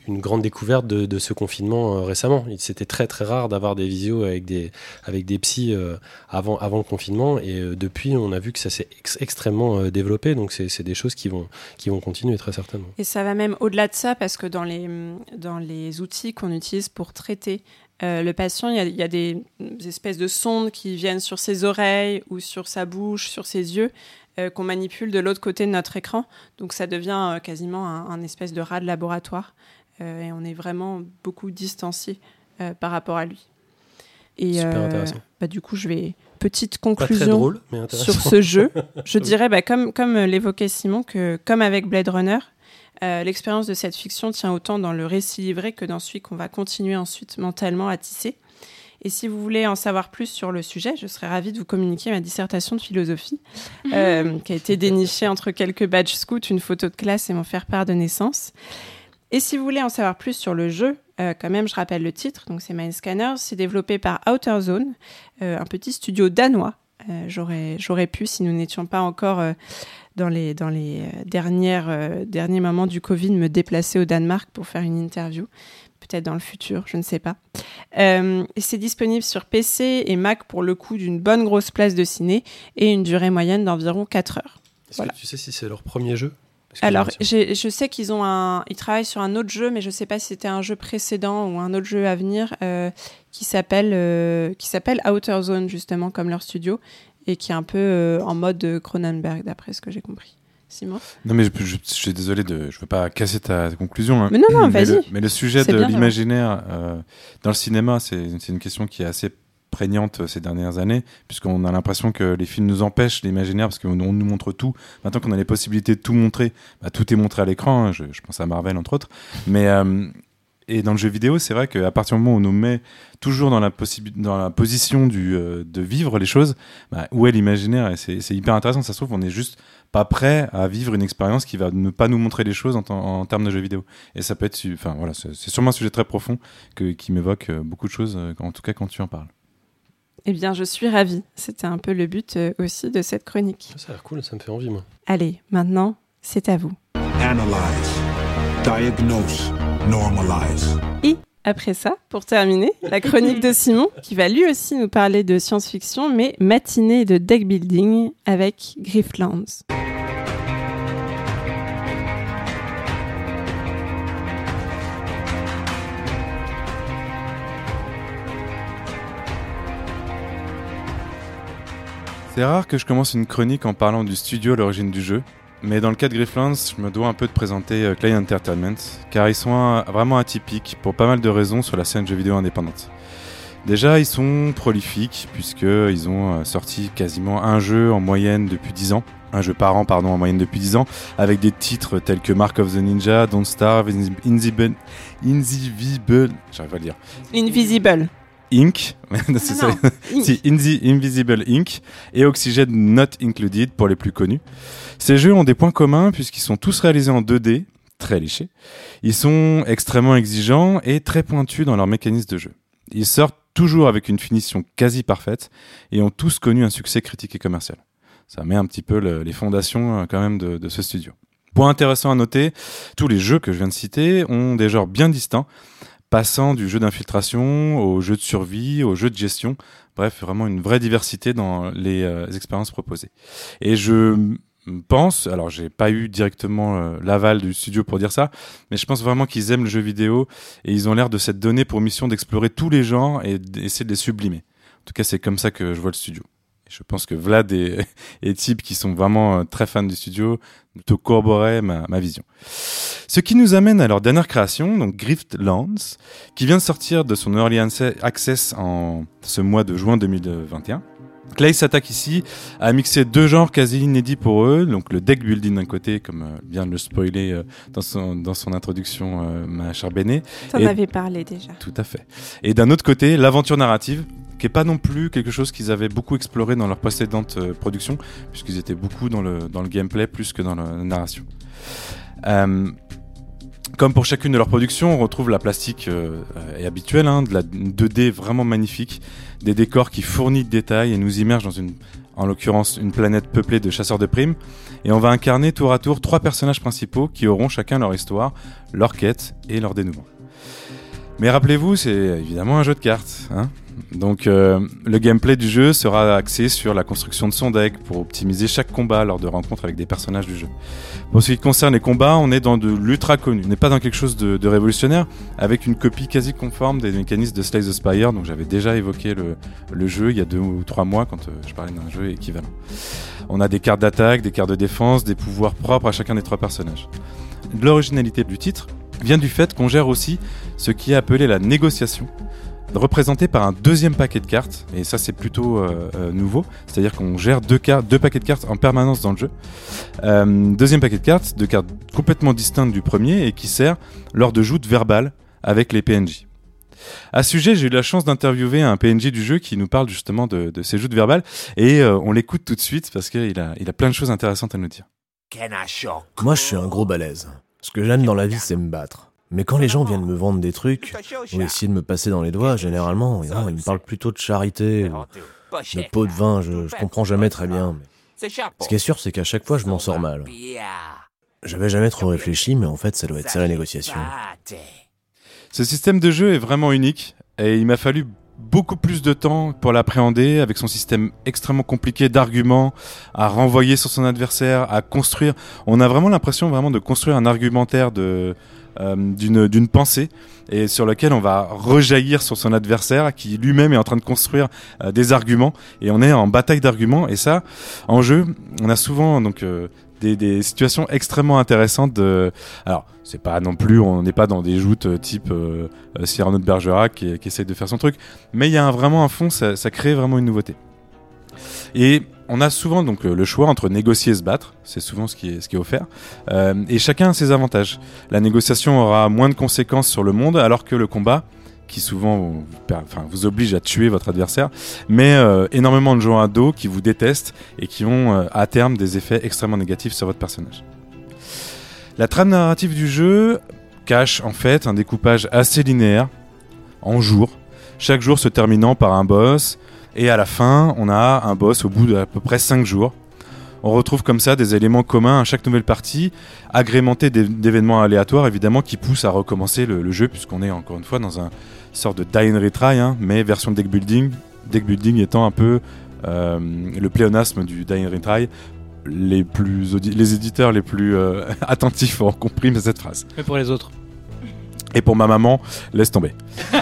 une grande découverte de, ce confinement euh, récemment. C'était très très rare d'avoir des visios avec des, avec des psys euh, avant, avant le confinement et euh, depuis on a vu que ça s'est ex- extrêmement euh, développé. Donc c'est des choses qui vont, qui vont continuer très certainement. Et ça va même au-delà de ça, parce que dans les, dans les outils qu'on utilise pour traiter le patient, il y a, des, espèces de sondes qui viennent sur ses oreilles ou sur sa bouche, sur ses yeux, qu'on manipule de l'autre côté de notre écran. Donc ça devient quasiment un, un espèce de rat de laboratoire. Euh, et on est vraiment beaucoup distancié euh, par rapport à lui. Et Super euh, intéressant. bah, du coup, je vais petite conclusion drôle, sur ce jeu. [LAUGHS] Je dirais, bah, comme, comme l'évoquait Simon, que comme avec Blade Runner, euh, l'expérience de cette fiction tient autant dans le récit livré que dans celui qu'on va continuer ensuite mentalement à tisser. Et si vous voulez en savoir plus sur le sujet, je serais ravie de vous communiquer ma dissertation de philosophie, [LAUGHS] euh, qui a été dénichée entre quelques badges scouts, une photo de classe et mon faire-part de naissance. Et si vous voulez en savoir plus sur le jeu, euh, quand même, je rappelle le titre, donc c'est Mindscanner, c'est développé par Outer Zone, euh, un petit studio danois. Euh, J'aurais j'aurais pu, si nous n'étions pas encore dans les, dans les dernières, derniers moments du Covid, me déplacer au Danemark pour faire une interview. Peut-être dans le futur, je ne sais pas. C'est disponible sur PC et Mac pour le coût d'une bonne grosse place de ciné et une durée moyenne d'environ 4 heures. Est-ce Voilà. que tu sais si c'est leur premier jeu? Alors, je sais qu'ils ont un, ils travaillent sur un autre jeu, mais je ne sais pas si c'était un jeu précédent ou un autre jeu à venir euh, qui s'appelle, euh, qui s'appelle Outer Zone justement comme leur studio et qui est un peu euh, en mode de Cronenberg, d'après ce que j'ai compris. Simon? Non, mais je, je- je suis désolé, de, je veux pas casser ta conclusion. hein. Mais non, non, mais vas-y. le, mais le sujet de bien, l'imaginaire dans le cinéma, c'est une question qui est assez prégnante euh, ces dernières années, puisqu'on a l'impression que les films nous empêchent l'imaginaire, parce qu'on on nous montre tout. Maintenant qu'on a les possibilités de tout montrer, bah, tout est montré à l'écran. hein, je, pense à Marvel, entre autres. Mais. euh, et dans le jeu vidéo, c'est vrai qu'à partir du moment où on nous met toujours dans la, dans la position du, euh, de vivre les choses, bah, où est l'imaginaire? Et c'est hyper intéressant. Ça se trouve, on est juste pas prêt à vivre une expérience qui va ne pas nous montrer les choses en, en termes de jeux vidéo. Et ça peut être, enfin voilà, c'est sûrement un sujet très profond que, qui m'évoque beaucoup de choses, en tout cas quand tu en parles. Eh bien, je suis ravie. C'était un peu le but euh, aussi de cette chronique. Ça a l'air cool, ça me fait envie, moi. Allez, maintenant, c'est à vous. Analyze, diagnose, normalize. Et après ça, pour terminer, la chronique de Simon, qui va lui aussi nous parler de science-fiction, mais matinée de deck building avec Grifflands. C'est rare que je commence une chronique en parlant du studio à l'origine du jeu, mais dans le cas de Grifflands, je me dois un peu de présenter euh, Clay Entertainment, car ils sont vraiment atypiques pour pas mal de raisons sur la scène jeux vidéo indépendante. Déjà, ils sont prolifiques, puisqu'ils ont euh, sorti quasiment un jeu en moyenne depuis 10 ans, un jeu par an, pardon, en moyenne depuis 10 ans, avec des titres tels que Mark of the Ninja, Don't Starve, Invi- Invisible, Invisible, j'arrive pas à le dire, Invisible. Inc. [LAUGHS] Ah. Si, In the Invisible Inc. et Oxygen Not Included pour les plus connus. Ces jeux ont des points communs puisqu'ils sont tous réalisés en 2D, très lichés. Ils sont extrêmement exigeants et très pointus dans leur mécanisme de jeu. Ils sortent toujours avec une finition quasi parfaite et ont tous connu un succès critique et commercial. Ça met un petit peu le- les fondations euh, quand même de, de ce studio. Point intéressant à noter, tous les jeux que je viens de citer ont des genres bien distincts, passant du jeu d'infiltration au jeu de survie, au jeu de gestion. Bref, vraiment une vraie diversité dans les euh, expériences proposées. Et je pense, alors j'ai pas eu directement euh, l'aval du studio pour dire ça, mais je pense vraiment qu'ils aiment le jeu vidéo et ils ont l'air de s'être donné pour mission d'explorer tous les genres et d'essayer de les sublimer. En tout cas, c'est comme ça que je vois le studio. Je pense que Vlad et, [LAUGHS] et Tib, qui sont vraiment euh, très fans du studio, te corroboraient ma, ma vision. Ce qui nous amène à leur dernière création, donc Griftlands, qui vient de sortir de son Early Access en ce mois de juin 2021. Clay s'attaque ici à mixer deux genres quasi inédits pour eux, donc le deck building d'un côté, comme euh, vient de le spoiler euh, dans, son, dans son introduction, ma chère Béné, T'en avais parlé déjà. tout à fait. Et d'un autre côté, l'aventure narrative, qui est pas non plus quelque chose qu'ils avaient beaucoup exploré dans leur précédente euh, production, puisqu'ils étaient beaucoup dans le, gameplay plus que dans la narration. Euh, comme pour chacune de leurs productions, on retrouve la plastique euh, habituelle, hein, de la 2D vraiment magnifique, des décors qui fournissent de détails et nous immergent dans l'occurrence, une planète peuplée de chasseurs de primes. Et on va incarner tour à tour trois personnages principaux qui auront chacun leur histoire, leur quête et leur dénouement. Mais rappelez-vous, c'est évidemment un jeu de cartes. Hein Donc euh, le gameplay du jeu sera axé sur la construction de son deck pour optimiser chaque combat lors de rencontres avec des personnages du jeu. Pour ce qui concerne les combats, on est dans de l'ultra connu. On n'est pas dans quelque chose de, révolutionnaire, avec une copie quasi conforme des mécanismes de Slay the Spire. Donc j'avais déjà évoqué le, le jeu il y a deux ou trois mois quand euh, je parlais d'un jeu équivalent. On a des cartes d'attaque, des cartes de défense, des pouvoirs propres à chacun des trois personnages. L'originalité du titre vient du fait qu'on gère aussi ce qui est appelé la négociation, représenté par un deuxième paquet de cartes, et ça c'est plutôt euh, euh, nouveau, c'est-à-dire qu'on gère deux, cartes, deux paquets de cartes en permanence dans le jeu. Euh, deuxième paquet de cartes, deux cartes complètement distinctes du premier, et qui sert lors de joutes verbales avec les PNJ. À ce sujet, j'ai eu la chance d'interviewer un PNJ du jeu qui nous parle justement de, de ces joutes verbales, et euh, on l'écoute tout de suite parce qu'il a, il a plein de choses intéressantes à nous dire. Moi, je suis un gros balèze. Ce que j'aime dans la vie, c'est me battre. Mais quand les gens viennent me vendre des trucs, ou essayer de me passer dans les doigts, généralement, non, ils me parlent plutôt de charité, ou de pot de vin, je, je comprends jamais très bien. mais Ce qui est sûr, c'est qu'à chaque fois, je m'en sors mal. J'avais jamais trop réfléchi, mais en fait, ça doit être ça la négociation. Ce système de jeu est vraiment unique et il m'a fallu beaucoup plus de temps pour l'appréhender avec son système extrêmement compliqué d'arguments à renvoyer sur son adversaire, à construire. On a vraiment l'impression vraiment de construire un argumentaire de euh, d'une d'une pensée et sur lequel on va rejaillir sur son adversaire qui lui-même est en train de construire euh, des arguments et on est en bataille d'arguments et ça en jeu on a souvent donc euh, des, situations extrêmement intéressantes de alors c'est pas non plus on n'est pas dans des joutes euh, type euh, euh, Cyrano de Bergerac qui, qui essaye de faire son truc mais il y a vraiment un fond ça, ça crée vraiment une nouveauté et on a souvent donc le choix entre négocier et se battre, c'est souvent ce qui est, ce qui est offert, euh, et chacun a ses avantages. La négociation aura moins de conséquences sur le monde, alors que le combat, qui souvent vous, oblige à tuer votre adversaire, met euh, énormément de gens à dos qui vous détestent et qui ont euh, à terme des effets extrêmement négatifs sur votre personnage. La trame narrative du jeu cache en fait un découpage assez linéaire en jours, chaque jour se terminant par un boss, et à la fin, on a un boss au bout d'à peu près 5 jours. On retrouve comme ça des éléments communs à chaque nouvelle partie, agrémentés d'é- d'événements aléatoires évidemment qui poussent à recommencer le jeu puisqu'on est encore une fois dans un sorte de die and retry, hein, mais version deck building. Deck building étant un peu euh, le pléonasme du die and retry. Les, plus les éditeurs les plus euh, [LAUGHS] attentifs auront compris cette phrase. Mais pour les autres. Et pour ma maman, laisse tomber. [LAUGHS]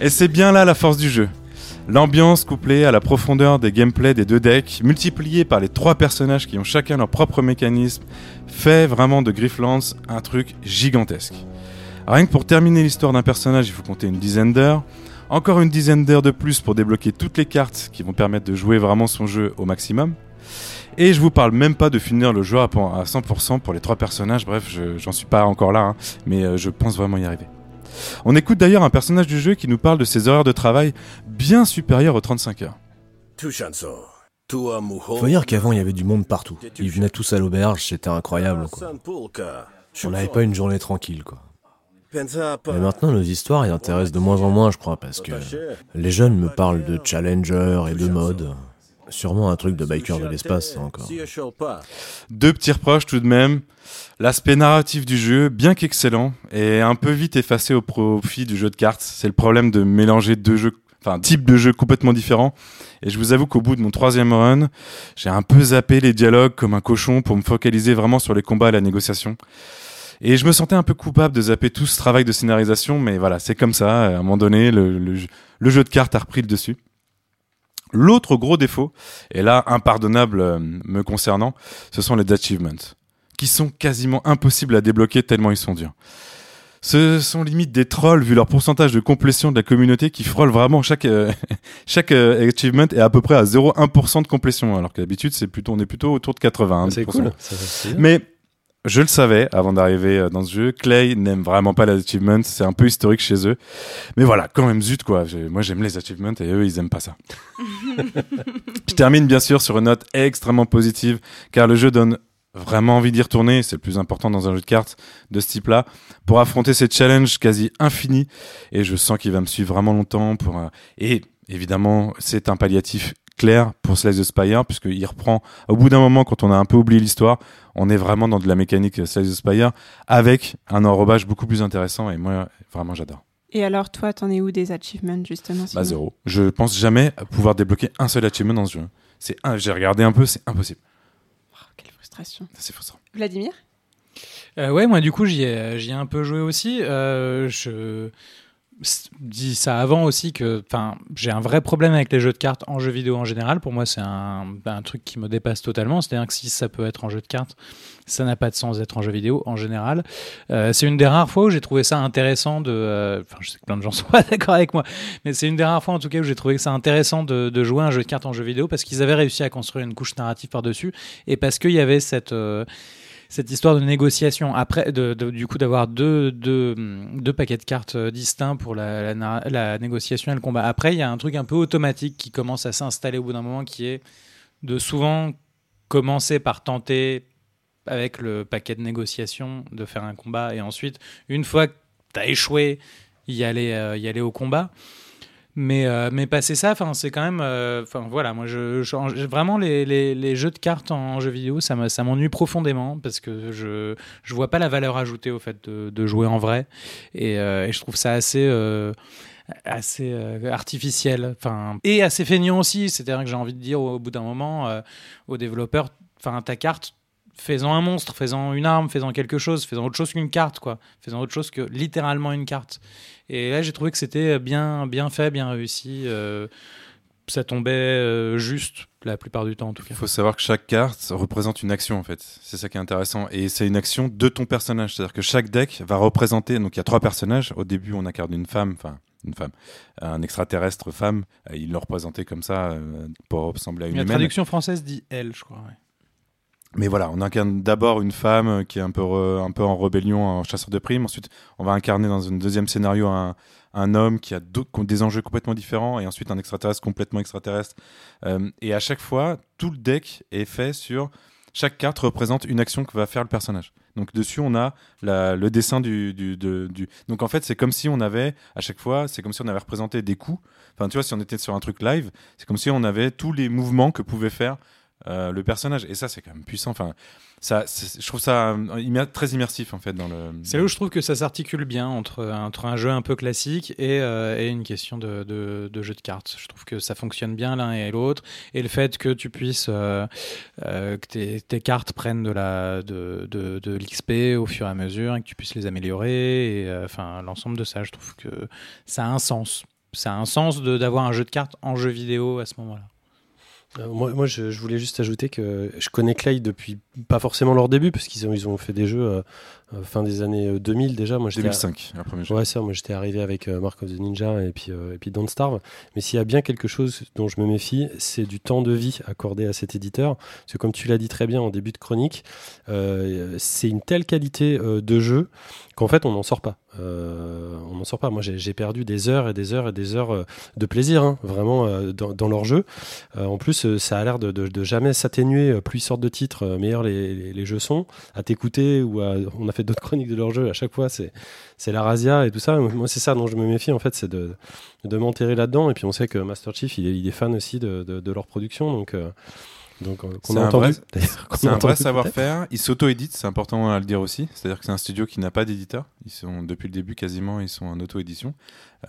Et c'est bien là la force du jeu. L'ambiance couplée à la profondeur des gameplays des deux decks, multipliée par les trois personnages qui ont chacun leur propre mécanisme, fait vraiment de Grifflands un truc gigantesque. Rien que pour terminer l'histoire d'un personnage, il faut compter une dizaine d'heures. Encore une dizaine d'heures de plus pour débloquer toutes les cartes qui vont permettre de jouer vraiment son jeu au maximum. Et je vous parle même pas de finir le jeu à pour- à 100% pour les trois personnages, bref, je- j'en suis pas encore là, hein, mais euh, je pense vraiment y arriver. On écoute d'ailleurs un personnage du jeu qui nous parle de ses horaires de travail bien supérieurs aux 35 heures. Faut dire qu'avant, il y avait du monde partout. Ils venaient tous à l'auberge, c'était incroyable, quoi. On n'avait pas une journée tranquille, quoi. Mais maintenant, nos histoires y intéressent de moins en moins, je crois, parce que les jeunes me parlent de challenger et de mode. Sûrement un truc de biker de l'espace, encore. Deux petits reproches tout de même. L'aspect narratif du jeu, bien qu'excellent, est un peu vite effacé au profit du jeu de cartes. C'est le problème de mélanger deux jeux, enfin, types de jeux complètement différents. Et je vous avoue qu'au bout de mon troisième run, j'ai un peu zappé les dialogues comme un cochon pour me focaliser vraiment sur les combats et la négociation. Et je me sentais un peu coupable de zapper tout ce travail de scénarisation, mais voilà, c'est comme ça. À un moment donné, le, le, le jeu de cartes a repris le dessus. L'autre gros défaut, et là impardonnable euh, me concernant, ce sont les achievements, qui sont quasiment impossibles à débloquer tellement ils sont durs. Ce sont limite des trolls vu leur pourcentage de complétion de la communauté qui frôle vraiment chaque euh, [LAUGHS] chaque euh, achievement est à peu près à 0,1% de complétion alors que d'habitude c'est plutôt on est plutôt autour de 80. C'est cool. Ça, c'est bien. Mais je le savais avant d'arriver euh, dans ce jeu. Clay n'aime vraiment pas les achievements. C'est un peu historique chez eux. Mais voilà, quand même, zut, quoi. Moi, j'aime les achievements et eux, ils aiment pas ça. [LAUGHS] je termine bien sûr sur une note extrêmement positive car le jeu donne vraiment envie d'y retourner. C'est le plus important dans un jeu de cartes de ce type-là pour affronter ces challenges quasi infinis. Et je sens qu'il va me suivre vraiment longtemps pour, euh, et évidemment, c'est un palliatif clair pour Slice the Spire puisqu'il reprend au bout d'un moment quand on a un peu oublié l'histoire on est vraiment dans de la mécanique Slice the Spire avec un enrobage beaucoup plus intéressant et moi vraiment j'adore. Et alors, toi, t'en es où des achievements, justement Bah zéro. Je pense jamais pouvoir débloquer un seul achievement dans ce jeu. C'est un, j'ai regardé un peu, c'est impossible. Quelle frustration. C'est frustrant. Vladimir? Euh, ouais, moi du coup j'y ai, j'y ai un peu joué aussi. Euh, je dis ça avant aussi que, j'ai un vrai problème avec les jeux de cartes en jeu vidéo en général. Pour moi, c'est un, truc qui me dépasse totalement. C'est-à-dire que si ça peut être en jeu de cartes, ça n'a pas de sens d'être en jeu vidéo en général. Euh, c'est une des rares fois où j'ai trouvé ça intéressant de. euh, je sais que plein de gens [LAUGHS] sont pas d'accord avec moi, mais c'est une des rares fois en tout cas où j'ai trouvé ça intéressant de, de jouer un jeu de cartes en jeu vidéo parce qu'ils avaient réussi à construire une couche narrative par-dessus et parce qu'il y avait cette. euh, cette histoire de négociation après du coup d'avoir deux, deux, deux paquets de cartes euh, distincts pour la, la négociation et le combat. Après il y a un truc un peu automatique qui commence à s'installer au bout d'un moment qui est de souvent commencer par tenter avec le paquet de négociation de faire un combat. Et ensuite une fois que tu as échoué y aller euh, y aller au combat mais, euh, mais passer ça, c'est quand même. euh, Enfin, voilà, moi, je, je- en- vraiment, les, jeux de cartes en jeu vidéo, ça me- ça m'ennuie profondément parce que je je vois pas la valeur ajoutée au fait de, jouer en vrai. Et, euh, et je trouve ça assez. assez artificiel, enfin et assez feignant aussi. C'est-à-dire que j'ai envie de dire au, bout d'un moment aux développeurs, enfin ta carte, faisant un monstre, faisant une arme, faisant quelque chose, faisant autre chose qu'une carte, quoi, faisant autre chose que littéralement une carte. Et là, j'ai trouvé que c'était bien, bien fait, bien réussi. euh, ça tombait euh, juste la plupart du temps en tout cas. Il faut savoir que chaque carte représente une action en fait. C'est ça qui est intéressant. Et c'est une action de ton personnage. C'est-à-dire que chaque deck va représenter. Donc il y a trois personnages. Au début, on incarne une femme, enfin une femme, un extraterrestre femme. Il le représentait comme ça euh, pour ressembler à une La humaine. traduction française dit elle, je crois. ouais. Mais voilà, on incarne d'abord une femme qui est un peu, un peu en rébellion, en chasseur de primes. Ensuite, on va incarner dans un deuxième scénario un, un homme qui a des enjeux complètement différents. Et ensuite, un extraterrestre complètement extraterrestre. Euh, et à chaque fois, tout le deck est fait sur. Chaque carte représente une action que va faire le personnage. Donc dessus, on a le dessin du, du- Donc en fait, c'est comme si on avait, à chaque fois, c'est comme si on avait représenté des coups. Enfin, tu vois, si on était sur un truc live, c'est comme si on avait tous les mouvements que pouvait faire euh, le personnage. Et ça, c'est quand même puissant. Enfin, ça, je trouve ça euh, très immersif en fait dans le. C'est là où je trouve que ça s'articule bien entre, un jeu un peu classique et, euh, une question de, jeu de cartes. Je trouve que ça fonctionne bien l'un et l'autre. Et le fait que tu puisses, que tes, tes cartes prennent de l'XP au fur et à mesure et que tu puisses les améliorer. Et enfin, l'ensemble de ça, je trouve que ça a un sens. Ça a un sens d'avoir un jeu de cartes en jeu vidéo à ce moment-là. Euh, moi, moi je, je voulais juste ajouter que je connais Clay depuis pas forcément leur début, parce qu'ils ont, ils ont fait des jeux euh, euh, fin des années euh, 2000 déjà. Moi, j'étais 2005, le premier jeu. Ouais, ça, moi j'étais arrivé avec euh, Mark of the Ninja et puis, euh, et puis Don't Starve. Mais s'il y a bien quelque chose dont je me méfie, c'est du temps de vie accordé à cet éditeur. Parce que comme tu l'as dit très bien en début de chronique, euh, c'est une telle qualité euh, de jeu qu'en fait on n'en sort pas. Euh, on n'en sort pas. Moi j'ai perdu des heures et des heures et des heures euh, de plaisir, hein, vraiment, euh, dans, dans leur jeu. Euh, en plus, euh, ça a l'air de, de- de jamais s'atténuer. euh, Plus ils sortent de titres, euh, meilleurs les, jeux sont. À t'écouter, ou on a fait d'autres [LAUGHS] chroniques de leur jeu, à chaque fois, c'est la razzia et tout ça. Moi, c'est ça dont je me méfie, en fait, c'est de, m'enterrer là-dedans. Et puis, on sait que Master Chief, il est, fan aussi de, de- de leur production. Donc, euh, donc euh, qu'on C'est a un entendu. vrai- d'ailleurs, qu'on C'est a un vrai savoir-faire. Ils s'auto-éditent, c'est important à le dire aussi. C'est-à-dire que c'est un studio qui n'a pas d'éditeur. Ils sont depuis le début quasiment, ils sont en auto-édition.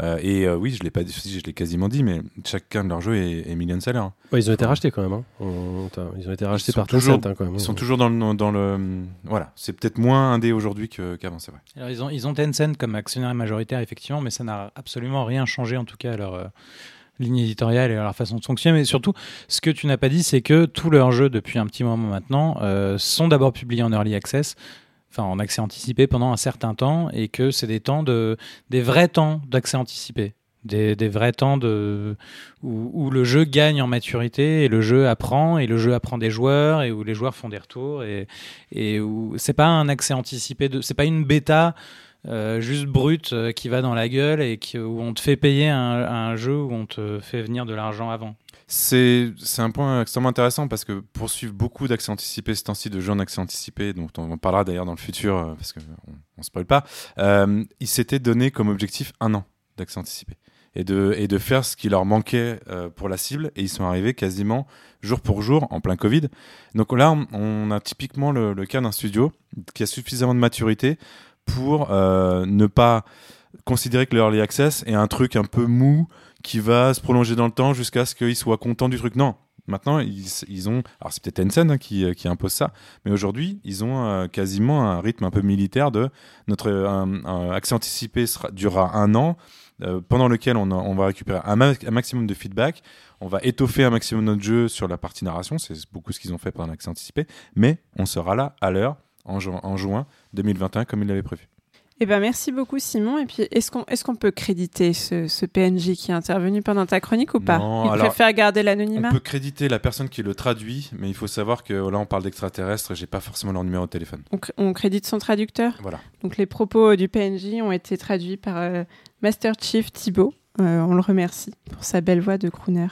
Euh, et euh, oui, je l'ai pas dit, je l'ai quasiment dit, mais chacun de leurs jeux est, est million seller. hein. Ouais, ils ont été rachetés quand même. hein. On- on- ils ont été rachetés par toujours, Tencent hein, quand même. Ils sont toujours dans le, dans le voilà. C'est peut-être moins indé aujourd'hui que- qu'avant, c'est vrai. Alors, ils, ont, ils ont Tencent comme actionnaire majoritaire, effectivement, mais ça n'a absolument rien changé, en tout cas, à leur euh, ligne éditoriale et leur façon de fonctionner. Mais surtout, ce que tu n'as pas dit, c'est que tous leurs jeux, depuis un petit moment maintenant, euh, sont d'abord publiés en early access, enfin en accès anticipé pendant un certain temps, et que c'est des temps de, des vrais temps d'accès anticipé. Des, vrais temps de, où, où le jeu gagne en maturité et le jeu apprend et le jeu apprend des joueurs et où les joueurs font des retours et, et où c'est pas un accès anticipé de c'est pas une bêta euh, juste brute euh, qui va dans la gueule et qui, où on te fait payer un, jeu où on te fait venir de l'argent avant. C'est un point extrêmement intéressant parce que pour suivre beaucoup d'accès anticipé, ce temps-ci de jeux en accès anticipé, dont on parlera d'ailleurs dans le futur euh, parce qu'on ne spoil pas, euh, ils s'étaient donné comme objectif un an d'accès anticipé et de, et de faire ce qui leur manquait euh, pour la cible et ils sont arrivés quasiment jour pour jour en plein Covid. Donc là, on, a typiquement le cas d'un studio qui a suffisamment de maturité pour euh, ne pas considérer que le early access est un truc un peu mou qui va se prolonger dans le temps jusqu'à ce qu'ils soient contents du truc. Non. Maintenant, ils, ont. Alors, c'est peut-être Tencent hein, qui, euh, qui impose ça, mais aujourd'hui, ils ont euh, quasiment un rythme un peu militaire de notre accès anticipé durera un an, pendant lequel on, va récupérer un, un maximum de feedback, on va étoffer un maximum notre jeu sur la partie narration, c'est beaucoup ce qu'ils ont fait pendant l'accès anticipé, mais on sera là à l'heure en, ju- en juin 2021 comme ils l'avaient prévu. Eh ben, merci beaucoup, Simon. Et puis, est-ce qu'on est qu'on peut créditer ce, ce PNJ qui est intervenu pendant ta chronique ou pas? Non, Il alors, préfère garder l'anonymat? On peut créditer la personne qui le traduit, mais il faut savoir que là on parle d'extraterrestres et j'ai pas forcément leur numéro de téléphone. on, cr- on crédite son traducteur? Voilà. Donc, les propos du PNJ ont été traduits par euh, Master Chief Thibaut. Euh, on le remercie pour sa belle voix de crooner.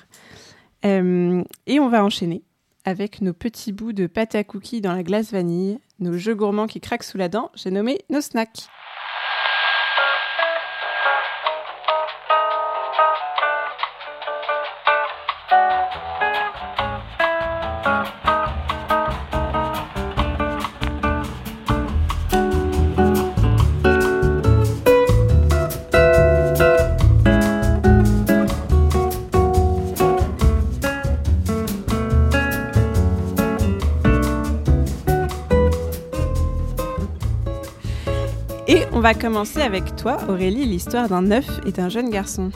Euh, et on va enchaîner avec nos petits bouts de pâte à cookies dans la glace vanille, nos jeux gourmands qui craquent sous la dent. J'ai nommé nos snacks. On va commencer avec toi, Aurélie, l'histoire d'un œuf et d'un jeune garçon.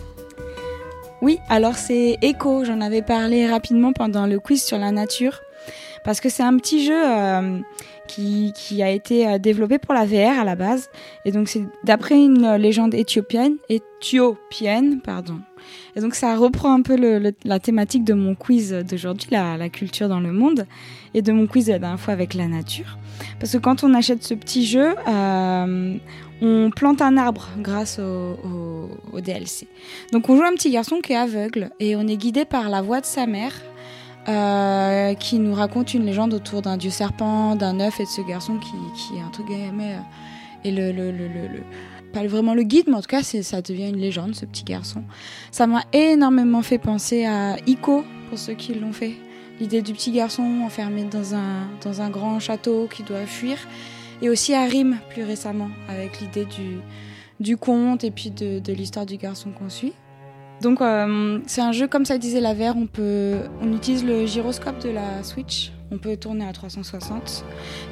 Oui, alors c'est Echo, j'en avais parlé rapidement pendant le quiz sur la nature. Parce que c'est un petit jeu euh, qui, a été euh, développé pour la VR à la base. Et donc c'est d'après une légende éthiopienne. Et donc ça reprend un peu la thématique de mon quiz d'aujourd'hui, la, culture dans le monde, et de mon quiz la dernière fois avec la nature. Parce que quand on achète ce petit jeu, euh, on plante un arbre grâce au, DLC. Donc on joue un petit garçon qui est aveugle et on est guidé par la voix de sa mère. Euh, qui nous raconte une légende autour d'un dieu serpent, d'un œuf et de ce garçon qui, euh, est le, le, le, le, pas vraiment le guide, mais en tout cas ça devient une légende ce petit garçon. Ça m'a énormément fait penser à Ico pour ceux qui l'ont fait. L'idée du petit garçon enfermé dans un, dans un grand château qui doit fuir et aussi à Rime plus récemment avec l'idée du, du conte et puis de, l'histoire du garçon qu'on suit. Donc euh, c'est un jeu comme ça disait la VR, on peut on utilise le gyroscope de la Switch, on peut tourner à 360.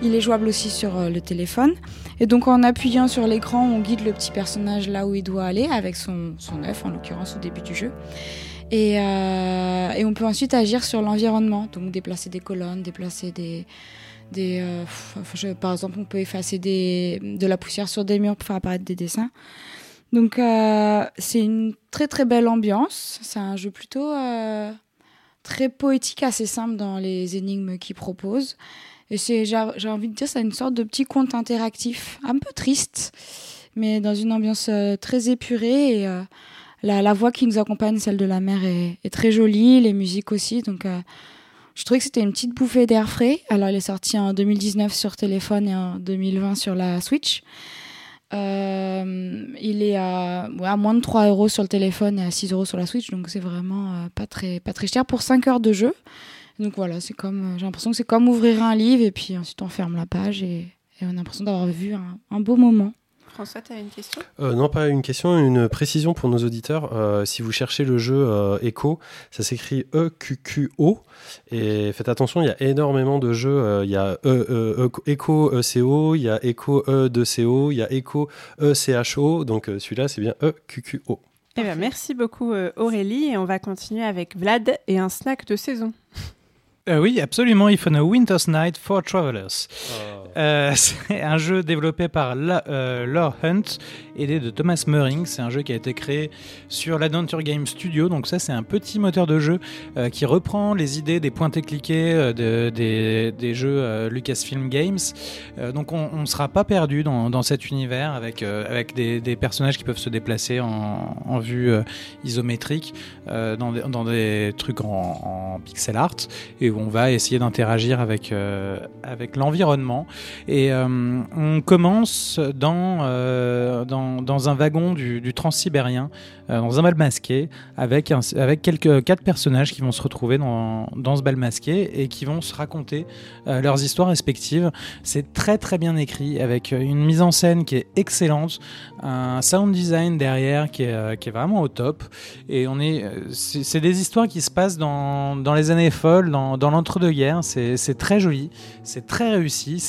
Il est jouable aussi sur euh, le téléphone et donc en appuyant sur l'écran, on guide le petit personnage là où il doit aller avec son œuf en l'occurrence au début du jeu. Et, euh, et on peut ensuite agir sur l'environnement, donc déplacer des colonnes, déplacer des euh, par exemple, on peut effacer de la poussière sur des murs pour faire apparaître des dessins. Donc c'est une très très belle ambiance. C'est un jeu plutôt très poétique, assez simple dans les énigmes qu'il propose. Et c'est, j'ai, envie de dire, c'est une sorte de petit conte interactif, un peu triste, mais dans une ambiance euh, très épurée. Et euh, la, voix qui nous accompagne, celle de la mère, est, est très jolie, les musiques aussi. Donc euh, je trouvais que c'était une petite bouffée d'air frais. Alors elle est sortie en 2019 sur téléphone et en 2020 sur la Switch. Euh, il est à, ouais, à, moins de 3 euros sur le téléphone et à 6 euros sur la Switch, donc c'est vraiment euh, pas, très, pas très cher pour 5 heures de jeu. Donc voilà, c'est comme, j'ai l'impression que c'est comme ouvrir un livre et puis ensuite on ferme la page et, on a l'impression d'avoir vu un, beau moment. François, tu as une question? Euh, Non, pas une question, une précision pour nos auditeurs. Euh, si vous cherchez le jeu euh, Echo, ça s'écrit E-Q-Q-O. Et faites attention, il y a énormément de jeux. Il y a e, e, Echo ECO, il y a Echo E2CO, il y a Echo ECHO. Donc celui-là, c'est bien E-Q-Q-O. Eh bien, merci beaucoup Aurélie. Et on va continuer avec Vlad et un snack de saison. [LAUGHS] Euh, oui, absolument. Il faut a Winter's Night for Travelers. Oh. Euh, [LAUGHS] c'est un jeu développé par La, euh, Lore Hunt, aidé de Thomas Murring. C'est un jeu qui a été créé sur l'Adventure Game Studio. Donc ça, c'est un petit moteur de jeu euh, qui reprend les idées des pointés-cliqués euh, de, des, jeux Lucasfilm Games. donc on ne sera pas perdu dans, dans, cet univers avec, des, personnages qui peuvent se déplacer en, vue isométrique dans, des, dans trucs en, pixel art et où on va essayer d'interagir avec, euh, avec l'environnement. Et euh, on commence dans, euh, dans, un wagon du, du transsibérien, dans un bal masqué, avec, un, avec quelques, quatre personnages qui vont se retrouver dans, dans ce bal masqué et qui vont se raconter leurs histoires respectives. C'est très très bien écrit, avec une mise en scène qui est excellente, un sound design derrière qui est, qui est vraiment au top. Et on est, c'est des histoires qui se passent dans, dans les années folles, dans, dans l'entre-deux-guerres. C'est très joli, c'est très réussi,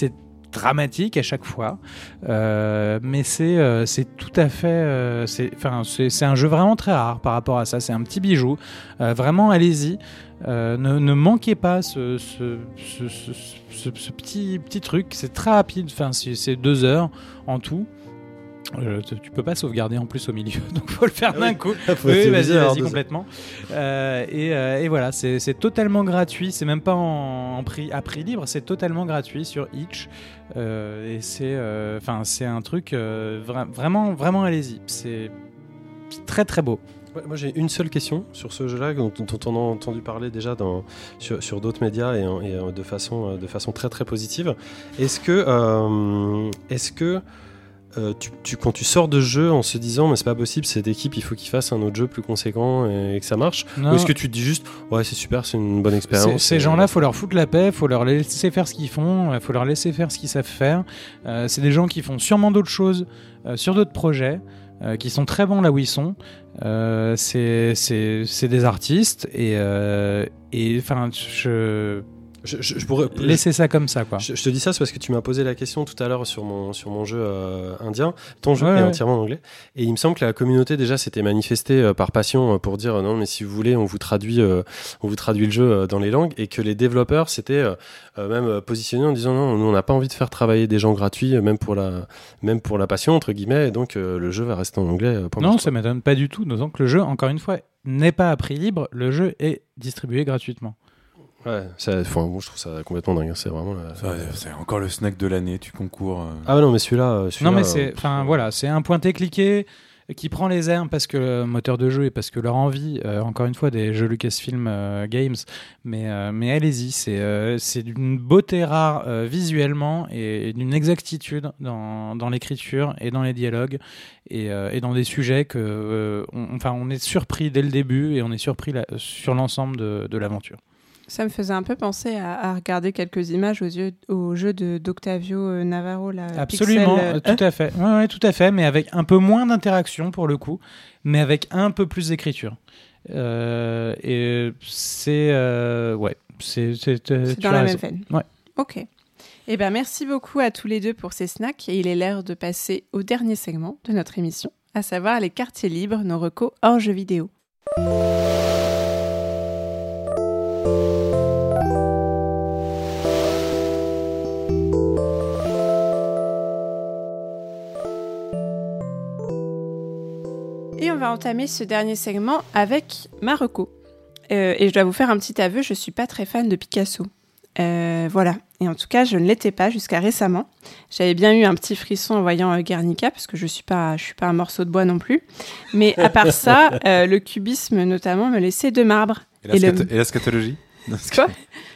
dramatique à chaque fois, euh, mais c'est euh, tout à fait, euh, c'est un jeu vraiment très rare par rapport à ça. C'est un petit bijou, vraiment allez-y. Ne, ne, manquez pas ce, ce, ce, ce petit, petit truc, c'est très rapide, enfin, c'est deux heures en tout. Euh, tu peux pas sauvegarder en plus au milieu, [LAUGHS] donc faut le faire d'un coup. oui, vas-y, vas-y complètement. Euh, et, euh, et, voilà, c'est totalement gratuit. C'est même pas en, en, prix à prix libre, c'est totalement gratuit sur Itch. Et c'est, enfin, c'est un truc vra vraiment, vraiment, allez-y. C'est très très beau. Ouais, moi j'ai une seule question sur ce jeu-là dont, dont, on a entendu parler déjà dans, sur, sur d'autres médias et, et, de, façon, de façon très très positive. Est-ce que, est-ce que euh, tu, tu, quand tu sors de jeu en se disant mais c'est pas possible cette équipe il faut qu'il fasse un autre jeu plus conséquent et, et que ça marche non. ou est-ce que tu te dis juste ouais c'est super c'est une bonne expérience ces gens là faut leur foutre la paix faut leur laisser faire ce qu'ils font faut leur laisser faire ce qu'ils savent faire. Euh, c'est des gens qui font sûrement d'autres choses euh, sur d'autres projets euh, qui sont très bons là où ils sont. Euh, c'est des artistes et et enfin je Je, je- je pourrais Laissez ça comme ça, quoi. Je, je te dis ça, c'est parce que tu m'as posé la question tout à l'heure sur mon, sur mon jeu euh, indien. Ton jeu Ouais, est ouais. entièrement en anglais. Et il me semble que la communauté déjà s'était manifestée euh, par passion euh, pour dire non, mais si vous voulez, on vous traduit, on vous traduit le jeu dans les langues. Et que les développeurs s'étaient même positionnés en disant non, nous on n'a pas envie de faire travailler des gens gratuits, même pour la, même pour la passion entre guillemets. Et donc le jeu va rester en anglais. Non, ça m'étonne pas du tout, d'autant que le jeu, encore une fois, n'est pas à prix libre, le jeu est distribué gratuitement. Ouais, ça, enfin, moi je trouve ça complètement dingue. hein. C'est vraiment. la- C'est encore le snack de l'année, tu concours. euh. Ah non, mais celui-là. euh, celui-là, Non, mais euh, c'est, enfin voilà, c'est un pointé-cliqué qui prend les airs parce que le moteur de jeu et parce que leur envie, euh, encore une fois, des jeux Lucasfilm euh, Games, mais, euh, mais allez-y, c'est, euh, c'est d'une beauté rare euh, visuellement et, et d'une exactitude dans, dans l'écriture et dans les dialogues et, euh, et dans des sujets que, euh, on, enfin, on est surpris dès le début et on est surpris sur l'ensemble de, de l'aventure. Ça me faisait un peu penser à, à regarder quelques images aux yeux, au jeu de d'Octavio euh, Navarro. Là, Absolument, Pixel, euh, euh, tout à fait. Ouais, ouais, tout à fait, mais avec un peu moins d'interaction pour le coup, mais avec un peu plus d'écriture. Euh, et c'est euh, ouais, c'est dans la raison. même veine. Ouais. Ok. Eh ben, merci beaucoup à tous les deux pour ces snacks. Et il est l'heure de passer au dernier segment de notre émission, à savoir les quartiers libres, nos recos hors jeux vidéo. Va entamer ce dernier segment avec Marocco. Euh, et je dois vous faire un petit aveu, je suis pas très fan de Picasso. Euh, voilà. Et en tout cas, je ne l'étais pas jusqu'à récemment. J'avais bien eu un petit frisson en voyant euh, Guernica, parce que je suis pas, je suis pas un morceau de bois non plus. Mais à part ça, [LAUGHS] le cubisme notamment me laissait de marbre. Et la, Et le- scat- et la scatologie [LAUGHS] Quoi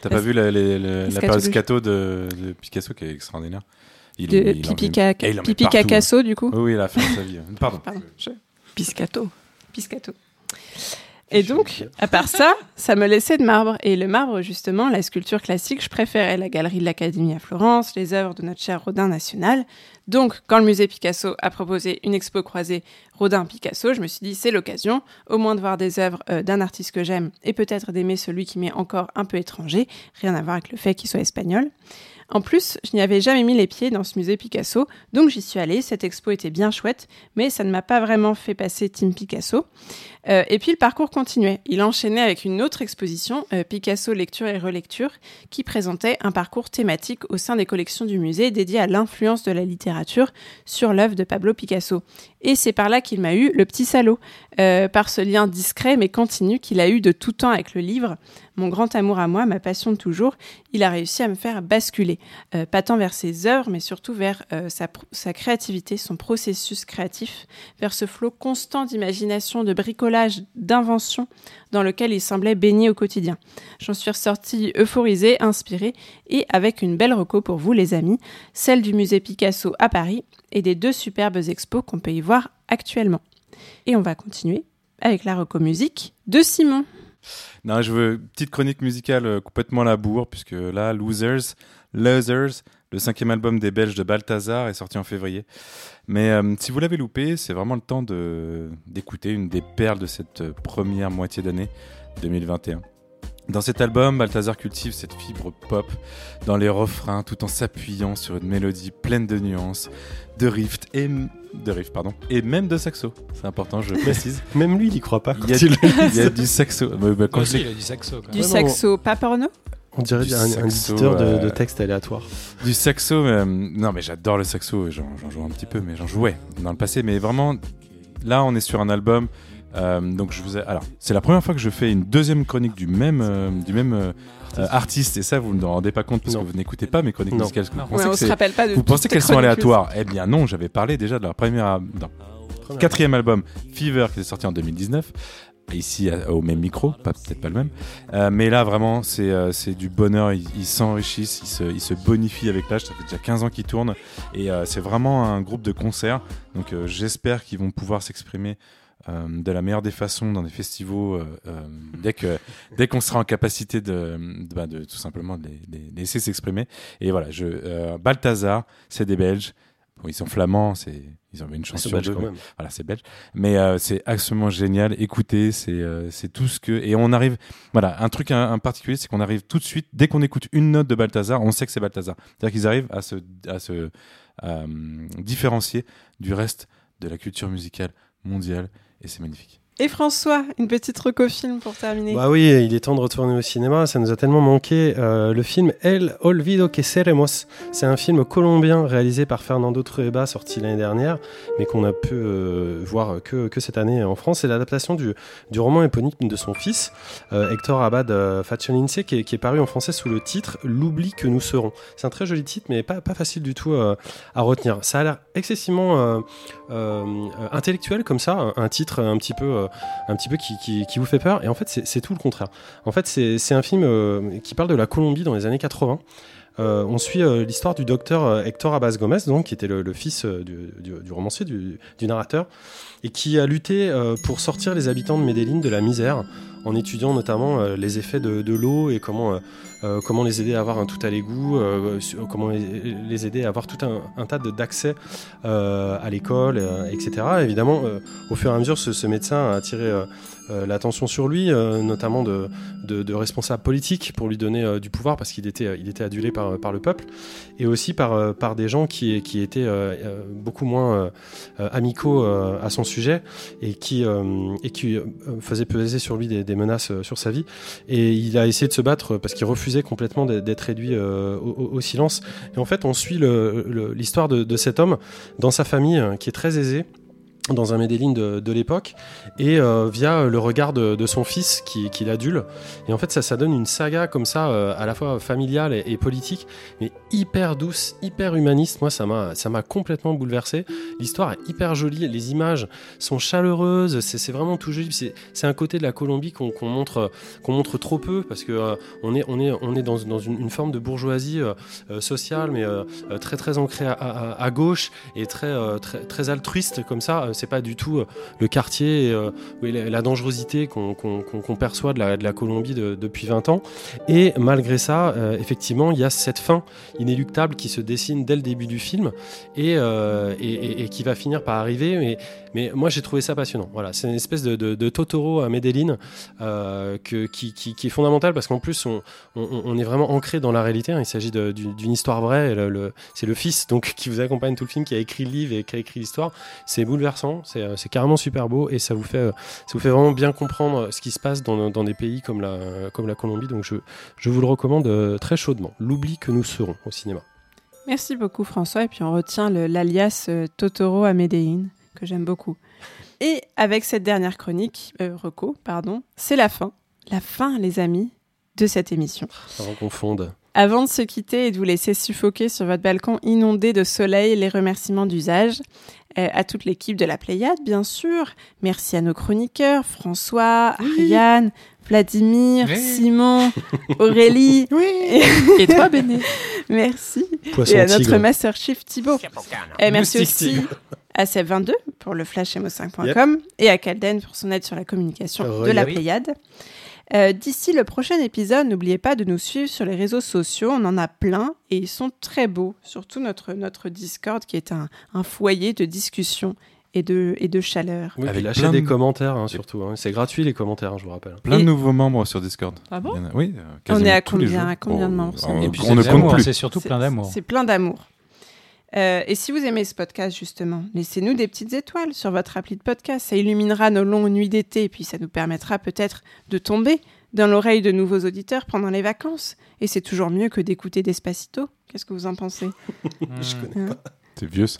T'as pas vu la, les- les- la la période scatologie. scato de, de Picasso qui est extraordinaire Il- De il Pipi met- Caca- Pipi hein. Cacasso, du coup Oui, oui, il a fait sa vie. [LAUGHS] Pardon. Pardon. je- Piscato. Piscato. Et donc, à part ça, ça me laissait de marbre. Et le marbre, justement, la sculpture classique, je préférais la galerie de l'Académie à Florence, les œuvres de notre cher Rodin national. Donc, quand le musée Picasso a proposé une expo croisée Rodin-Picasso, je me suis dit, c'est l'occasion, au moins de voir des œuvres euh, d'un artiste que j'aime et peut-être d'aimer celui qui m'est encore un peu étranger, rien à voir avec le fait qu'il soit espagnol. En plus, je n'y avais jamais mis les pieds dans ce musée Picasso, donc j'y suis allée. Cette expo était bien chouette, mais ça ne m'a pas vraiment fait passer Team Picasso. Euh, et puis le parcours continuait. Il enchaînait avec une autre exposition, euh, Picasso Lecture et Relecture, qui présentait un parcours thématique au sein des collections du musée dédié à l'influence de la littérature sur l'œuvre de Pablo Picasso. Et c'est par là qu'il m'a eu le petit salaud, euh, par ce lien discret mais continu qu'il a eu de tout temps avec le livre. Mon grand amour à moi, ma passion de toujours, il a réussi à me faire basculer, pas tant vers ses œuvres, mais surtout vers sa créativité, son processus créatif, vers ce flot constant d'imagination, de bricolage, d'invention dans lequel il semblait baigner au quotidien. J'en suis ressortie euphorisée, inspirée et avec une belle reco pour vous les amis, celle du musée Picasso à Paris et des deux superbes expos qu'on peut y voir actuellement. Et on va continuer avec la reco musique de Simon. Non, je veux une petite chronique musicale euh, complètement à la bourre, puisque là, Losers, Losers, le cinquième album des Belges de Balthazar est sorti en février. Mais euh, si vous l'avez loupé, c'est vraiment le temps de d'écouter une des perles de cette euh, première moitié d'année 2021. Dans cet album, Balthazar cultive cette fibre pop dans les refrains tout en s'appuyant sur une mélodie pleine de nuances, de riffs et de pardon et même de saxo. C'est important, je précise. [LAUGHS] Même lui, il y croit pas. Il y a, quand il le il y a dit. du saxo. Bah, bah, quand Moi je aussi, l'ai- il a du saxo. Du Ouais, non, saxo, pas porno? On dirait Du un, un saxo, éditeur de, euh, de texte aléatoire. Du saxo, euh, non mais j'adore le saxo, j'en j'en joue un petit peu, mais j'en jouais dans le passé. Mais vraiment, là on est sur un album. euh, donc je vous ai... Alors, c'est la première fois que je fais une deuxième chronique du même, euh, du même euh, euh, artiste, et ça vous ne vous en rendez pas compte parce Non. que vous n'écoutez pas mes chroniques Non. musicales. Non. Vous Ouais, pensez On que se c'est- rappelle pas de vous pensez qu'elles sont aléatoires Eh bien non, j'avais parlé déjà de leur première, non, quatrième album, Fever, qui est sorti en 2019. Ici, au même micro, peut-être pas le même. Euh, mais là, vraiment, c'est euh, du bonheur. Ils s'enrichissent, ils se, bonifient avec l'âge. Ça fait déjà 15 ans qu'ils tournent. Et euh, c'est vraiment un groupe de concert. Donc j'espère qu'ils vont pouvoir s'exprimer de la meilleure des façons dans des festivals dès qu'on sera en capacité de, bah, tout simplement les, laisser s'exprimer. Et voilà, je, Balthazar, c'est des Belges. Ils sont flamands, c'est Ils ont une c'est chanson. belge quand crois. même. Voilà, c'est belge. Mais euh, c'est absolument génial. Écoutez, c'est euh, c'est tout ce que. Et on arrive. Voilà, un truc un, un particulier, c'est qu'on arrive tout de suite, dès qu'on écoute une note de Balthazar, on sait que c'est Balthazar. C'est-à-dire qu'ils arrivent à se, à se euh, différencier du reste de la culture musicale mondiale. Et c'est magnifique. Et François, une petite reco-film pour terminer. Bah oui, il est temps de retourner au cinéma, ça nous a tellement manqué. Euh, le film El Olvido que Seremos, c'est un film colombien réalisé par Fernando Trueba, sorti l'année dernière, mais qu'on a pu euh, voir que, que cette année en France. C'est l'adaptation du, du roman éponyme de son fils, euh, Hector Abad Faciolince, qui est, qui est paru en français sous le titre L'oubli que nous serons. C'est un très joli titre, mais pas, pas facile du tout à retenir. Ça a l'air excessivement intellectuel comme ça, un, titre un petit peu, euh, un petit peu qui, qui, qui vous fait peur. Et en fait, c'est tout le contraire. En fait, c'est un film euh, qui parle de la Colombie dans les années 80. Euh, on suit euh, l'histoire du docteur euh, Hector Abbas Gomez, donc, qui était le, fils du, romancier, du, narrateur, et qui a lutté pour sortir les habitants de Medellín de la misère, en étudiant notamment les effets de, l'eau et comment, comment les aider à avoir un tout à l'égout, comment les, aider à avoir tout un, tas d'accès à l'école, etc. Évidemment, au fur et à mesure, ce, ce médecin a attiré l'attention sur lui, euh, notamment de, responsables politiques pour lui donner euh, du pouvoir parce qu'il était, adulé par, le peuple et aussi par, euh, des gens qui, étaient euh, euh, beaucoup moins euh, euh, amicaux euh, à son sujet et qui, euh, euh, faisaient peser sur lui des, menaces euh, sur sa vie. Et il a essayé de se battre parce qu'il refusait complètement d'être- réduit euh, au, silence. Et en fait, on suit l'histoire de, cet homme dans sa famille euh, qui est très aisée dans un Medellín de, de l'époque et euh, via le regard de, son fils qui, l'adule. Et en fait ça ça donne une saga comme ça euh, à la fois familiale et, politique mais hyper douce hyper humaniste. Moi ça m'a complètement bouleversé. L'histoire est hyper jolie les images sont chaleureuses c'est vraiment tout joli c'est un côté de la Colombie qu'on montre qu'on montre trop peu parce que euh, on est on est on est dans, dans une, forme de bourgeoisie euh, euh, sociale mais euh, euh, très très ancrée à, gauche et très euh, très très altruiste comme ça. Euh, c'est pas du tout euh, le quartier euh, la, dangerosité qu'on perçoit de la, Colombie de- depuis 20 ans. Et malgré ça euh, effectivement il y a cette fin inéluctable qui se dessine dès le début du film et, euh, qui va finir par arriver mais moi j'ai trouvé ça passionnant. Voilà c'est une espèce de, Totoro à Medellín euh, qui, est fondamental parce qu'en plus on, est vraiment ancré dans la réalité hein. il s'agit d'une histoire vraie c'est le fils donc qui vous accompagne tout le film qui a écrit le livre et qui a écrit l'histoire. C'est bouleversant c'est euh, carrément super beau et ça vous fait euh, ça vous fait vraiment bien comprendre ce qui se passe dans, des pays comme la, Colombie. Donc je, vous le recommande très chaudement. L'oubli que nous serons au cinéma. Merci beaucoup François. Et puis on retient l'alias Totoro à Medellín, que j'aime beaucoup. Et avec cette dernière chronique, euh, Reco, pardon, c'est la fin. La fin, les amis, de cette émission. avant qu'on fonde Avant de se quitter et de vous laisser suffoquer sur votre balcon inondé de soleil, les remerciements d'usage. euh, à toute l'équipe de la Pléiade, bien sûr. Merci à nos chroniqueurs, François, Ariane, Vladimir, Oui. Simon, [LAUGHS] Aurélie. Oui. [LAUGHS] Et toi, Béné Merci. Poisson et à notre tigre. Master Chief Thibaut. Et merci aussi tigre. À Seb22 pour le flashmo5.com et à Calden pour son aide sur la communication de la. Pléiade. Euh, D'ici le prochain épisode, n'oubliez pas de nous suivre sur les réseaux sociaux. On en a plein et ils sont très beaux. Surtout notre, notre Discord qui est un, un foyer de discussion et de, et de chaleur. oui, Avec plein des de- commentaires hein, surtout hein. c'est gratuit les commentaires hein, je vous rappelle Plein Et- de nouveaux membres sur Discord. Ah bon a- Oui, euh, On est à tous les combien- jours. à combien de membres, ça on, Et puis on c'est ne compte plus. C'est surtout plein d'amour. C'est plein d'amour. Euh, et si vous aimez ce podcast, justement, laissez-nous des petites étoiles sur votre appli de podcast. Ça illuminera nos longues nuits d'été et puis ça nous permettra peut-être de tomber dans l'oreille de nouveaux auditeurs pendant les vacances. Et c'est toujours mieux que d'écouter Despacito. Qu'est-ce que vous en pensez? [LAUGHS] Je connais Hein? C'est vieux ça.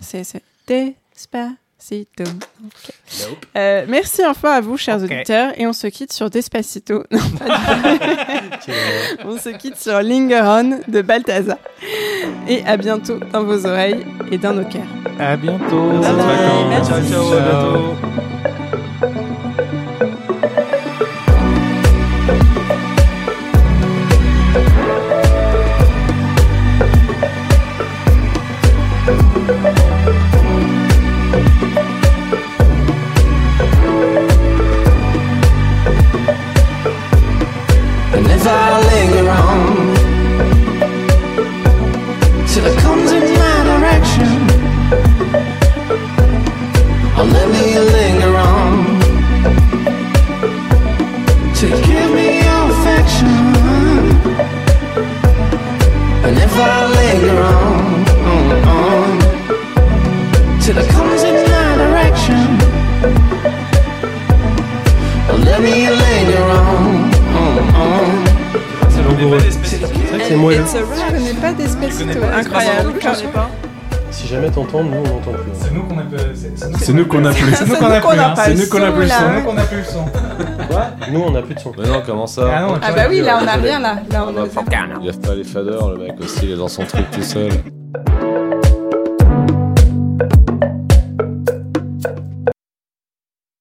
C'est c'est Despacito. Ok. Euh, merci enfin à vous, chers auditeurs. Et on se quitte sur Despacito. [LAUGHS] Non, pas du- [LAUGHS] on se quitte sur Linger On de Balthazar. Et à bientôt dans vos oreilles et dans nos cœurs. À bientôt. Bye Bonnes bye. vacances. Merci. ciao ciao T'entends, nous on n'entend plus. C'est nous qu'on a plus. C'est nous qu'on a plus. C'est nous qu'on a plus. C'est nous qu'on a plus le C'est son. nous qu'on a plus le son. Quoi? Nous on n'a plus de son. Mais non, comment ça? Ah non, Ah bah oui, là on a rien là. Là on a Il lève pas les faders, le mec aussi, il est dans son truc tout seul.